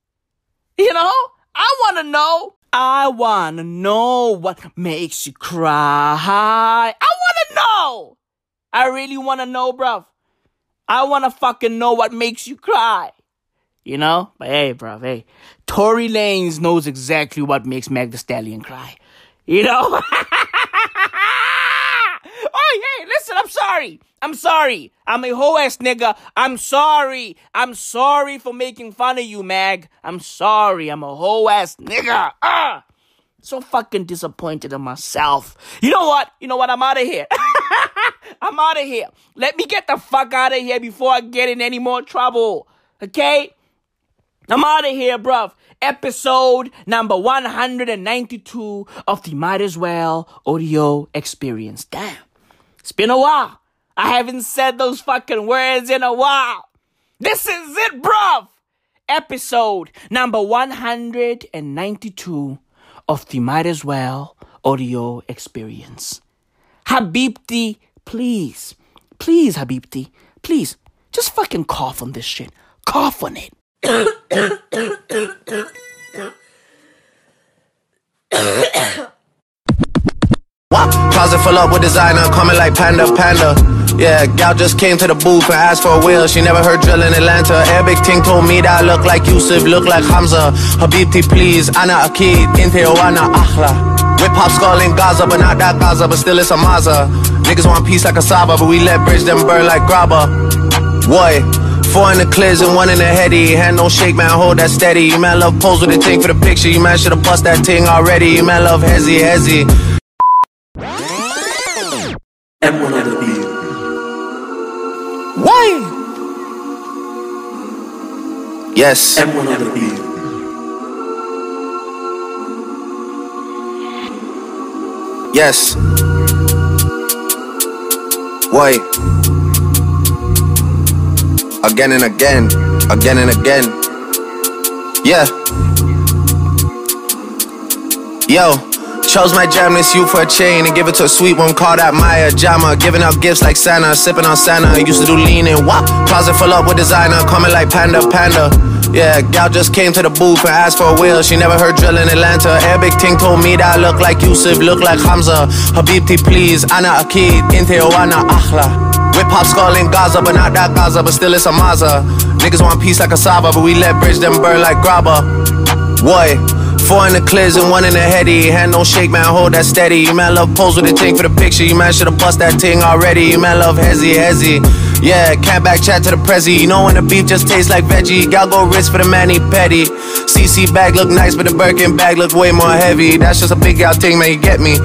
You know? I want to know. I want to know what makes you cry. I want to know. I really want to know, bruv. I want to fucking know what makes you cry. You know? But hey, bruv, hey. Tory Lanez knows exactly what makes Meg Thee Stallion cry. You know? [laughs] oh, hey, listen, I'm sorry. I'm sorry. I'm a hoe ass nigga. I'm sorry. I'm sorry for making fun of you, Meg. I'm sorry. I'm a hoe ass nigga. Ah! So fucking disappointed in myself. You know what? You know what? I'm out of here. [laughs] I'm out of here. Let me get the fuck out of here before I get in any more trouble. Okay? I'm out of here, bruv. Episode number 192 of the Might As Well audio experience. Damn. It's been a while. I haven't said those fucking words in a while. This is it, bruv. Episode number 192 of the Might As Well audio experience. Habibti, please, please, Habibti, please, just fucking cough on this shit. Cough on it. What? Closet full up with designer, coming like panda, panda. Yeah, gal just came to the booth and asked for a wheel. She never heard drill in Atlanta. Arabic ting told me that I look like Yusuf, look like Hamza. Habibti, please, Ana Akid, Inte Ana Akhla. Whip hop skull in Gaza, but not that Gaza, but still it's a Maza. Niggas want peace like a Saba, but we let bridge them burn like grabba. Boy, four in the clears and one in the heady. Hand don't shake, man, hold that steady. You man love pose with the thing for the picture. You man should've bust that ting already. You man love hezzy, hezzy. M1 on the beat. Why? Yes. M1 on the beat. Yes. Why? Again and again, again and again. Yeah. Yo, chose my jam this you for a chain and give it to a sweet one called that Maya Jama. Giving out gifts like Santa, sipping on Santa. Used to do lean and wop. Closet full up with designer, coming like Panda Panda. Yeah, gal just came to the booth and asked for a wheel. She never heard drill in Atlanta. Arabic ting told me that I look like Yusuf, look like Hamza. Habibti, please, Ana Akid, Inte Ana Akhla. Whip hop skull in Gaza, but not that Gaza, but still it's a Maza. Niggas want peace like a Saba, but we let bridge them burn like grabba. Boy, four in the clears and one in the heady. Hand don't shake, man, hold that steady. You man love pose with the ting for the picture. You man should've bust that ting already. You man love hezzy, hezzy. Yeah, can't back chat to the prezi. You know when the beef just tastes like veggie. Gal go wrist for the manny petty. CC bag look nice, but the Birkin bag look way more heavy. That's just a big gal thing, man, you get me.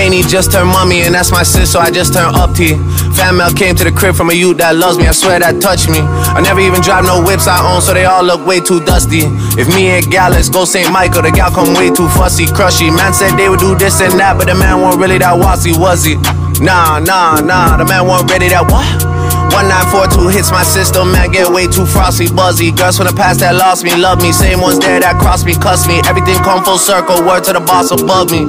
Rainy just turned mummy, and that's my sis, so I just turned up T. Fan mail came to the crib from a youth that loves me, I swear that touched me. I never even drive no whips I own, so they all look way too dusty. If me and gal, go St. Michael, the gal come way too fussy, crushy. Man said they would do this and that, but the man wasn't really that wassy, was he? Nah, nah, nah, the man wasn't ready that what? 1942 hits my system, man, get way too frosty, buzzy. Girls from the past that lost me, love me. Same ones there that crossed me, cuss me. Everything come full circle, word to the boss above me.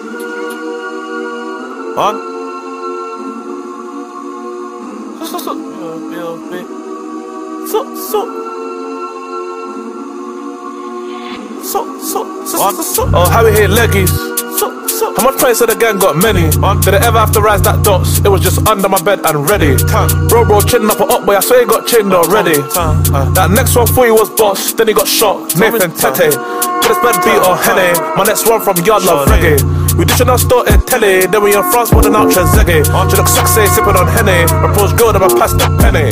Huh? So, so, so, yeah, yeah, so, so. So, so, so, so, so. Oh, how we hit leggies? So, so. How much points of the gang got many? Did I ever have to rise that dots? It was just under my bed and ready. Bro, bro, chin up or up, boy. I swear he got chinned already. That next one for you was boss, then he got shot. Nathan Tete. This bed beat or Henny. My next one from Yard Love Reggae. We dishing our store in telly, then we in France putting out Trezeguet. She look sexy, sipping on Henny. Propose girl, then I pass the penny.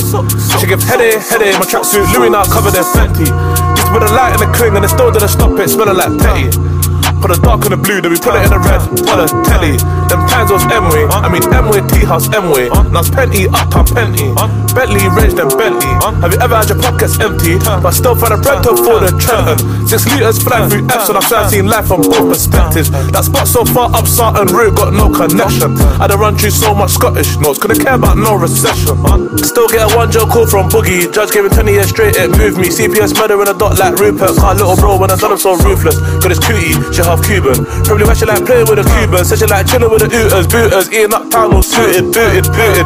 She gives Henny, Henny, my tracksuit, Louis now covered in Fenty. Just with a light in the cling and it still didn't stop it, smelling like petty. Put the dark in the blue, then we put it in the red, for the telly. Them times was M-way, I mean M-way, T-house, M-way. Now it's Penty, uptown Penty. Bentley, Range, then Bentley. Have you ever had your pockets empty, but still find a bread to afford a Trenton? Six litres flying through Epsom, I've seen life from both perspectives. That spot so far up Sarton Route, got no connection. I done run through so much Scottish notes, couldn't care about no recession. Still get a one joke call from Boogie, judge gave me 20 years straight, it moved me. CPS murder in a dot like Rupert, car little bro when I done him so ruthless. Got his cootie, she half Cuban. Probably why she like playing with a Cuban, said she like chilling with a booters, booters, eating up town all suited, booted, booted,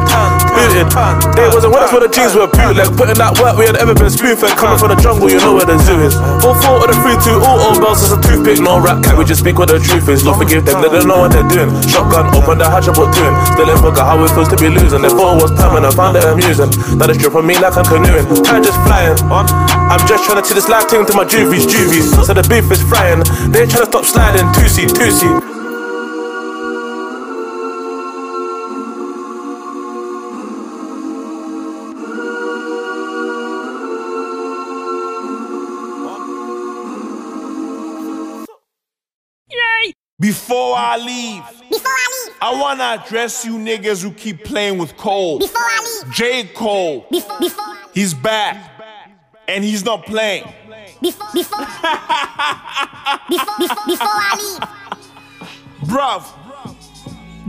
booted. They wasn't with us when the jeans were bootleg. Putting that work we had ever been spoon fed. Coming from the jungle, you know where the zoo is. All four of the three, two, all all bells is a toothpick. No rap cat, we just speak what the truth is. Don't forgive them, they don't know what they're doing. Shotgun, open the hatch, two in. Still in forgot how it feels to be losing. If all was permanent, found it amusing. That is stripping me like I'm canoeing. Time just flying. I'm just trying to see this life thing to my juvies, juvies. So the beef is frying. They ain't trying to stop sliding. Two seat, two seat. Before I leave, before I leave, I wanna address you niggas who keep playing with Cole. Before I leave, J. Cole. Before, before he's back, and he's not playing. Before, before, before, before, before I leave, bruv,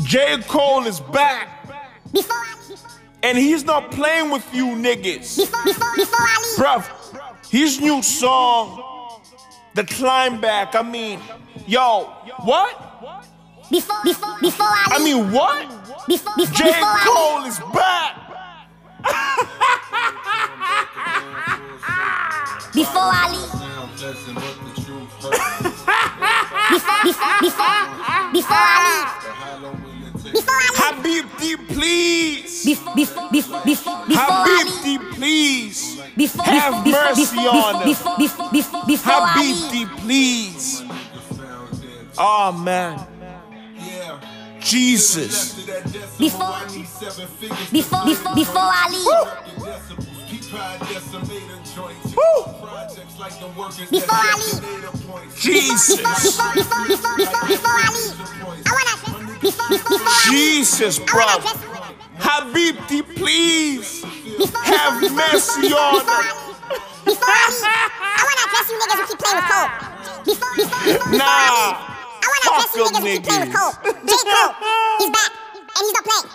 J. Cole is back. Before I leave, and he's not playing with you niggas. Before, before, before I leave, bruv, his new song, The Climb Back. I mean, yo, what? Before, before, before I leave. I mean, what? Before, before, J. Before Cole is back. [laughs] Before I leave. before, before, before, before I leave. Before I leave. Habibti, please. Before, before, before, before, before I leave. Habibti, please. Before, Have before, mercy before, on before, before, before, before I leave. Habibti, please. Oh man. Jesus. Before, before, before, before I leave. Before I leave. Jesus. Before, before, before, before, before I leave. Before, before, before I leave. Jesus, bro. Habibti, please. Have mercy on them. Before I leave, I wanna address you niggas who keep playing with Cole. Before, before, before Nah. I leave, I wanna address you niggas who keep playing with Cole. J. Cole, he's back, and he's not playing.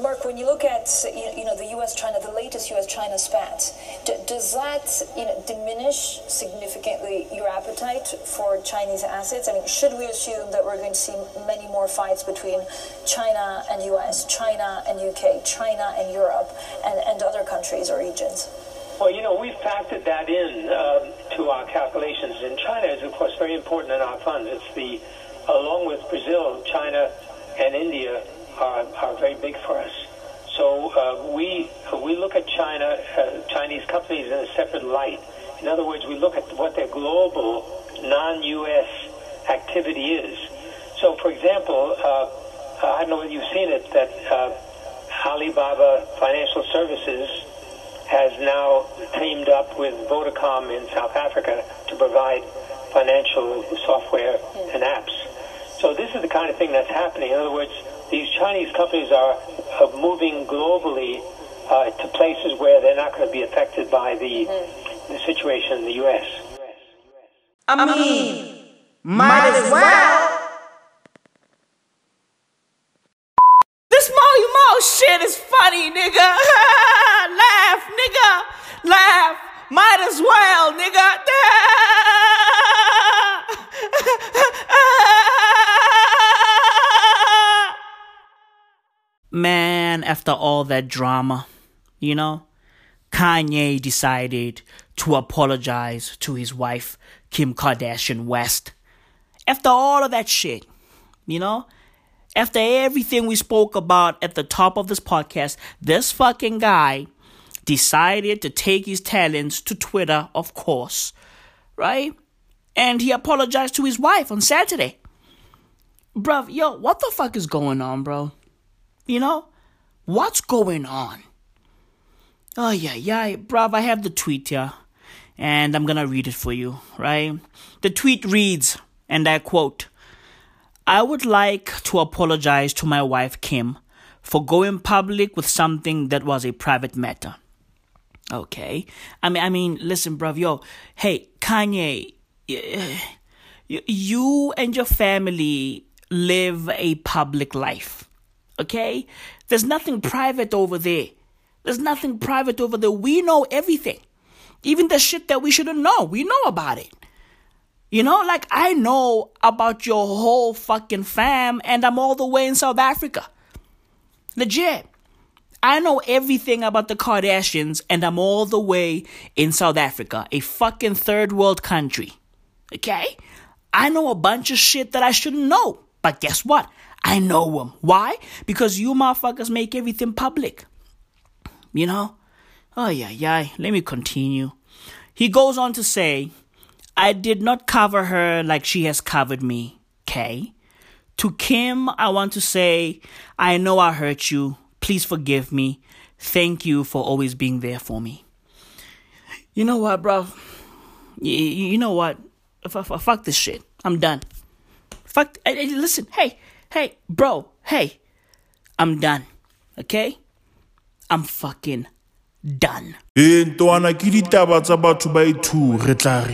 Mark, when you look at you you know the U.S.-China, the latest U.S.-China spat, d- does that you know diminish significantly your appetite for Chinese assets? I mean, should we see many more fights between China and U.S., China and U.K., China and Europe, and, and other countries or regions? Well, you know, we've factored that in um, to our calculations. And China is, of course, very important in our funds. It's the, along with Brazil, China and India are, are very big for us. So uh, we we look at China, uh, Chinese companies in a separate light. In other words, we look at what their global, non-U.S. activity is. So, for example, uh, I don't know whether you've seen it that uh, Alibaba Financial Services has now teamed up with Vodacom in South Africa to provide financial software and apps. So this is the kind of thing that's happening. In other words, these Chinese companies are, are moving globally uh, to places where they're not going to be affected by the, the situation in the U.S. I mean, might as well. Shit is funny, nigga. [laughs] Laugh, nigga. Laugh. Might as well, nigga. [laughs] Man, after all that drama, you know, Kanye decided to apologize to his wife, Kim Kardashian West. After all of that shit, you know, after everything we spoke about at the top of this podcast, this fucking guy decided to take his talents to Twitter, of course, right? And he apologized to his wife on Saturday. Bruv, yo, what the fuck is going on, bro? You know? What's going on? Oh, yeah, yeah, bruv, I have the tweet here. And I'm gonna read it for you, right? The tweet reads, and I quote, I would like to apologize to my wife Kim for going public with something that was a private matter. Okay. I mean, I mean, listen, bruv, yo, hey, Kanye, you and your family live a public life. Okay? There's nothing private over there. There's nothing private over there. We know everything. Even the shit that we shouldn't know, we know about it. You know, like I know about your whole fucking fam, and I'm all the way in South Africa. Legit. I know everything about the Kardashians, and I'm all the way in South Africa, a fucking third world country. Okay? I know a bunch of shit that I shouldn't know. But guess what? I know them. Why? Because you motherfuckers make everything public. You know? Oh, yeah, yeah. Let me continue. He goes on to say, I did not cover her like she has covered me, K. To Kim, I want to say, I know I hurt you. Please forgive me. Thank you for always being there for me. You know what, bro? You, you know what? F- f- fuck this shit. I'm done. Fuck. Hey, listen. Hey, hey, bro. Hey, I'm done. Okay? I'm fucking done. e ntwana ke ditaba tsa batho ba two re tla